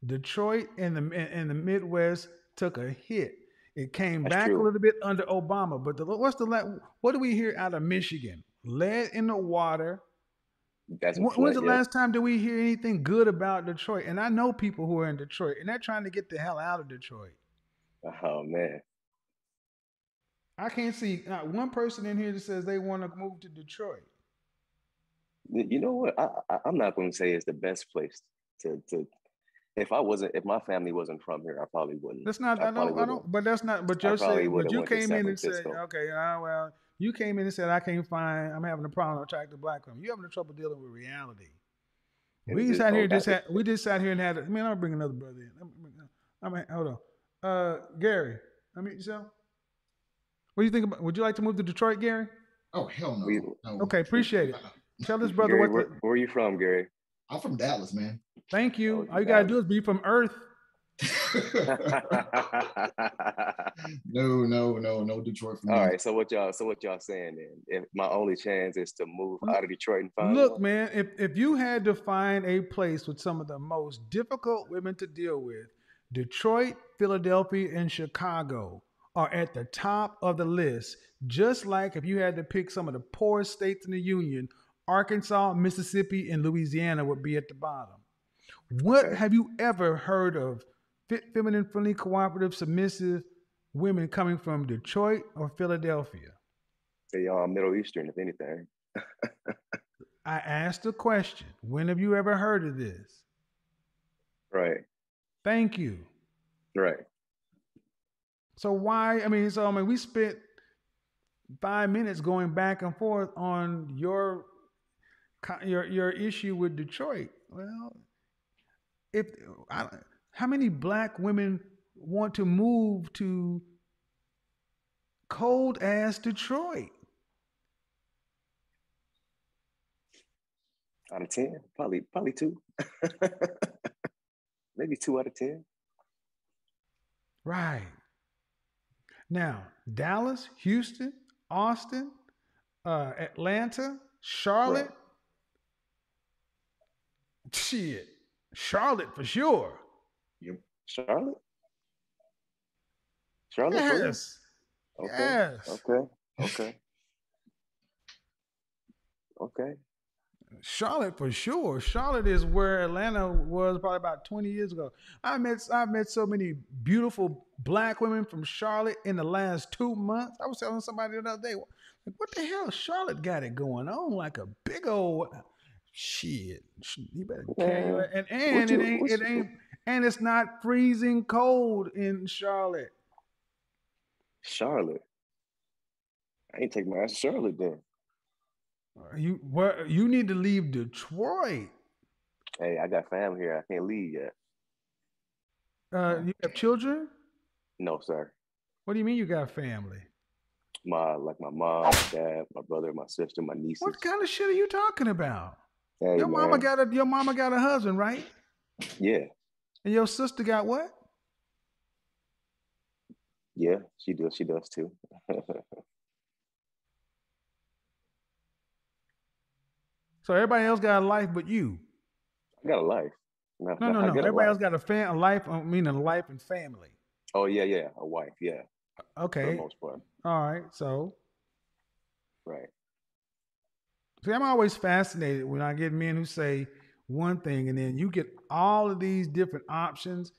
Detroit and the and the Midwest took a hit. It came That's back a little bit under Obama, but the, what's the what do we hear out of Michigan? Lead in the water, That's When- When's the yeah. last time did we hear anything good about Detroit? And I know people who are in Detroit, and they're trying to get the hell out of Detroit. Oh man. I can't see not one person in here that says they want to move to Detroit. You know what? I, I I'm not going to say it's the best place to to. If I wasn't, if my family wasn't from here, I probably wouldn't. That's not. I, probably don't. I don't. But that's not. But you probably said. But you came in and said, okay, uh, well, you came in and said, I can't find. I'm having a problem attracting black women. You having a trouble dealing with reality. It We was sat just here just had. We just sat here and had. I mean, I'm gonna bring another brother in. I mean, hold on. Uh, Gary, I mean yourself. What do you think about? Would you like to move to Detroit, Gary? Oh hell no. We- no. Okay, appreciate it. Tell this brother Gary, what. where, the- where are you from, Gary? I'm from Dallas, man. thank you. Oh, All you gotta Dallas. do is be from Earth. No, no, no, no Detroit for me. All right. So what y'all? So what y'all saying then? If my only chance is to move out of Detroit and find Look, one? man, if, if you had to find a place with some of the most difficult women to deal with, Detroit, Philadelphia, and Chicago are at the top of the list. Just like if you had to pick some of the poorest states in the Union, Arkansas, Mississippi, and Louisiana would be at the bottom. What have you ever heard of fit, feminine, friendly, cooperative, submissive women coming from Detroit or Philadelphia? Say y'all uh, Middle Eastern, if anything. I asked a question. When have you ever heard of this? Right. Thank you. Right. So why? I mean, so I mean, we spent five minutes going back and forth on your your your issue with Detroit. Well, if I, how many black women want to move to cold ass Detroit? Out of ten, probably probably two. Maybe two out of ten. Right. Now, Dallas, Houston, Austin, uh, Atlanta, Charlotte. Shit. Charlotte for sure. Yep. Charlotte. Charlotte. Yes. Okay. Yes. Okay. Okay. Okay. Charlotte for sure. Charlotte is where Atlanta was probably about 20 years ago. I met I've met so many beautiful black women from Charlotte in the last two months. I was telling somebody the other day, like, what the hell? Charlotte got it going on like a big old shit. You better carry Man, it. And and what it you- ain't it ain't and it's not freezing cold in Charlotte. Charlotte. I ain't taking my ass to Charlotte then. You where you need to leave Detroit. Hey, I got family here. I can't leave yet. Uh, you have children? No, sir. What do you mean you got family? My like my mom, my dad, my brother, my sister, my nieces. What kind of shit are you talking about? Hey, your mama got a your mama got a husband, right? Yeah, And your sister got what? yeah, she does. She does too. So everybody else got a life but you. I got a life. No, no, no. Everybody else got a fam a life, I mean a life and family. Oh yeah, yeah, a wife. Yeah, for Okay. the most part. All right. So Right. see, I'm always fascinated when I get men who say one thing and then you get all of these different options,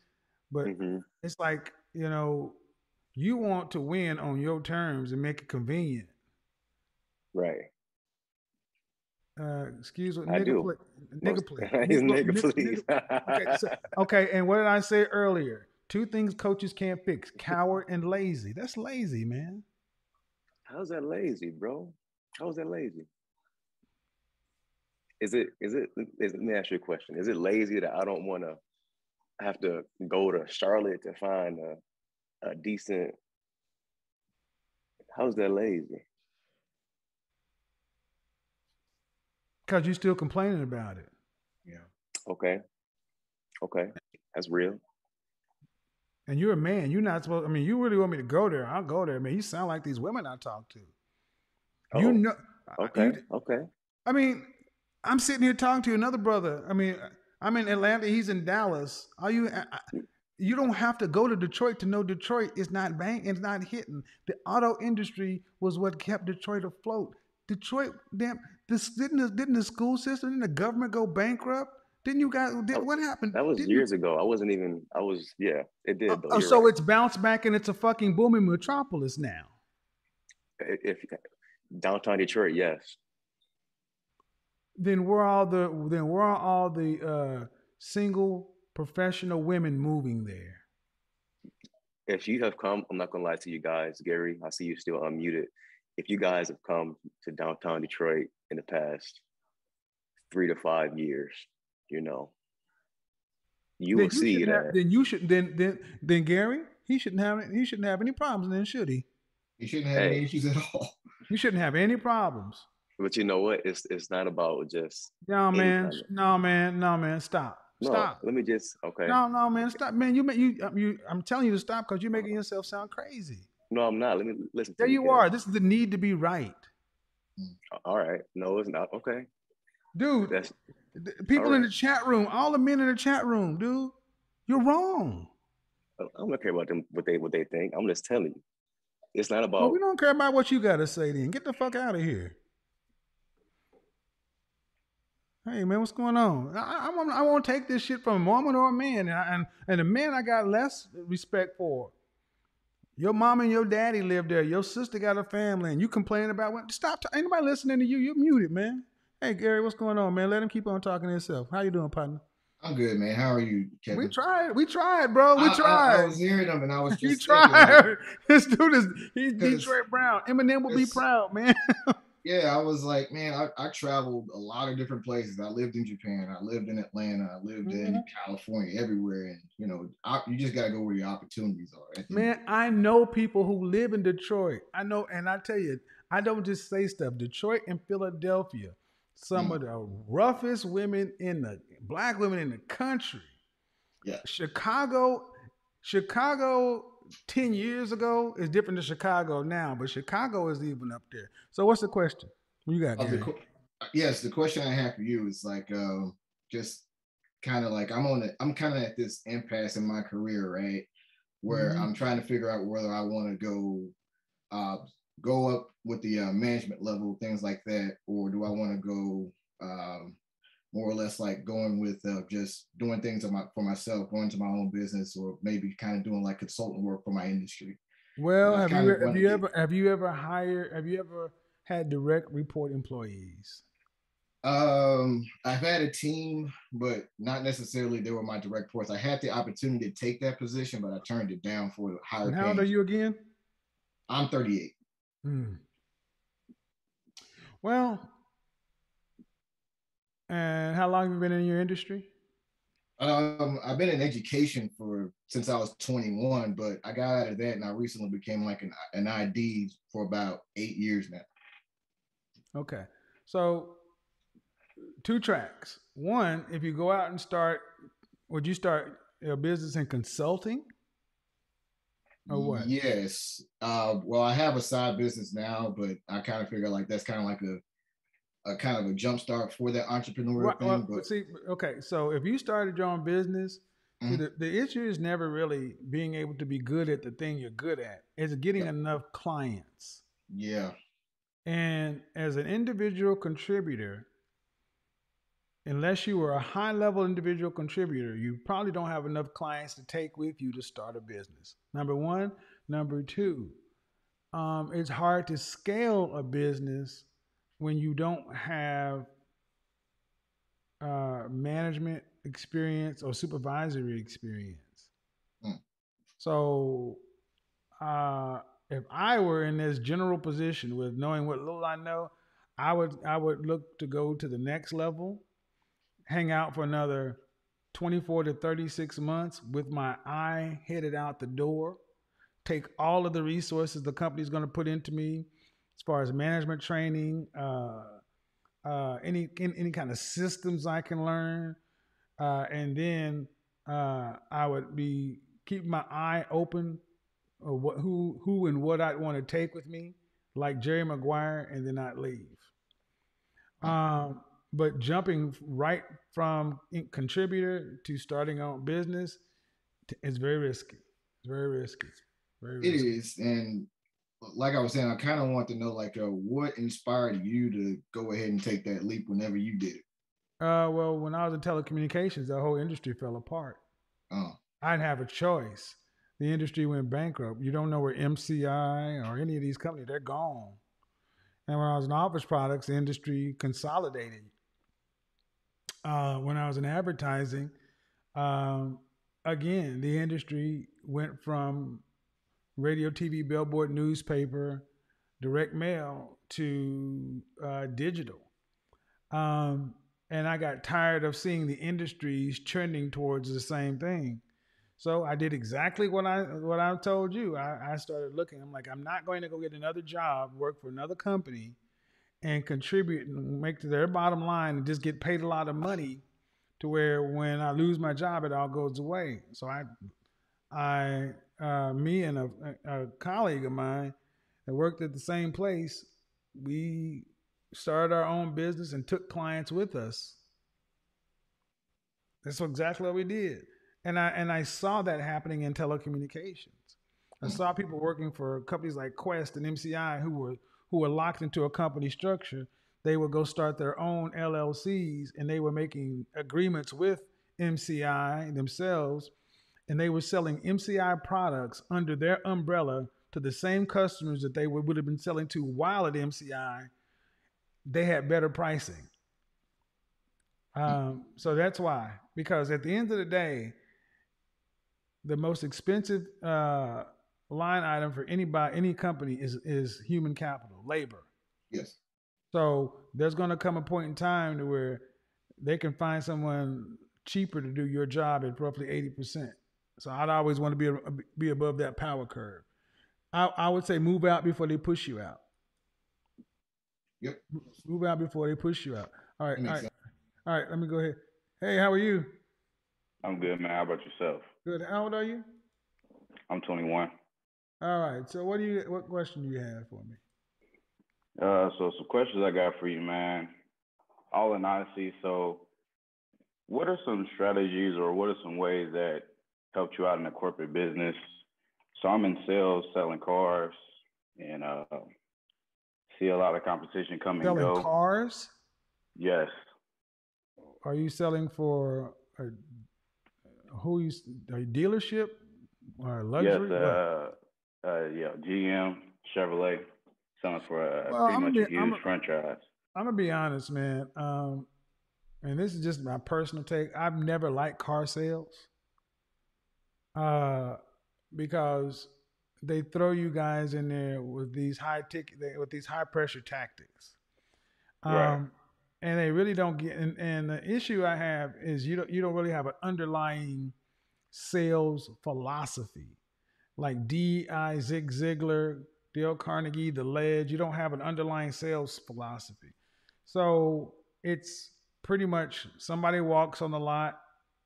but Mm-hmm. it's like, you know, you want to win on your terms and make it convenient. Right. Uh, excuse me, I nigga, do. nigga, please. He's Nigga- nigga, nigga- please. okay, so- okay, and what did I say earlier? Two things coaches can't fix: coward and lazy. That's lazy, man. How's that lazy, bro? How's that lazy? Is it is it is, let me ask you a question. Is it lazy that I don't want to have to go to Charlotte to find a, a decent how's that lazy? Because you're still complaining about it. Yeah. Okay. Okay. That's real. And you're a man. You're not supposed. I mean, you really want me to go there? I'll go there, man. You sound like these women I talk to. You Oh, know. Okay. you- okay. I mean, I'm sitting here talking to another brother. I mean, I'm in Atlanta. He's in Dallas. Are you? I, I- mm. you don't have to go to Detroit to know Detroit is not bang. It's not hitting. The auto industry was what kept Detroit afloat. Detroit, damn, this didn't the, didn't the school system, didn't the government go bankrupt? Didn't you guys? Did, what happened? That was Didn't you- years ago. I wasn't even. I was. Yeah, it did. though. Oh, so right. it's bounced back and it's a fucking booming metropolis now. if downtown Detroit, yes. Then where are all the then where are all the uh, single professional women moving there? If you have come, I'm not gonna lie to you guys, Gary. I see you still unmuted. If you guys have come to downtown Detroit in the past three to five years, you know, you then will see shouldn't that. have- then you should then then then Gary he shouldn't have he shouldn't have any problems then should he? He shouldn't have any issues at all. He shouldn't have any problems. But you know what? It's it's not about just. No man, kind no man, no man, stop, no, stop. let me just okay. No, no man, stop, man. You make you you. I'm telling you to stop because you're making yourself sound crazy. No, I'm not. Let me listen. There me, you Gary. are. This is the need to be right, All right. No, it's not. Okay. dude. That's th- People all in the chat room, all the men in the chat room, dude. You're wrong. I don't care about them what they what they think. I'm just telling you. It's not about Well, we don't care about what you got to say. Then get the fuck out of here. Hey man, what's going on? I, I, I won't take this shit from a woman or a man, and I- and and a man I got less respect for. Your mom and your daddy live there. Your sister got a family, and you complain about what? Stop! T- Ain't nobody listening to you. You're muted, man. Hey Gary, what's going on, man? Let him keep on talking to himself. How you doing, partner? I'm good, man. How are you, Kevin? We tried. We tried, bro. We I- I- tried. I, was hearing them, and I was just you thinking, like, tried. this dude is he's Detroit Brown. Eminem will be proud, man. Yeah, I was like, man, I, I traveled a lot of different places. I lived in Japan, I lived in Atlanta, I lived in Mhm. California, everywhere, and you know, I, you just gotta go where your opportunities are. Man, I know people who live in Detroit. I know, and I tell you, I don't just say stuff. Detroit and Philadelphia, some of the roughest women in the black women in the country. Yeah. Chicago, Chicago 10 years ago is different than Chicago now, but Chicago is even up there. So what's the question? You got, Uh, the yes, the question I have for you is like, um, just kind of like I'm on it. I'm kind of at this impasse in my career, right, where Mhm. I'm trying to figure out whether I want to go, uh, go up with the uh, management level, things like that, or do I want to go, um, more or less like going with uh, just doing things my, for myself, going to my own business, or maybe kind of doing like consultant work for my industry. Well, have you have you ever have you ever hired have you ever had direct report employees? Um, I've had a team, but not necessarily they were my direct reports. I had the opportunity to take that position, but I turned it down for the higher. And how old are you again? I'm 38. Hmm. Well, and how long have you been in your industry? Um, I've been in education for since I was 21, but I got out of that and I recently became like an, an ID for about eight years now. Okay. So two tracks. One, if you go out and start, would you start a business in consulting? Or what? Yes. Uh, well, I have a side business now, but I kind of figure like that's kind of like a a kind of a jump start for that entrepreneurial thing. well, but see, okay, so if you started your own business, Mhm. the, the issue is never really being able to be good at the thing you're good at. It's getting enough clients. yeah, And as an individual contributor, unless you are a high level individual contributor, you probably don't have enough clients to take with you to start a business. Number one. Number two, um, it's hard to scale a business when you don't have uh, management experience or supervisory experience. Mm. So, uh, if I were in this general position with knowing what little I know, I would I would look to go to the next level, hang out for another 24 to 36 months with my eye headed out the door, take all of the resources the company's going to put into me as far as management training, uh, uh, any, any any kind of systems I can learn, uh, and then uh, I would be keep my eye open of what who who and what I'd want to take with me, like Jerry Maguire, and then I'd leave. Um, but jumping right from contributor to starting own business is very risky. It's very risky. Very it risky. is, and like I was saying, I kind of want to know like uh, what inspired you to go ahead and take that leap whenever you did it. Uh, well, when I was in telecommunications, the whole industry fell apart. Oh. I didn't have a choice. The industry went bankrupt. You don't know where MCI or any of these companies, they're gone. And when I was in office products, the industry consolidated. Uh, when I was in advertising, um, again, the industry went from radio, TV, billboard, newspaper, direct mail to uh, digital. Um, and I got tired of seeing the industries trending towards the same thing. So I did exactly what I what I told you. I, I started looking. I'm like, I'm not going to go get another job, work for another company, and contribute and make to their bottom line and just get paid a lot of money to where when I lose my job, it all goes away. So I, I, uh, me and a, a colleague of mine that worked at the same place, we started our own business and took clients with us. That's exactly what we did. And I and I saw that happening in telecommunications. I saw people working for companies like Qwest and MCI who were who were locked into a company structure. They would go start their own LLCs and they were making agreements with MCI themselves and they were selling MCI products under their umbrella to the same customers that they would, have been selling to while at MCI. They had better pricing. Um, so that's why, because at the end of the day, the most expensive uh, line item for anybody, any company is is human capital, labor. Yes. So there's going to come a point in time to where they can find someone cheaper to do your job at roughly eighty percent. So I'd always want to be be above that power curve. I, I would say move out before they push you out. Yep. Move out before they push you out. All right. That All makes right. All right. Let me go ahead. Hey, how are you? I'm good, man. How about yourself? Good. How old are you? I'm 21. All right. So what do you? What question do you have for me? Uh, so some questions I got for you, man. All in honesty, so what are some strategies or what are some ways that helped you out in the corporate business? So I'm in sales, selling cars, and uh, see a lot of competition come and Selling go. cars? Yes. Are you selling for a, who you a dealership or luxury? Yes. Uh, uh, yeah. GM, Chevrolet, selling for a Well, pretty I'ma much be- a huge I'ma- franchise. I'm gonna be honest, man. Um, and this is just my personal take. I've never liked car sales, uh, because they throw you guys in there with these high ticket, with these high pressure tactics. Um, Right. and they really don't get. And, and the issue I have is you don't you don't really have an underlying sales philosophy like D. I. Zig Ziglar, Dale Carnegie, The Ledge. You don't have an underlying sales philosophy. So it's pretty much somebody walks on the lot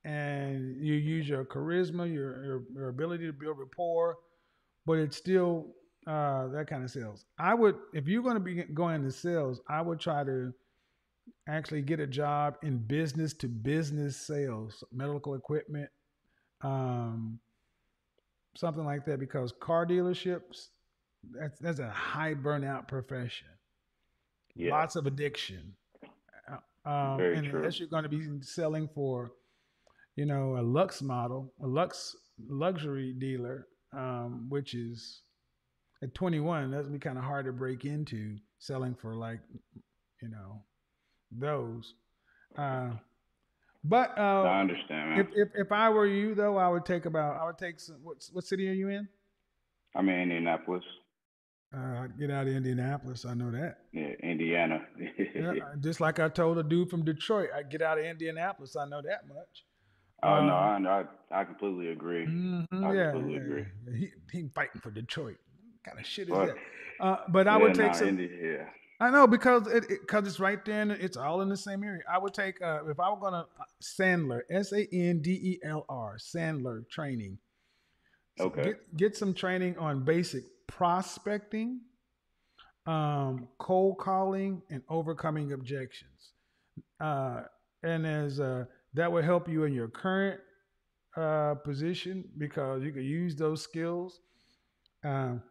and you use your charisma, your, your, your ability to build rapport, but it's still uh, that kind of sales. I would, if you're going to be going into sales, I would try to actually get a job in business to business sales, medical equipment, um, something like that, because car dealerships, that's, that's a high burnout profession. Yeah. Lots of addiction. Uh, Um, Very and true. unless you're going to be selling for, you know, a Lux model, a Lux luxury dealer, um, which is at 21, that's be kind of hard to break into selling for like, you know, those. Uh, but uh, I understand, man. if, if if I were you though, I would take about I would take some, what what city are you in? I'm in Indianapolis. Uh, I'd get out of Indianapolis. I know that. Yeah, Indiana. Yeah, just like I told a dude from Detroit, I get out of Indianapolis. I know that much. Oh no, Um, I, I I completely agree. mhm, I yeah, completely yeah, agree. He he fighting for Detroit. What kind of shit is But- that? Uh, but I yeah, would take nah, some. Indy, yeah. I know because it because it's right there and it's all in the same area. I would take uh, if I were gonna Sandler S A N D E L R Sandler training. So Okay. Get get some training on basic prospecting, um, cold calling, and overcoming objections. Uh, and as uh, that will help you in your current uh, position because you can use those skills. Um,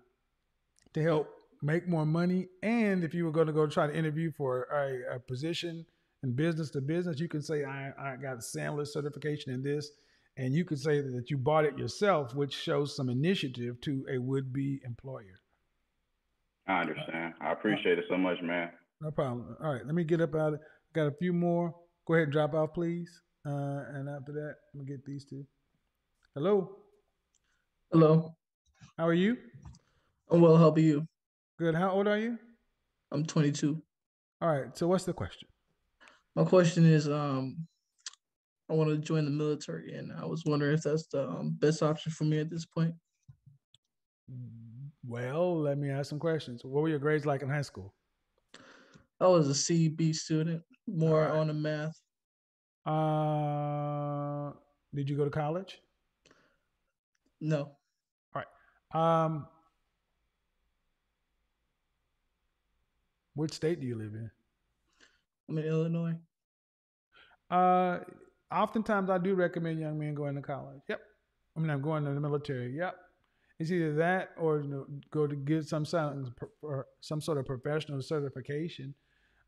to help make more money. And if you were going to go try to interview for a, a position in business to business, you can say, I, I got a Sandler certification in this. And you could say that you bought it yourself, which shows some initiative to a would be employer. I understand. I appreciate it so much, man. No problem. All right, let me get up out of Got a few more. Go ahead and drop off, please. Uh, and after that, I'm gonna get these two. Hello. Hello. How are you? I'm well. How are you? Good. How old are you? I'm 22. All right. So what's the question? My question is, um, I want to join the military, and I was wondering if that's the um, best option for me at this point. Well, let me ask some questions. What were your grades like in high school? I was a CB student, more on the math. Uh, did you go to college? No. All right. Um, what state do you live in? I'm in Illinois. Uh, oftentimes I do recommend young men going to college. Yep. I mean, I'm going to the military. Yep. It's either that or you know, go to get some sort of, some sort of professional certification.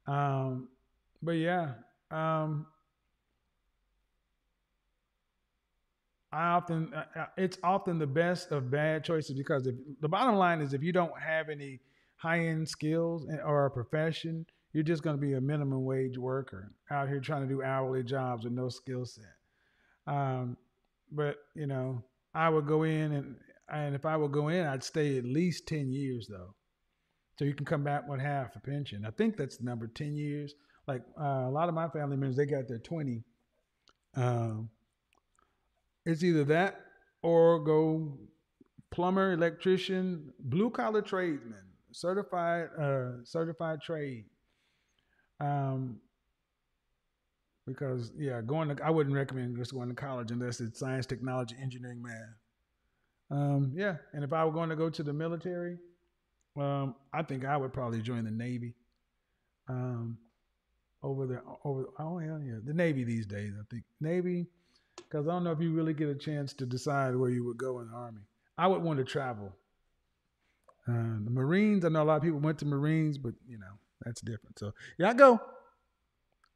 Um, but yeah, um, I often it's often the best of bad choices because if, the bottom line is if you don't have any high end skills or a profession, you're just going to be a minimum wage worker out here trying to do hourly jobs with no skill set. Um, but you know, I would go in and and if I would go in, I'd stay at least ten years though, so you can come back with half a pension. I think that's the number ten years. Like uh, a lot of my family members, they got their twenty. Um, it's either that or go plumber, electrician, blue collar tradesman, certified uh, certified trade. Um, because yeah, going to I wouldn't recommend just going to college unless it's science, technology, engineering, math. Um, yeah, and if I were going to go to the military, um, I think I would probably join the Navy. Um, over the over oh yeah yeah the Navy these days I think Navy because I don't know if you really get a chance to decide where you would go in the Army. I would want to travel. Uh, the Marines, I know a lot of people went to Marines, but you know that's different. So yeah, I go.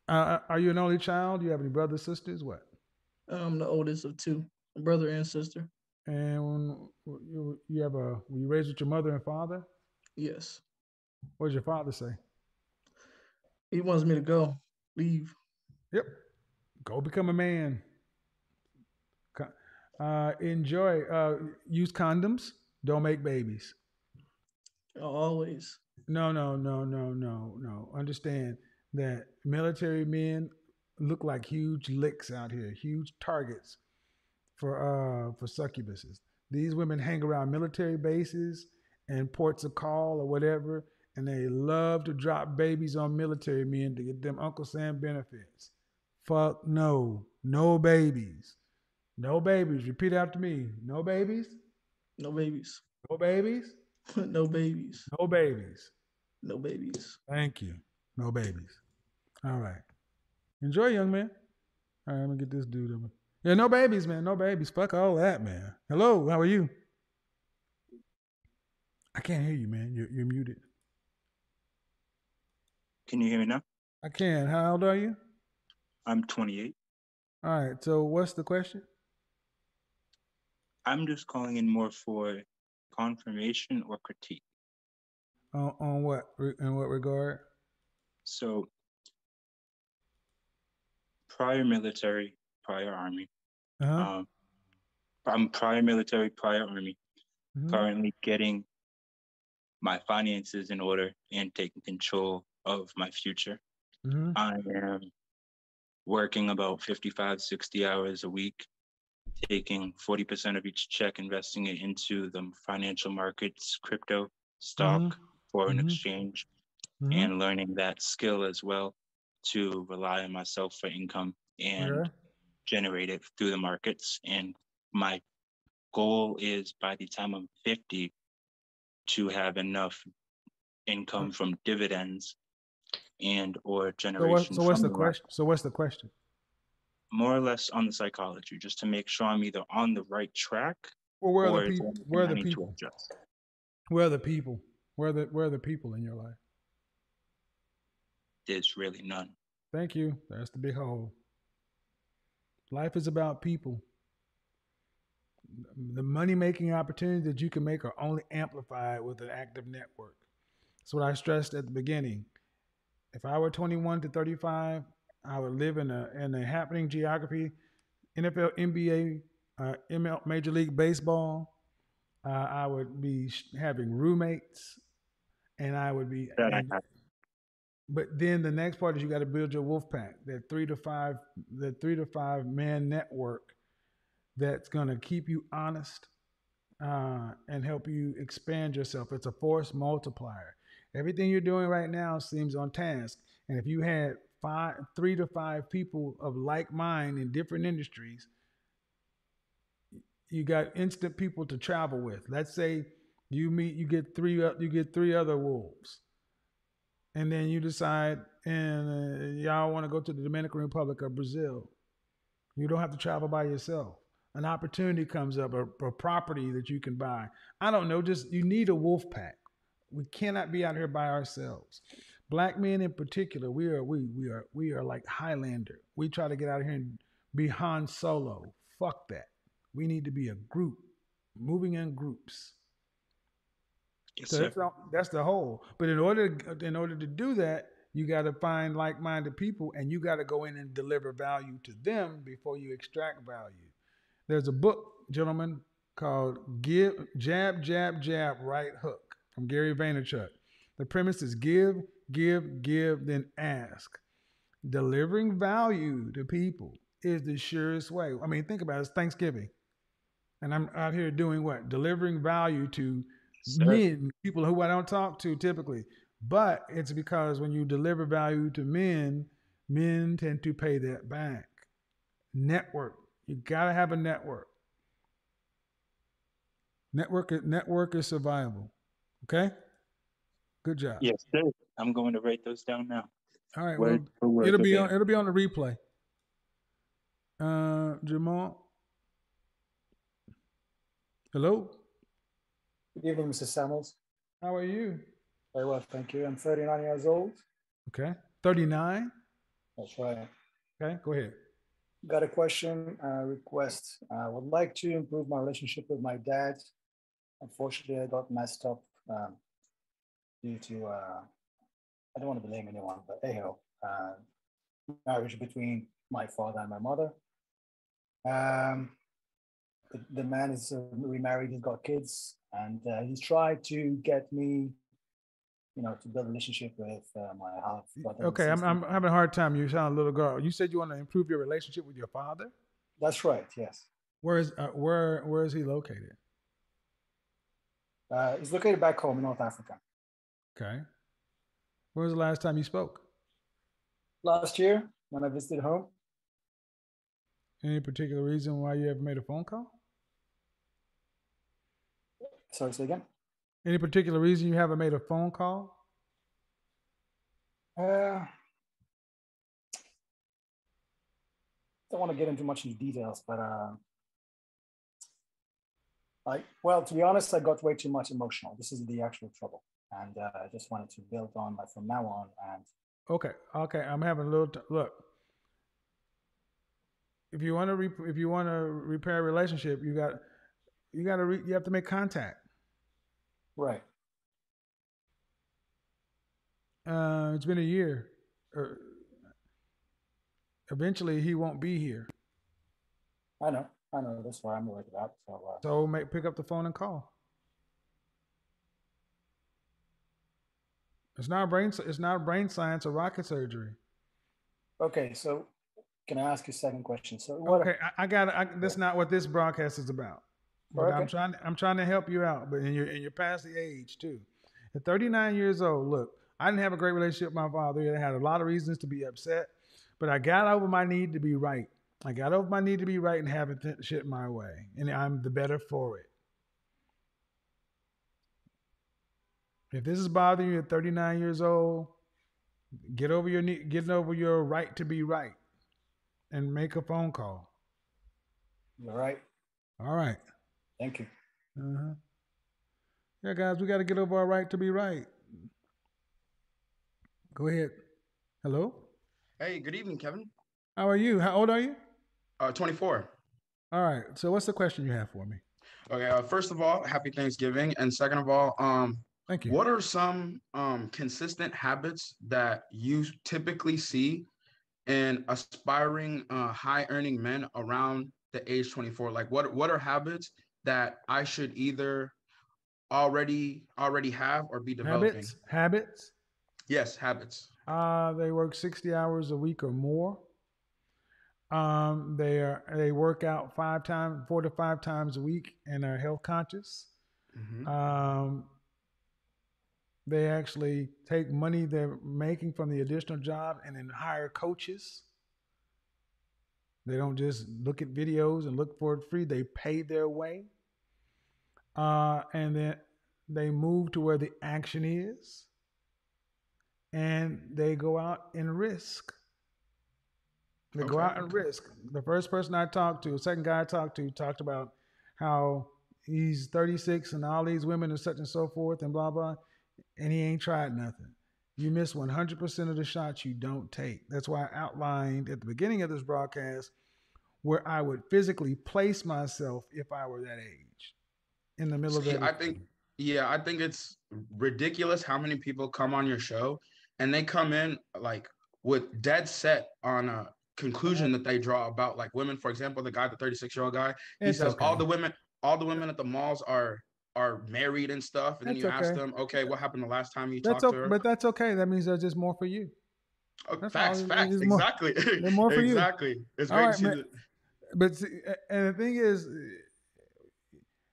Uh, are you an only child? Do you have any brothers, sisters? What? I'm the oldest of two, a brother and sister. And when you, you have a, were you raised with your mother and father? Yes. What does your father say? He wants me to go, leave. Yep. Go become a man. Uh, enjoy. Uh, use condoms. Don't make babies. Always. No, no, no, no, no, no. Understand that military men look like huge licks out here, huge targets for uh for succubuses. These women hang around military bases and ports of call or whatever, and they love to drop babies on military men to get them Uncle Sam benefits. Fuck no. No babies. No babies. Repeat after me. No babies. No babies. No babies. no babies. No babies. No babies. Thank you. No babies. All right. Enjoy, young man. All right, I'm gonna get this dude over. Yeah, no babies, man. No babies. Fuck all that, man. Hello, how are you? I can't hear you, man. You're, you're muted. Can you hear me now? I can. How old are you? I'm 28. All right. So, what's the question? I'm just calling in more for confirmation or critique. On, on what? In what regard? So, prior military, prior army. Uh-huh. Um, I'm prior military, prior army. Mhm. Currently getting my finances in order and taking control of my future. Mhm. I am working about 55, 60 hours a week, taking 40% of each check, investing it into the financial markets, crypto, stock, Mhm. foreign Mhm. exchange, Mhm. and learning that skill as well to rely on myself for income and generate it through the markets. And my goal is by the time I'm 50 to have enough income from dividends and or So, what, generation so what's the the question? So, what's the question? More or less on the psychology, just to make sure I'm either on the right track Well, where are or the people? Where are the people? Where are the people? Where are the where are the people in your life? There's really none. Thank you. That's the big hole. Life is about people. The money making opportunities that you can make are only amplified with an active network. That's what I stressed at the beginning. If I were 21 to 35, I would live in a in a happening geography, NFL, NBA, uh, ML, Major League Baseball. Uh, I would be having roommates, and I would be. And- but then the next part is you got to build your wolf pack, that three to five, the three to five man network that's going to keep you honest uh, and help you expand yourself. It's a force multiplier. Everything you're doing right now seems on task. And if you had five, three to five people of like mind in different industries, you got instant people to travel with. Let's say you meet, you get three, o- you get three other wolves and then you decide and uh, y'all want to go to the Dominican Republic or Brazil. You don't have to travel by yourself. An opportunity comes up, a, a property that you can buy. I don't know, just you need a wolf pack. We cannot be out here by ourselves. Black men in particular, we are we we are we are like Highlander. We try to get out here and be Han Solo. Fuck that. We need to be a group, moving in groups. Yes, So sir. that's the, that's the whole. But in order in order to do that, you got to find like-minded people, and you got to go in and deliver value to them before you extract value. There's a book, gentlemen, called "Give Jab Jab Jab Right Hook" from Gary Vaynerchuk. The premise is give, give, give, then ask. Delivering value to people is the surest way. I mean, think about it. It's Thanksgiving, and I'm out here doing what? Delivering value to men, people who I don't talk to typically. But it's because when you deliver value to men, men tend to pay that back. Network. You gotta have a network. Network network is survival. Okay? Good job. Yes, sir. I'm going to write those down now. All right. Word Well, word, it'll be okay. on it'll be on the replay. Uh Jamal. Hello. Good evening, Mr. Samuels. How are you? Very well, thank you. I'm 39 years old. Okay. 39. That's right. Okay, go ahead. Got a question, uh, request. I would like to improve my relationship with my dad. Unfortunately, I got messed up um, due to, uh, I don't want to blame anyone, but anyhow, uh, marriage between my father and my mother. Um, the, the man is uh, remarried, he's got kids, and uh, he's tried to get me, you know, to build a relationship with uh, my half brother. Okay, I'm. I'm having a hard time. You sound a little girl. You said you want to improve your relationship with your father. That's right. Yes. Where is uh, where where is he located? Uh, he's located back home in North Africa. Okay. When was the last time you spoke? Last year, when I visited home, Any particular reason why you ever made a phone call? sorry, say again. Any particular reason you haven't made a phone call? Uh, don't want to get into much into details, but uh, I well, to be honest, I got way too much emotional. This is the actual trouble, and uh, I just wanted to build on like from now on. And Okay, okay. I'm having a little t- look. If you want to re- if you want to repair a relationship, you got you got to re- you have to make contact. right, Uh, it's been a year. Er, eventually, he won't be here. I know, I know. That's why I'm worried about. So uh, So make pick up the phone and call. It's not brain. It's not brain science or rocket surgery. okay, so can I ask you a second question? So what? Okay, I, I got. I, that's not what this broadcast is about. But I'm trying. I'm trying to help you out. But and you're and you're past the age too. At 39 years old, look, I didn't have a great relationship with my father. I had a lot of reasons to be upset, but I got over my need to be right. I got over my need to be right and having th- shit my way, and I'm the better for it. If this is bothering you at 39 years old, get over your need, getting over your right to be right, and make a phone call. You're right. All right. Thank you. Uh-huh. Yeah, guys, we got to get over our right to be right. Go ahead. Hello. Hey, good evening, Kevin. How are you? How old are you? Uh, 24. All right. So, what's the question you have for me? Okay. Uh, first of all, happy Thanksgiving, and second of all, um, thank you. What are some um consistent habits that you typically see in aspiring uh, high-earning men around the age 24? Like, what what are habits that I should either already already have or be developing? Habits. Habits. Yes, habits. Uh, they work 60 hours a week or more. Um, they are they work out five times, four to five times a week, and are health conscious. Mhm. Um, they actually take money they're making from the additional job and then hire coaches. They don't just look at videos and look for it free. They pay their way. Uh, and then they move to where the action is. And they go out and risk. They go out and risk. The first person I talked to, the second guy I talked to, talked about how he's 36 and all these women and such and so forth and blah blah, and he ain't tried nothing. You miss 100% of the shots you don't take. That's why I outlined at the beginning of this broadcast where I would physically place myself if I were that age, in the middle See, of I think, yeah, I think it's ridiculous how many people come on your show and they come in like with dead set on a conclusion that they draw about like women. For example, the guy, the 36 year old guy, he It's says all the women, all the women at the malls are are married and stuff. And then That's you ask them, okay, what happened the last time you That's talked to her? but that's okay. That means there's just more for you. Oh, That's facts, all. facts, more- exactly. more for you. exactly. It's All great right, to see man. that. But see, and the thing is,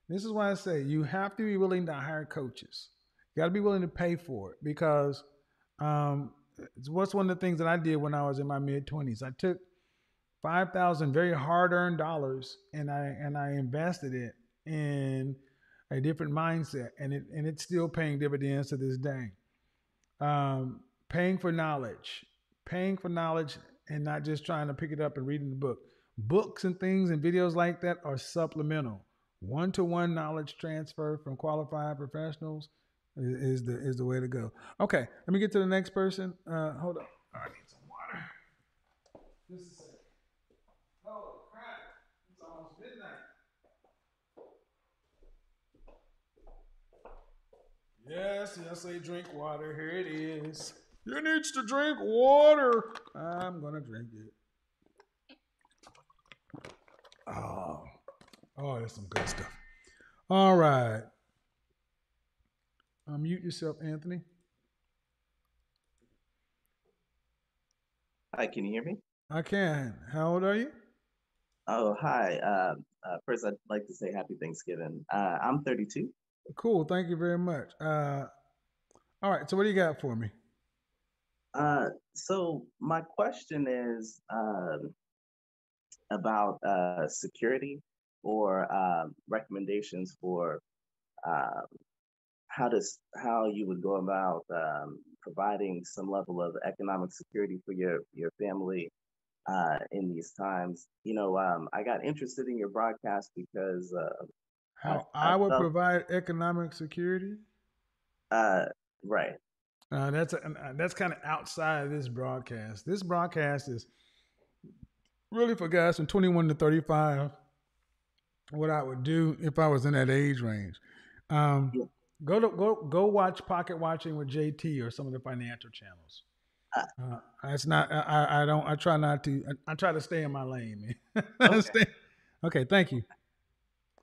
this is why I say you have to be willing to hire coaches. You got to be willing to pay for it because um, it's what's one of the things that I did when I was in my mid twenties. I took five thousand very hard earned dollars and I and I invested it in a different mindset, and it and it's still paying dividends to this day. Um, paying for knowledge, paying for knowledge, and not just trying to pick it up and reading the book. Books and things and videos like that are supplemental. One to one knowledge transfer from qualified professionals is the is the way to go. Okay, let me get to the next person. Uh, hold on. I need some water a second. Oh crap! It's almost midnight. Yes, yes, they drink water. Here it is. You needs to drink water. I'm gonna drink it. Oh, oh, that's some good stuff. All right. Unmute yourself, Anthony. Hi, can you hear me? I can. How old are you? Oh, hi. Uh, uh, first, I'd like to say happy Thanksgiving. Uh, I'm 32. Cool. Thank you very much. Uh, all right. So, what do you got for me? Uh, so my question is um, about uh, security or um, recommendations for um, how does how you would go about um, providing some level of economic security for your your family uh, in these times. You know, um, I got interested in your broadcast because How I I, would provide economic security? uh, right. Uh, that's uh, that's kind of outside of this broadcast. This broadcast is really for guys from 21 to 35. What I would do if I was in that age range, um, go to go go watch Pocket Watching with JT or some of the financial channels. Uh, it's not. I, I- don't. I try not to. I, I try to stay in my lane, man. Stay- okay. Thank you.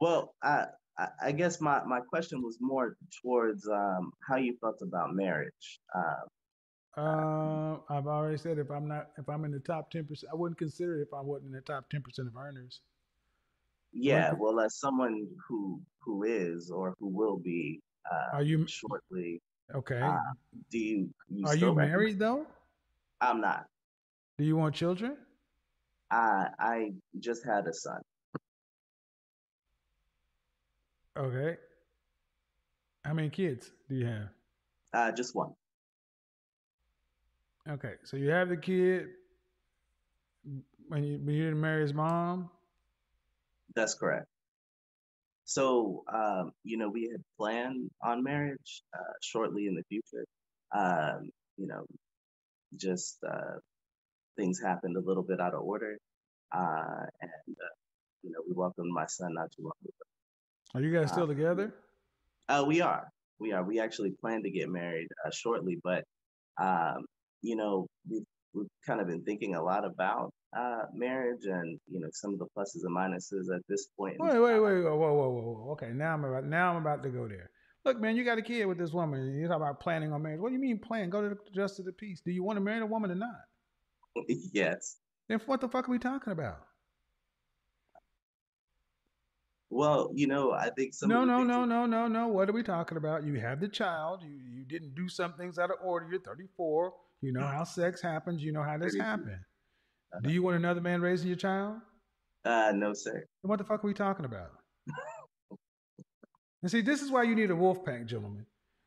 Well, I I- guess my, my question was more towards um, how you felt about marriage. Uh, Uh, I've already said if I'm not if I'm in the top ten percent, I wouldn't consider it if I wasn't in the top ten percent of earners. yeah, well, as someone who who is or who will be uh, Are you- shortly, Okay. uh, do you, you Are you married though? I'm not. Do you want children? I I just had a son. Okay. How many kids do you have? Uh, just one. Okay, so you have the kid when you when you didn't marry his mom. That's correct. so um, you know, we had planned on marriage uh, shortly in the future. Um, you know, just uh, things happened a little bit out of order, uh, and uh, you know, we welcomed my son not too long ago. Are you guys still Uh, together? Uh, we are. We are. We actually plan to get married uh, shortly, but um, you know, we've we've kind of been thinking a lot about uh, marriage and you know some of the pluses and minuses at this point. Wait, wait, wait, whoa, whoa, whoa, whoa. whoa. Okay, now I'm about now I'm about to go there. Look, man, you got a kid with this woman. You talk about planning on marriage. What do you mean plan? Go to the justice of the peace. Do you want to marry the woman or not? yes. Then what the fuck are we talking about? Well, you know, I think some. No, no, no, no, no, no. What are we talking about? You have the child. You you didn't do some things out of order. You're 34. You know how sex happens. You know how this 32. happened. Do you want another man raising your child? Uh, no, sir. Then what the fuck are we talking about? and see, this is why you need a wolf pack, gentlemen.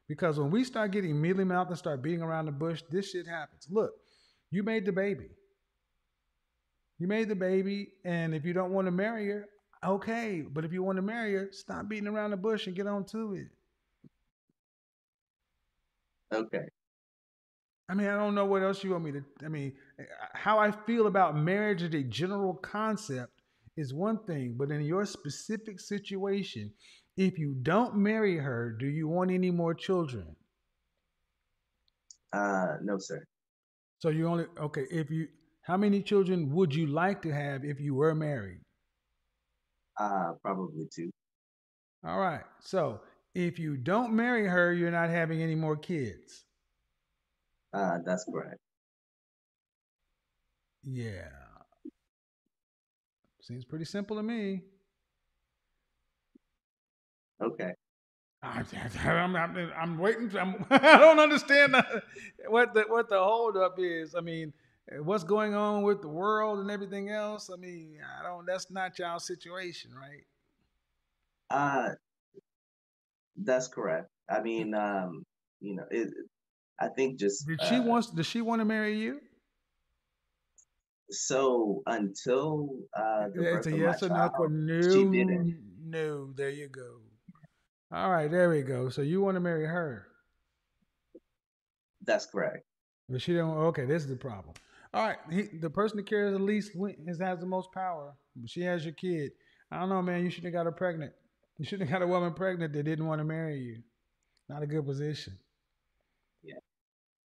Because when we start getting mealy mouthed and start beating around the bush, this shit happens. Look, you made the baby. You made the baby, and if you don't want to marry her, okay. But if you want to marry her, stop beating around the bush and get on to it. Okay. I mean, I don't know what else you want me to. I mean, how I feel about marriage as a general concept is one thing, but in your specific situation, if you don't marry her, do you want any more children? Uh, no, sir. So you only okay. If you, how many children would you like to have if you were married? Uh, probably two. All right. So if you don't marry her, you're not having any more kids. Uh, that's correct. Yeah. Seems pretty simple to me. Okay. I'm, I'm, I'm, I'm waiting. I'm, I don't understand what the what the holdup is. I mean, what's going on with the world and everything else? I mean, I don't. That's not y'all situation, right? Uh, that's correct. I mean, um, you know, it. I think just Did she uh, wants? Does she want to marry you? so until uh the It's a yes or no. child, For no, she didn't. no. There you go. All right, there we go. So you want to marry her? That's correct. But she don't. Okay, this is the problem. All right, he, the person that cares the least is has the most power. She has your kid. I don't know, man. You shouldn't have got her pregnant. You shouldn't have got a woman pregnant that didn't want to marry you. Not a good position. Yeah.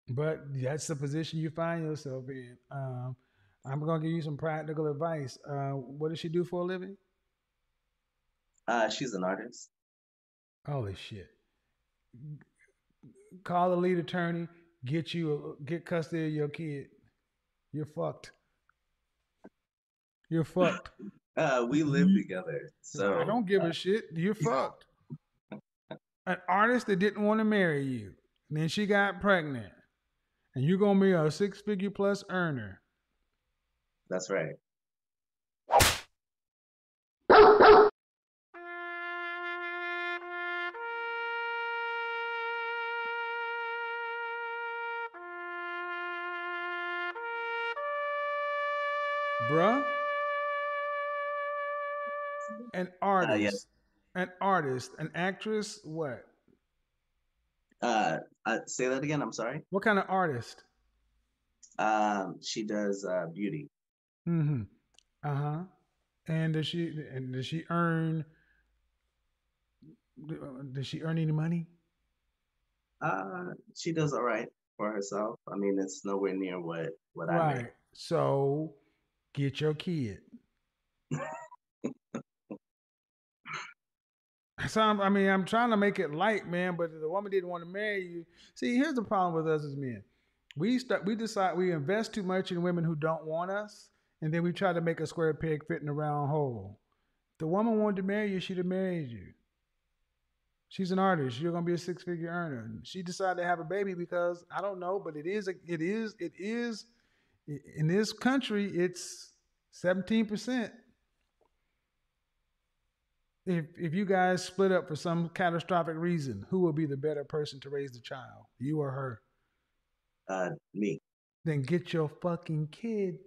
But that's the position you find yourself in. Um, I'm gonna give you some practical advice. Uh, what does she do for a living? Uh, she's an artist. Holy shit! Call the lead attorney. Get you get custody of your kid. You're fucked. You're fucked. Uh, we live together, so I don't give a shit. You're fucked. An artist that didn't want to marry you, and then she got pregnant, and you're gonna be a six figure plus earner. That's right. An artist, Uh, yes. an artist, an actress. What? Uh, uh, say that again. I'm sorry. What kind of artist? Um, she does uh beauty. Mm-hmm. Uh huh. And does she and does she earn? Does she earn any money? Uh, she does all right for herself. I mean, it's nowhere near what what I Right. So, get your kid. So I'm, I mean, I'm trying to make it light, man. But the woman didn't want to marry you. See, here's the problem with us as men. We start, we decide we invest too much in women who don't want us, and then we try to make a square peg fit in a round hole. If the woman wanted to marry you, she'd have married you. She's an artist. You're gonna be a six figure earner. She decided to have a baby because I don't know, but it is a, it is it is in this country it's 17%. If if you guys split up for some catastrophic reason, who will be the better person to raise the child? You or her? Uh, me. Then get your fucking kid.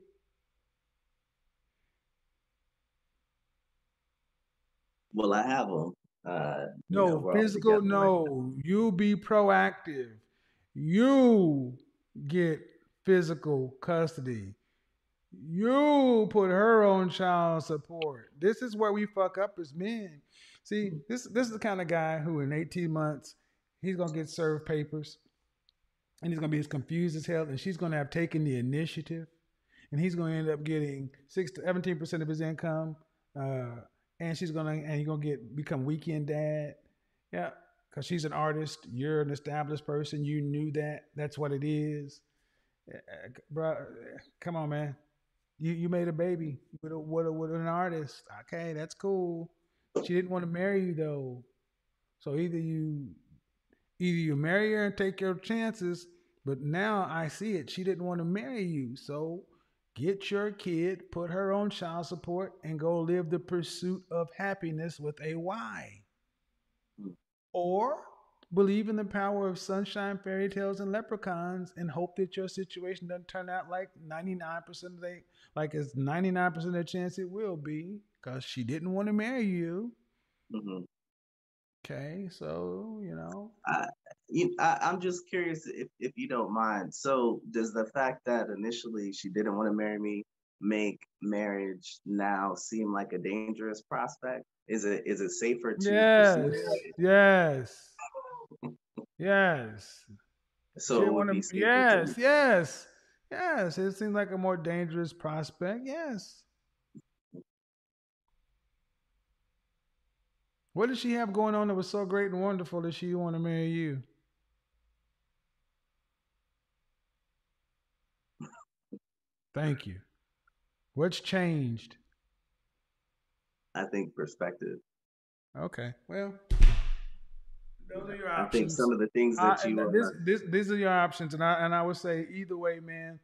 Well, I have them? Uh, you No, know, physical, together right no. You be proactive. You get physical custody. You put her on child support. This is where we fuck up as men. See, this this is the kind of guy who in 18 months, he's gonna get served papers and he's gonna be as confused as hell, and she's gonna have taken the initiative, and he's gonna end up getting six to 17 percent of his income, uh, and she's gonna and he's gonna get become weekend dad, yeah, because she's an artist, you're an established person, you knew that, that's what it is, Uh, uh, bro. Come on, man, you you made a baby with a a, with an artist, okay, that's cool. She didn't want to marry you though, so either you either you marry her and take your chances, but now I see it. She didn't want to marry you. So get your kid, put her on child support, and go live the pursuit of happiness with a Y. Or believe in the power of sunshine, fairy tales, and leprechauns and hope that your situation doesn't turn out like 99% of the like it's 99% of the chance it will be, because she didn't want to marry you. Mhm. Okay, so you know. I, you, I, I'm just curious if, if you don't mind. So, does the fact that initially she didn't want to marry me make marriage now seem like a dangerous prospect? Is it is it safer to Yes, yes, yes. So She it didn't would wanna- yes, yes, yes. It seems like a more dangerous prospect. Yes. What did she have going on that was so great and wonderful that she want to marry you? Thank you. What's changed? I think perspective. Okay. Well, those are your I think some of the things Uh, that you and are this, this, these are your options, and I and I would say either way, man.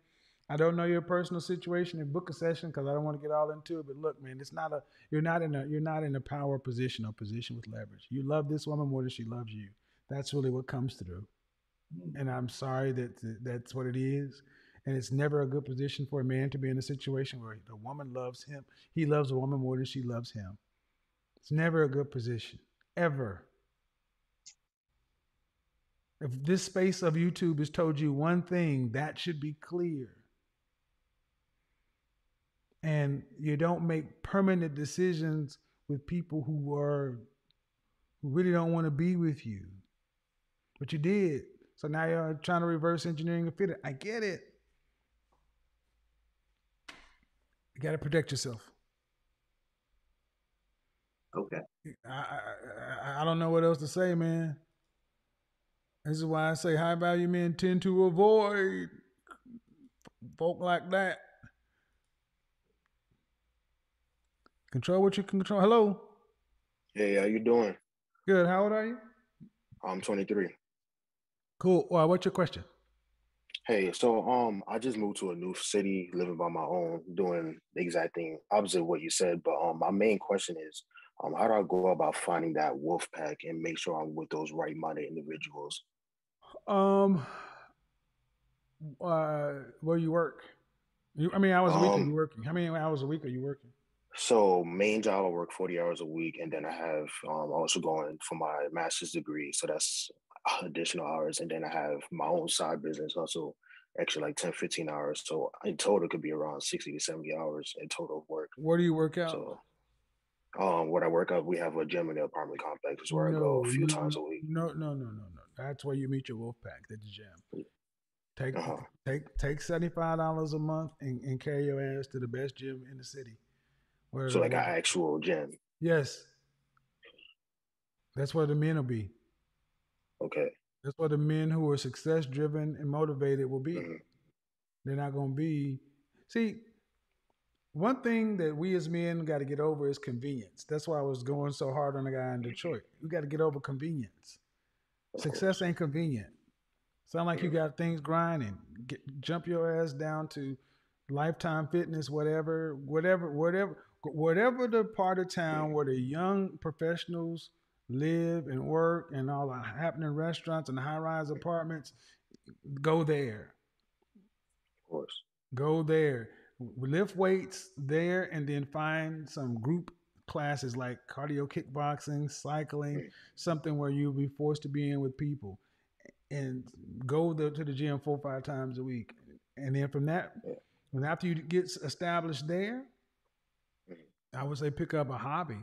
I don't know your personal situation and book a session because I don't want to get all into it. But look, man, it's not a you're not in a you're not in a power position or position with leverage. You love this woman more than she loves you. That's really what comes through. And I'm sorry that that's what it is. And it's never a good position for a man to be in a situation where the woman loves him. He loves a woman more than she loves him. It's never a good position, ever. If this space of YouTube has told you one thing, that should be clear. And you don't make permanent decisions with people who are who really don't want to be with you. But you did. So now you're trying to reverse engineering and fit it. I get it. You got to protect yourself. Okay. I, I I- I don't know what else to say, man. This is why I say high value men tend to avoid folk like that. Control what you can control. Hello. Hey, how you doing? Good. How old are you? I'm 23. Cool. Well, what's your question? Hey, so um, I just moved to a new city, living by my own, doing the exact thing opposite of what you said. But um, my main question is, um, how do I go about finding that wolf pack and make sure I'm with those right-minded individuals? Um, uh, where you work? You, I mean, hours a week are Um, you working? How many hours a week are you working? So main job, I work 40 hours a week, and then I have um, also going for my master's degree. So that's additional hours. And then I have my own side business, also extra like 10, 15 hours. So in total, it could be around 60 to 70 hours in total of work. Where do you work out? So um, when I work out, we have a gym in the apartment complex is where I go a few no, times a week. No, no, no, no, no. That's where you meet your wolf pack at the gym. Take Uh-huh. take take seventy five dollars a month and, and carry your ass to the best gym in the city. Where So like an actual gym. yes, that's where the men will be. Okay. That's where the men who are success driven and motivated will be. Mm-hmm. They're not going to be. See, one thing that we as men got to get over is convenience. That's why I was going so hard on the guy in Detroit. We got to get over convenience. Success ain't convenient. Sound like you got things grinding. Get, jump your ass down to Lifetime Fitness, whatever, whatever, whatever, whatever the part of town where the young professionals live and work and all the happening restaurants and high rise apartments. Go there. Of course. Go there. Lift weights there and then find some group classes like cardio kickboxing, cycling, something where you'll be forced to be in with people and go the, to the gym four or five times a week. And then from that, when after you get established there, I would say pick up a hobby.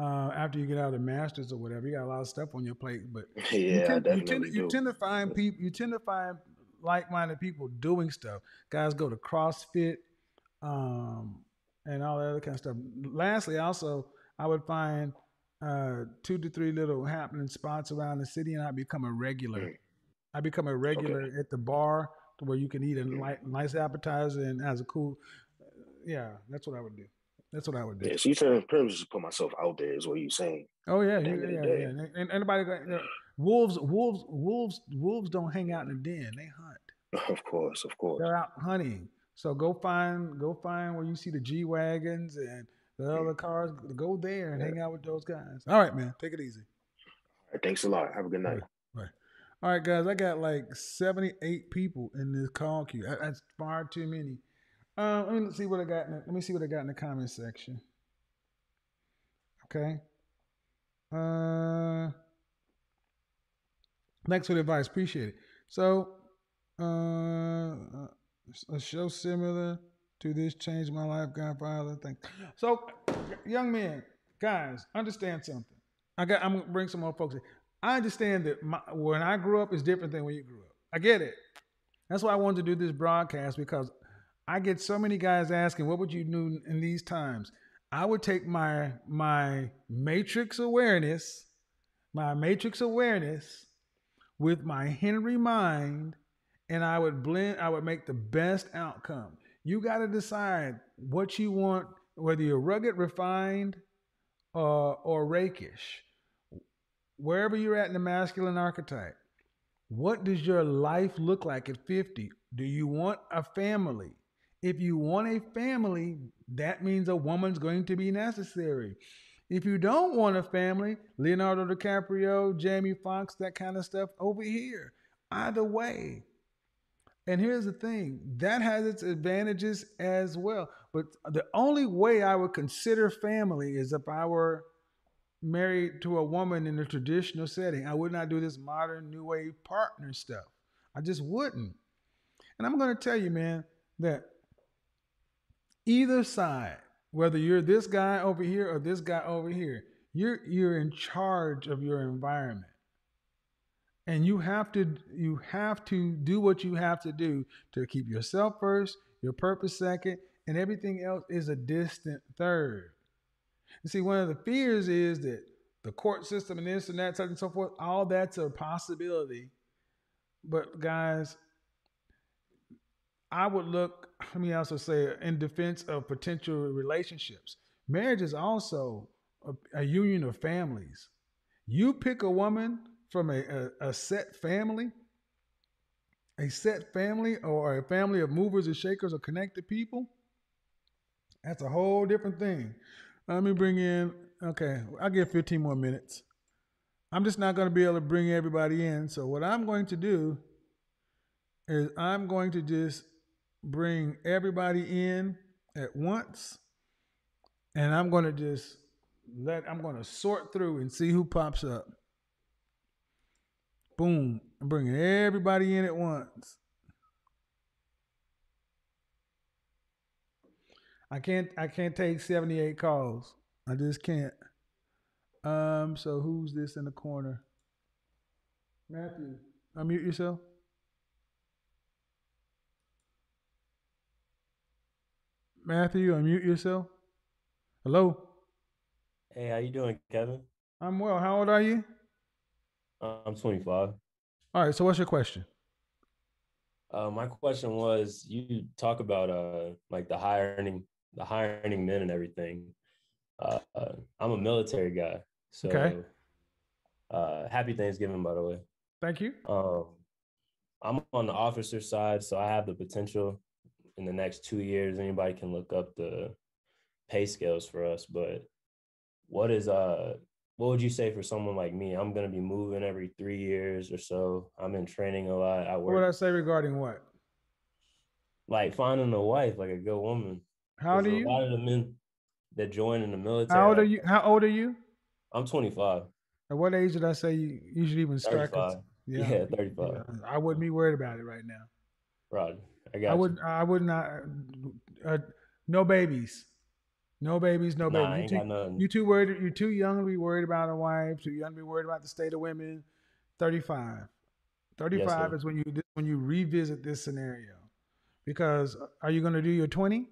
Uh, after you get out of the masters or whatever, you got a lot of stuff on your plate. But you Yeah, I tend, you, tend, you tend to find people. You tend to find like-minded people doing stuff. Guys go to CrossFit, um, and all that other kind of stuff. Lastly, also, I would find uh, two to three little happening spots around the city, and I become a regular. I become a regular at the bar to where you can eat a li- nice appetizer and has a cool. Yeah, that's what I would do. That's what I would do. Yeah, so you saying pretty to just put myself out there is what you're saying. Oh yeah, At the you, end of the yeah, yeah. And- And anybody got you know, wolves? Wolves? Wolves? Wolves don't hang out in the den. They hunt. Of course, of course. They're out hunting. So go find go find where you see the G wagons and the other cars. Go there and hang out with those guys. All right, man. Take it easy. All right, thanks a lot. Have a good night. Right. All right, guys. I got like seventy-eight people in this call queue. That's far too many. Uh, let me see what I got. In the, let me see what I got in the comment section. Okay. Uh, thanks for the advice. Appreciate it. So, uh, a show similar to this changed my life, Godfather. Thank. So, young men, guys, understand something. I got. I'm gonna bring some more folks. In. I understand that my, when I grew up is different than when you grew up. I get it. That's why I wanted to do this broadcast because I get so many guys asking, "What would you do in these times?" I would take my my matrix awareness, my matrix awareness, with my Henry mind, and I would blend. I would make the best outcome. You got to decide what you want, whether you're rugged, refined, uh, or rakish. Wherever you're at in the masculine archetype, what does your life look like at 50? Do you want a family? If you want a family, that means a woman's going to be necessary. If you don't want a family, Leonardo DiCaprio, Jamie Foxx, that kind of stuff over here. Either way. And here's the thing that has its advantages as well. But the only way I would consider family is if I were married to a woman in a traditional setting. I would not do this modern new wave partner stuff. I just wouldn't. And I'm going to tell you, man, that either side, whether you're this guy over here or this guy over here, you're you're in charge of your environment. And you have to you have to do what you have to do to keep yourself first, your purpose second, and everything else is a distant third. You see, one of the fears is that the court system and this and that, such and so forth, all that's a possibility. But guys, I would look, let me also say, in defense of potential relationships. Marriage is also a, a union of families. You pick a woman from a, a, a set family, a set family, or a family of movers and shakers or connected people. That's a whole different thing. Let me bring in, okay, I'll give 15 more minutes. I'm just not going to be able to bring everybody in. So, what I'm going to do is I'm going to just bring everybody in at once. And I'm going to just let, I'm going to sort through and see who pops up. Boom. I'm bringing everybody in at once. I can't I can't take 78 calls. I just can't. Um, so who's this in the corner? Matthew, unmute yourself. Matthew, unmute yourself. Hello. Hey, how you doing, Kevin? I'm well. How old are you? I'm 25. All right. So what's your question? Uh, my question was, you talk about uh like the high earning, the high earning men and everything. Uh, uh, I'm a military guy, so Okay. uh, happy Thanksgiving, by the way. Thank you. Um, I'm on the officer side, so I have the potential in the next two years. Anybody can look up the pay scales for us, but what is uh what would you say for someone like me? I'm gonna be moving every three years or so. I'm in training a lot. I What would I say regarding what? like finding a wife, like a good woman. How do you? A lot of the men, that join in the military. How old are you? How old are you? I'm 25. At what age did I say you, you should even start? 35. Yeah, 35. yeah. I wouldn't be worried about it right now. Rod, I got I you. would. I would not. Uh, no babies. No babies. No Nah, babies. you, too, you too worried. You're too young to be worried about a wife. Too young to be worried about the state of women. Thirty-five. Thirty-five sir. is when you when you revisit this scenario. Because are you going to do your twenty?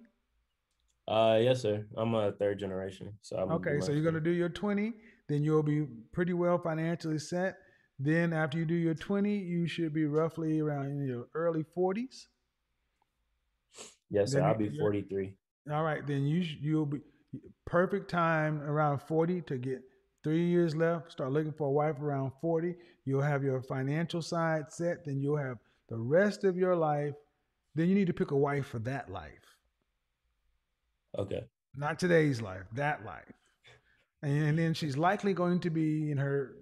Uh, yes, sir. I'm a third generation, so Okay, so you're going to do your 20, then you'll be pretty well financially set. Then after you do your 20, you should be roughly around in your early 40s. Yes, sir. I'll be 43. All right, then you sh- you'll be perfect time around 40 to get 3 years left. Start looking for a wife around 40. You'll have your financial side set, then you'll have the rest of your life. Then you need to pick a wife for that life. Okay. not today's life, that life. And, and then she's likely going to be in her.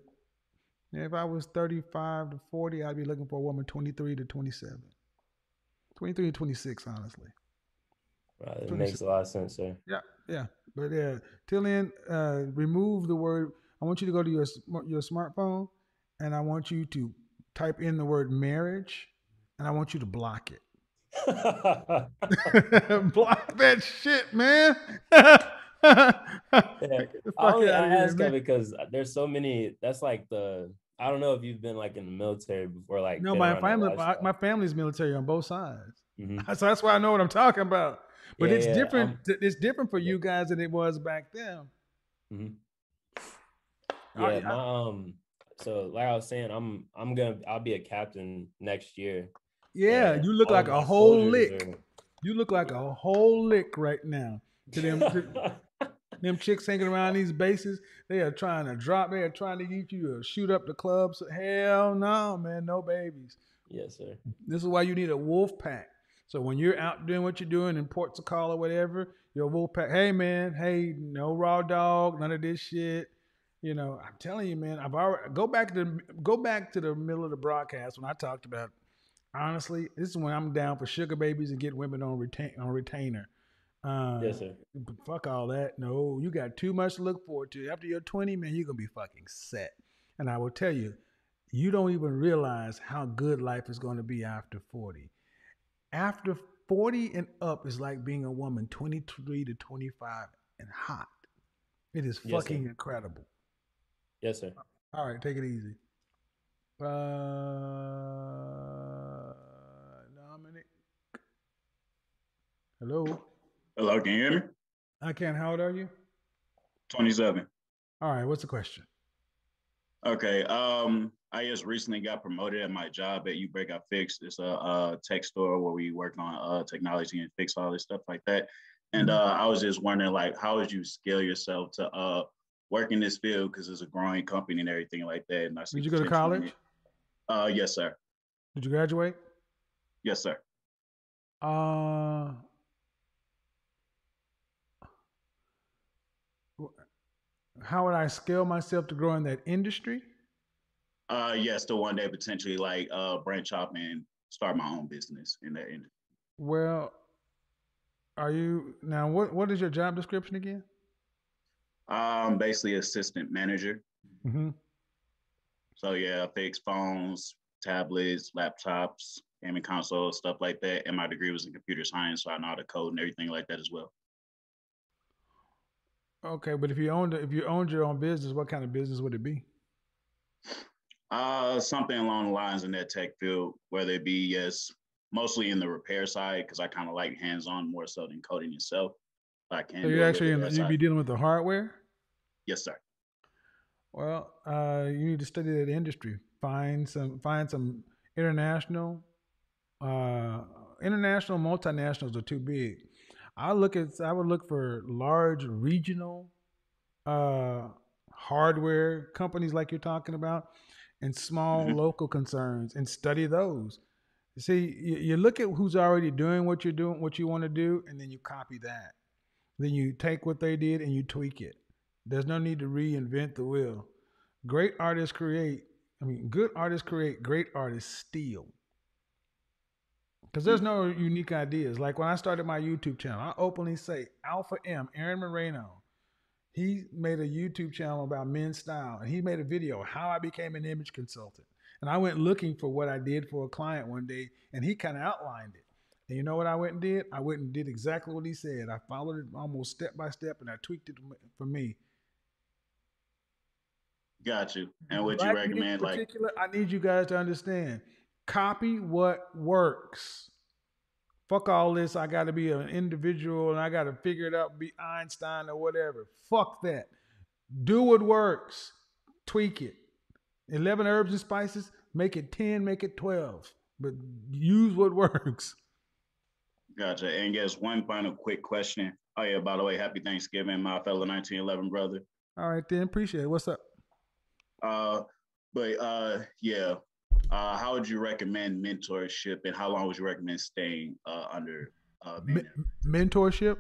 If I was 35 to 40, I'd be looking for a woman 23 to 27. 23 to 26, honestly. Right, it makes a lot of sense, sir. Yeah, yeah. But yeah, till then, uh, remove the word. I want you to go to your your smartphone, and I want you to type in the word marriage, and I want you to block it. block that shit, man. Yeah, I only I ask that because there's so many. That's like the. I don't know if you've been like in the military before, like No, my family, my, my family's military on both sides, Mhm. so that's why I know what I'm talking about. But Yeah, it's different. I'm- it's different for you guys than it was back then. Mhm. I- Yeah, my um. So like I was saying, I'm I'm gonna I'll be a captain next year. Yeah, you look like a whole lick. are- You look like a whole lick right now. To them, to them chicks hanging around these bases, they are trying to drop. They are trying to get you to shoot up the clubs. Hell no, man, no babies. Yes, sir. This is why you need a wolf pack. So when you're out doing what you're doing in Port Sakala or whatever, your wolf pack, hey man, hey, no raw dog, none of this shit. You know, I'm telling you, man, I've already go back to go back to the middle of the broadcast when I talked about honestly, this is when I'm down for sugar babies and get women on retain on retainer. Uh, Yes, sir. Fuck all that. No, you got too much to look forward to. After you're 20, man, you're gonna be fucking set. And I will tell you, you don't even realize how good life is going to be after 40. After 40 and up is like being a woman 23 to 25 and hot. It is Yes, fucking incredible. Yes, sir. All right, take it easy. Uh, Dominic. Hello. Hello, can you hear me? I can. How old are you? 27. All right. What's the question? Okay. Um, I just recently got promoted at my job at uBreakiFix. It's a, uh tech store where we work on uh technology and fix all this stuff like that. And Mm-hmm. uh, I was just wondering, like, how would you scale yourself to uh work in this field because it's a growing company and everything like that. And I see Did you go to college? Uh, yes, sir. Did you graduate? Yes, sir. Uh, how would I scale myself to grow in that industry? Uh, yes, to one day potentially like uh branch off and start my own business in that industry. Well, are you now? What What is your job description again? Um, basically assistant manager. Mm-hmm. So yeah, I fix phones, tablets, laptops, gaming consoles, stuff like that. And my degree was in computer science, so I know how to code and everything like that as well. Okay, but if you owned if you owned your own business, what kind of business would it be? Uh, something along the lines in that tech field, whether it be yes, mostly in the repair side, because I kind of like hands-on more so than coding itself. I can. So you're actually you'd be dealing with the hardware. Yes, sir. Well, uh, you need to study that industry. Find some find some international, uh, international multinationals are too big. I look at I would look for large regional, uh, hardware companies like you're talking about, and small Mhm. local concerns, and study those. See, you, you look at who's already doing what you're doing, what you want to do, and then you copy that. Then you take what they did and you tweak it. There's no need to reinvent the wheel. Great artists create, I mean, good artists create, great artists steal. Because there's no unique ideas. Like when I started my YouTube channel, I openly say Alpha M, Aaron Marino. He made a YouTube channel about men's style, and he made a video how I became an image consultant. And I went looking for what I did for a client one day, and he kind of outlined it. And you know what I went and did? I went and did exactly what he said. I followed it almost step by step, and I tweaked it for me. Got you. And what you recommend, like I need you guys to understand. Copy what works. Fuck all this. I got to be an individual and I got to figure it out, be Einstein or whatever. Fuck that. Do what works. Tweak it. 11 herbs and spices, make it 10, make it 12. But use what works. Gotcha. And guess one final quick question. Oh yeah, by the way, happy Thanksgiving, my fellow 1911 brother. All right, then. Appreciate it. What's up? Uh, but uh, yeah. Uh, how would you recommend mentorship, and how long would you recommend staying uh, under? Uh, mentorship?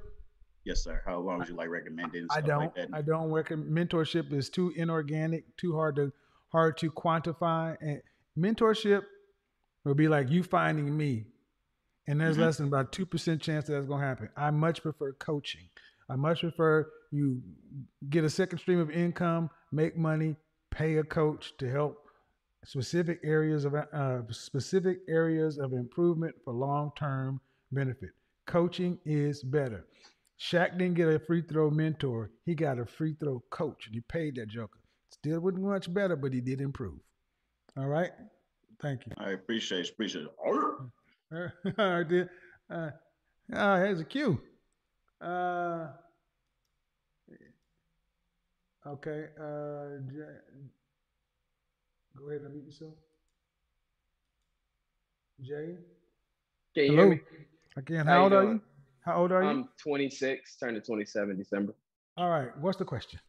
yes, sir. How long would you like recommending? I don't. Like? I don't recommend mentorship is too inorganic, too hard to hard to quantify. And mentorship would be like you finding me, and there's Mhm. less than about two percent chance that that's gonna happen. I much prefer coaching. I much prefer you get a second stream of income, make money, pay a coach to help specific areas of uh, specific areas of improvement for long term benefit. Coaching is better. Shaq didn't get a free throw mentor; he got a free throw coach, and he paid that joker. Still wasn't much better, but he did improve. All right, thank you. I appreciate it. Appreciate it. All right, then. Uh, uh, here's a cue. Uh, okay. Uh, go ahead and unmute yourself. Jay. Can you Hello. hear me? Again, How how you old are you? How old are you? I'm 26, turning 27 December. All right. What's the question?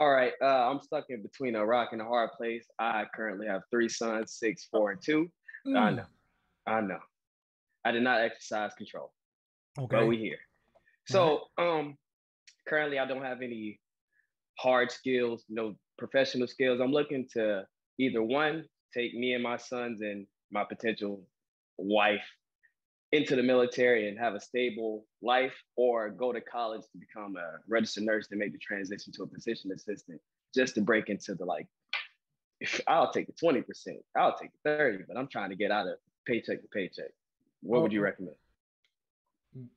All right, uh, I'm stuck in between a rock and a hard place. I currently have three sons, six, four, and two. I Mm. know, I know. I did not exercise control, Okay. but we here. So, um, currently I don't have any hard skills, no professional skills. I'm looking to either one take me and my sons and my potential wife into the military and have a stable life or go to college to become a registered nurse to make the transition to a physician assistant just to break into the like I'll take the 20%, I'll take the 30, but I'm trying to get out of paycheck to paycheck. What would you recommend?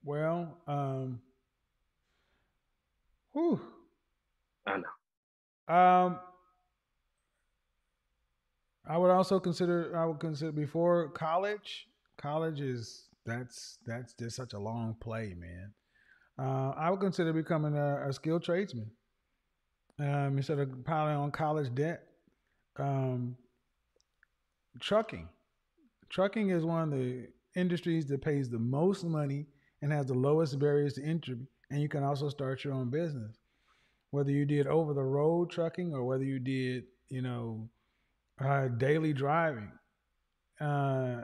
Well, um, whew. I know. Um, I would also consider. I would consider before college. College is that's that's just such a long play, man. Uh, I would consider becoming a, a skilled tradesman um, instead of piling on college debt. Um, trucking, trucking is one of the industries that pays the most money and has the lowest barriers to entry, and you can also start your own business whether you did over the road trucking or whether you did, you know, uh, daily driving, uh,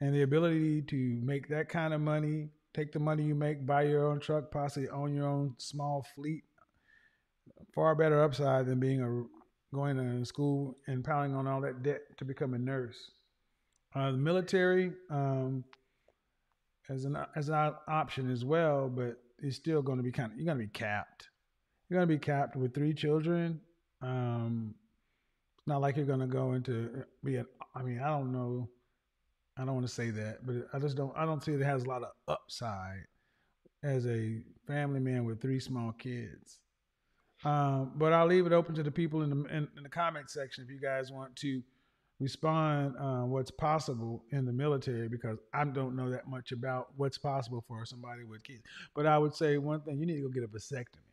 and the ability to make that kind of money, take the money you make, buy your own truck, possibly own your own small fleet, far better upside than being a going to school and piling on all that debt to become a nurse. Uh, the military um, as an as an option as well, but it's still going to be kind of you're going to be capped you're gonna be capped with three children. Um, not like you're gonna go into be an. I mean, I don't know. I don't want to say that, but I just don't. I don't see it has a lot of upside as a family man with three small kids. Um, but I'll leave it open to the people in the in, in the comment section if you guys want to respond uh, what's possible in the military because I don't know that much about what's possible for somebody with kids. But I would say one thing: you need to go get a vasectomy.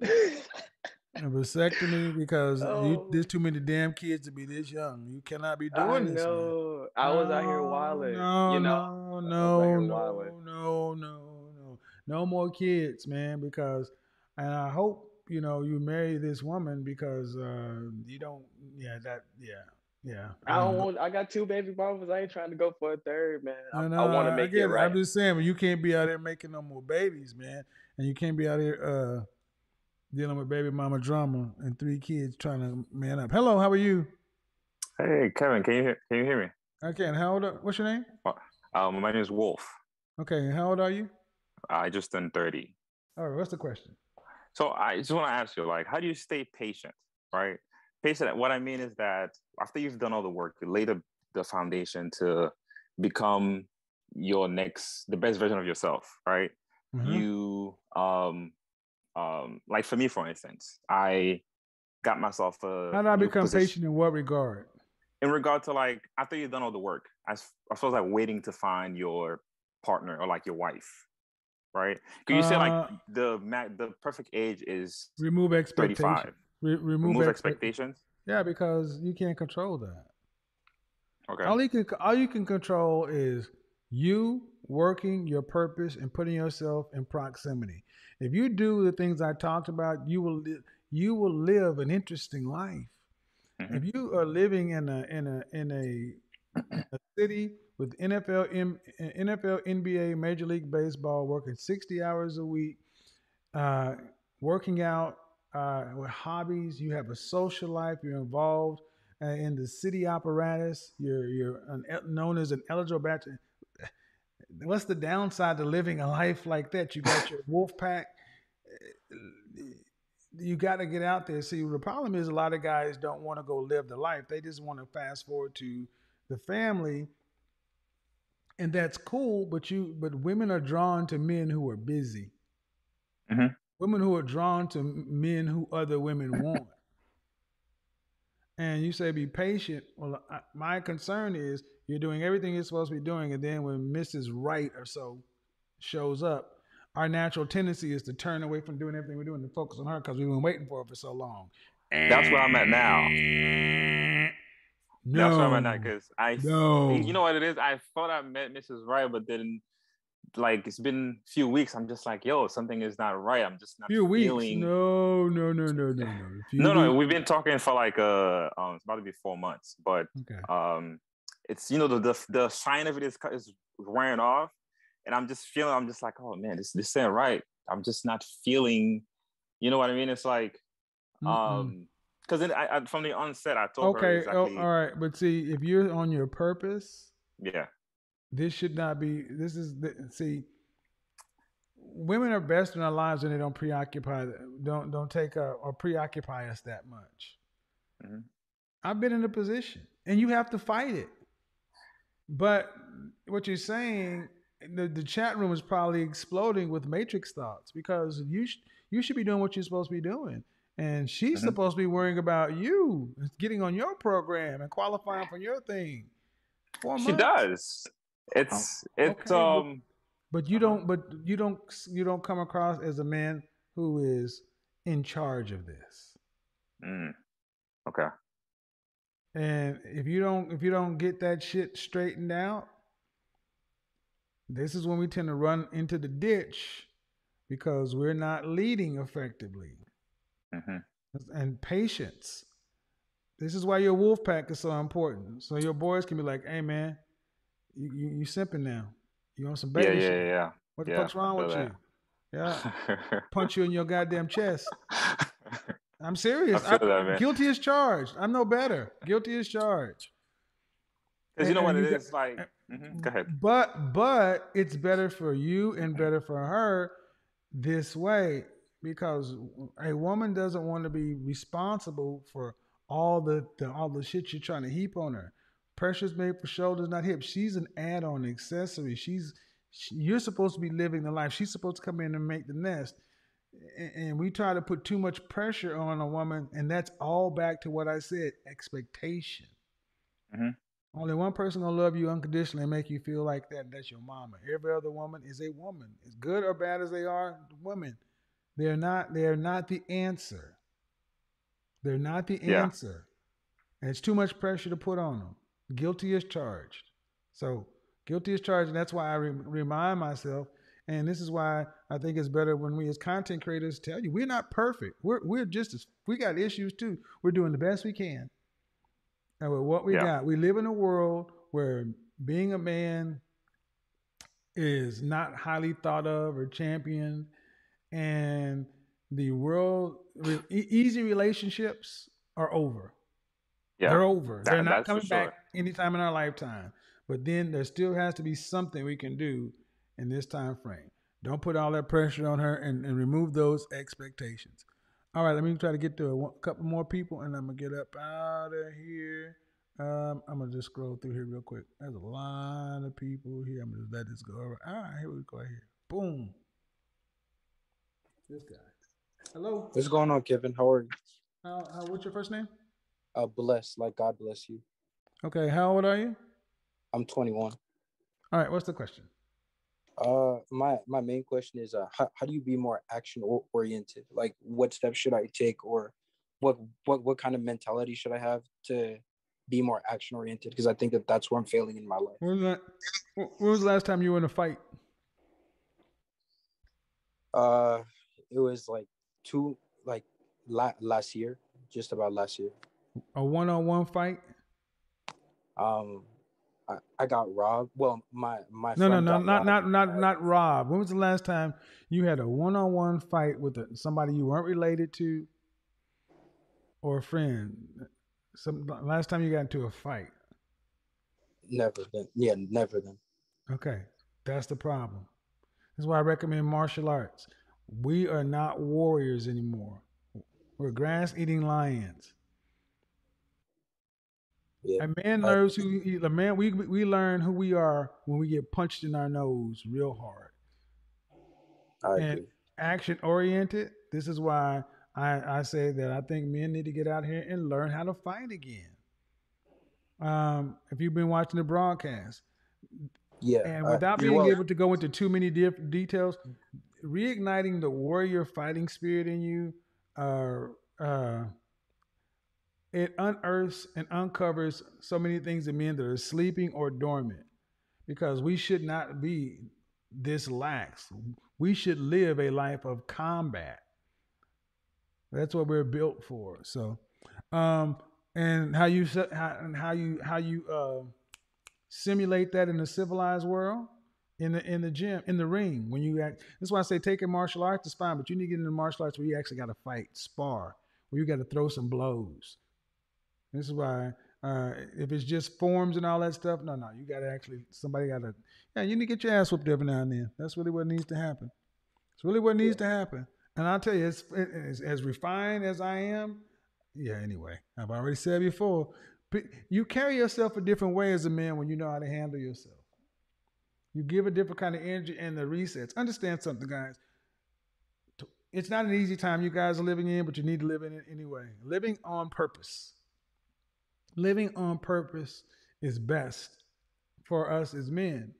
A vasectomy because you, Oh. there's too many damn kids to be this young. You cannot be doing I this. man. know. I was out here wilding. No, you know. no, I no, no, no, no, no, no more kids, man. Because, and I hope you know you marry this woman because uh, you don't. Yeah, that. Yeah, yeah. I don't want. I got two baby mamas. I ain't trying to go for a third, man. I, I, I want to make get it right. I'm just saying, but you can't be out here making no more babies, man, and you can't be out here uh, dealing with baby mama drama and three kids trying to man up. Hello, how are you? Hey, Kevin, can you hear, can you hear me? I can. How old? are- What's your name? Um, my name is Wolf. Okay, how old are you? I just turned 30. All right, what's the question? So I just want to ask you, like, how do you stay patient, right? Patient. What I mean is that after you've done all the work, you lay the, the foundation to become your next, the best version of yourself, right? Mhm. You, um, um, like for me, for instance, I got myself a How do I become position- patient in what regard? in regard to like after you've done all the work, I, s- I suppose like waiting to find your partner or like your wife, right? Because you say like Uh, the the perfect age is Remove expectations. 35. Re- remove Remove expe- expectations. Yeah, because you can't control that. Okay. All you can all you can control is you working your purpose and putting yourself in proximity. If you do the things I talked about, you will you will live an interesting life. If you are living in a in a in a, a city with NFL M, NFL NBA Major League Baseball working 60 hours a week, uh, working out uh, with hobbies, you have a social life, you're involved uh, in the city apparatus, you're you're an, known as an eligible bachelor. What's the downside to living a life like that? You got your wolf pack. You got to get out there. See, the problem is a lot of guys don't want to go live the life. They just want to fast forward to the family, and that's cool. But you, but women are drawn to men who are busy. Mm-hmm. Women who are drawn to men who other women want. And you say be patient. Well, I, my concern is you're doing everything you're supposed to be doing, and then when Mrs. Right or so shows up, our natural tendency is to turn away from doing everything we're doing to focus on her because we've been waiting for her for so long. That's where I'm at now. No, That's where I'm at now because I, No. you know what it is. I thought I met Mrs. Right, but then like it's been a few weeks. I'm just like, yo, something is not right. I'm just not few weeks. feeling. No, no, no, no, no, no. No, no, weeks. we've been talking for like uh, um, it's about to be four months, but Okay. um, it's you know the the the shine of it is is wearing off, and I'm just feeling I'm just like, oh man, this this ain't right. I'm just not feeling, you know what I mean? It's like, Mm-mm. um, because I, I from the onset I told her Okay. exactly, Oh, all right. But see, if you're on your purpose, yeah, this should not be. This is the see. Women are best in our lives when they don't preoccupy, don't don't take a, or preoccupy us that much. Mhm. I've been in a position, and you have to fight it. But what you're saying, the, the chat room is probably exploding with matrix thoughts because you sh- you should be doing what you're supposed to be doing, and she's Mm-hmm. supposed to be worrying about you, getting on your program and qualifying for your thing. Four she months. does. It's it's Okay, um But you don't. But you don't. You don't come across as a man who is in charge of this. mm, okay. And if you don't, if you don't get that shit straightened out, this is when we tend to run into the ditch because we're not leading effectively. Mhm. And patience. This is why your wolf pack is so important. So your boys can be like, "Hey, man, you you, you simping now? You on some Yeah, baby yeah, shit? yeah. What the Yeah, fuck's wrong with that. you? Yeah, punch you in your goddamn chest. I'm serious. I feel I- that, man. Guilty as charged. I'm no better. Guilty as charged. Because you know what it is like. mhm, Go ahead. But but it's better for you and better for her this way because a woman doesn't want to be responsible for all the, the all the shit you're trying to heap on her. Pressure's made for shoulders, not hips. She's an add-on accessory. She's she, you're supposed to be living the life. She's supposed to come in and make the nest. And, and we try to put too much pressure on a woman, and that's all back to what I said: expectation. Mhm. Only one person gonna love you unconditionally and make you feel like that. And that's your mama. Every other woman is a woman. As good or bad as they are, women. They're not. They are not the answer. They're not the Yeah. answer. And it's too much pressure to put on them. Guilty as charged. So guilty as charged, and that's why I re- remind myself. And this is why I think it's better when we as content creators tell you we're not perfect. We're we're just as we got issues too. We're doing the best we can. And with what we Yeah. got, we live in a world where being a man is not highly thought of or championed, and the world re- easy relationships are over. Yeah, They're over. that- They're not coming back sure. Anytime in our lifetime. But then there still has to be something we can do in this time frame. Don't put all that pressure on her and, and remove those expectations. All right, let me try to get to a one, couple more people and I'm gonna get up out of here. Um, I'm gonna just scroll through here real quick. There's a lot of people here. I'm gonna let this go. All right, all right here we go. Right here, boom. This guy. Hello. What's going on, Kevin? How are you? How, how, what's your first name? Uh, bless, like God bless you. Okay, how old are you? I'm 21. All right, what's the question? Uh, my my main question is, uh, how, how do you be more action oriented? Like, what steps should I take, or what what what kind of mentality should I have to be more action oriented? Because I think that that's where I'm failing in my life. When was that? When was the last time you were in a fight? Uh, it was like two, like la- last year, just about last year. A one-on-one fight? Um, I, I got robbed. Well, my my no, no, no, not not not not Rob. When was the last time you had a one-on-one fight with a, somebody you weren't related to, or a friend? Some last time you got into a fight. Never then. Yeah, never then. Okay, that's the problem. That's why I recommend martial arts. We are not warriors anymore. We're grass-eating lions. Yeah. A man learns who he, the man we we learn who we are when we get punched in our nose real hard. I and agree. action oriented. This is why I, I say that I think men need to get out here and learn how to fight again. Um, if you've been watching the broadcast, Yeah. and without you're being well- able to go into too many different details, reigniting the warrior fighting spirit in you, uh, uh, it unearths and uncovers so many things in men that are sleeping or dormant. Because we should not be this lax. We should live a life of combat. That's what we're built for. So, um, and how you how, and how you how you uh, simulate that in the civilized world, in the in the gym, in the ring. When you act, that's why I say taking martial arts is fine, but you need to get into martial arts where you actually got to fight, spar, where you got to throw some blows. This is why uh, if it's just forms and all that stuff, no, no, you got to actually somebody got to yeah, you need to get your ass whooped every now and then. That's really what needs to happen. It's really what needs to happen. And I'll tell you, it's as refined as I am. Yeah. Anyway, I've already said before, you carry yourself a different way as a man when you know how to handle yourself. You give a different kind of energy and the resets. Understand something, guys. It's not an easy time you guys are living in, but you need to live in it anyway. Living on purpose. Living on purpose is best for us as men.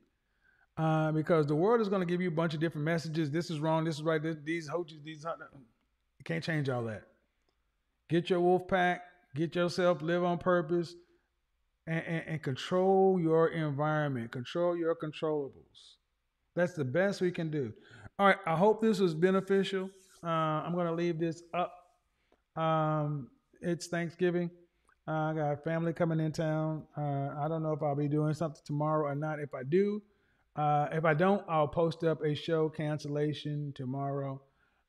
Uh, because the world is going to give you a bunch of different messages. This is wrong. This is right. This, these hoaches, these you can't change all that. Get your wolf pack. Get yourself. Live on purpose, and, and, and control your environment. Control your controllables. That's the best we can do. All right. I hope this was beneficial. Uh, I'm going to leave this up. Um, it's Thanksgiving. Uh, I got family coming in town. Uh, I don't know if I'll be doing something tomorrow or not. If I do, uh, if I don't, I'll post up a show cancellation tomorrow.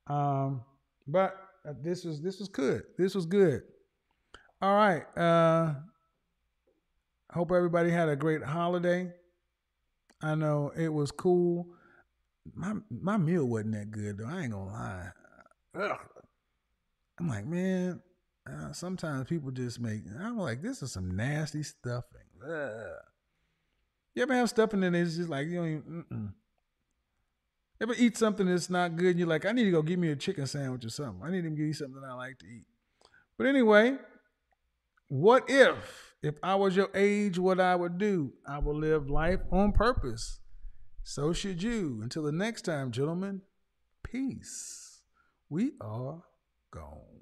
Um, but this was this was good. This was good. All right. Uh, hope everybody had a great holiday. I know it was cool. My my meal wasn't that good though. I ain't gonna lie. Ugh. I'm like, man. Uh, sometimes people just make. I'm like, this is some nasty stuffing. Ugh. You ever have stuffing and it's just like you don't even. Mm-mm. Ever eat something that's not good and you're like, I need to go give me a chicken sandwich or something. I need to give you something I like to eat. But anyway, what if, if I was your age, what I would do? I would live life on purpose. So should you. Until the next time, gentlemen, peace. We are gone.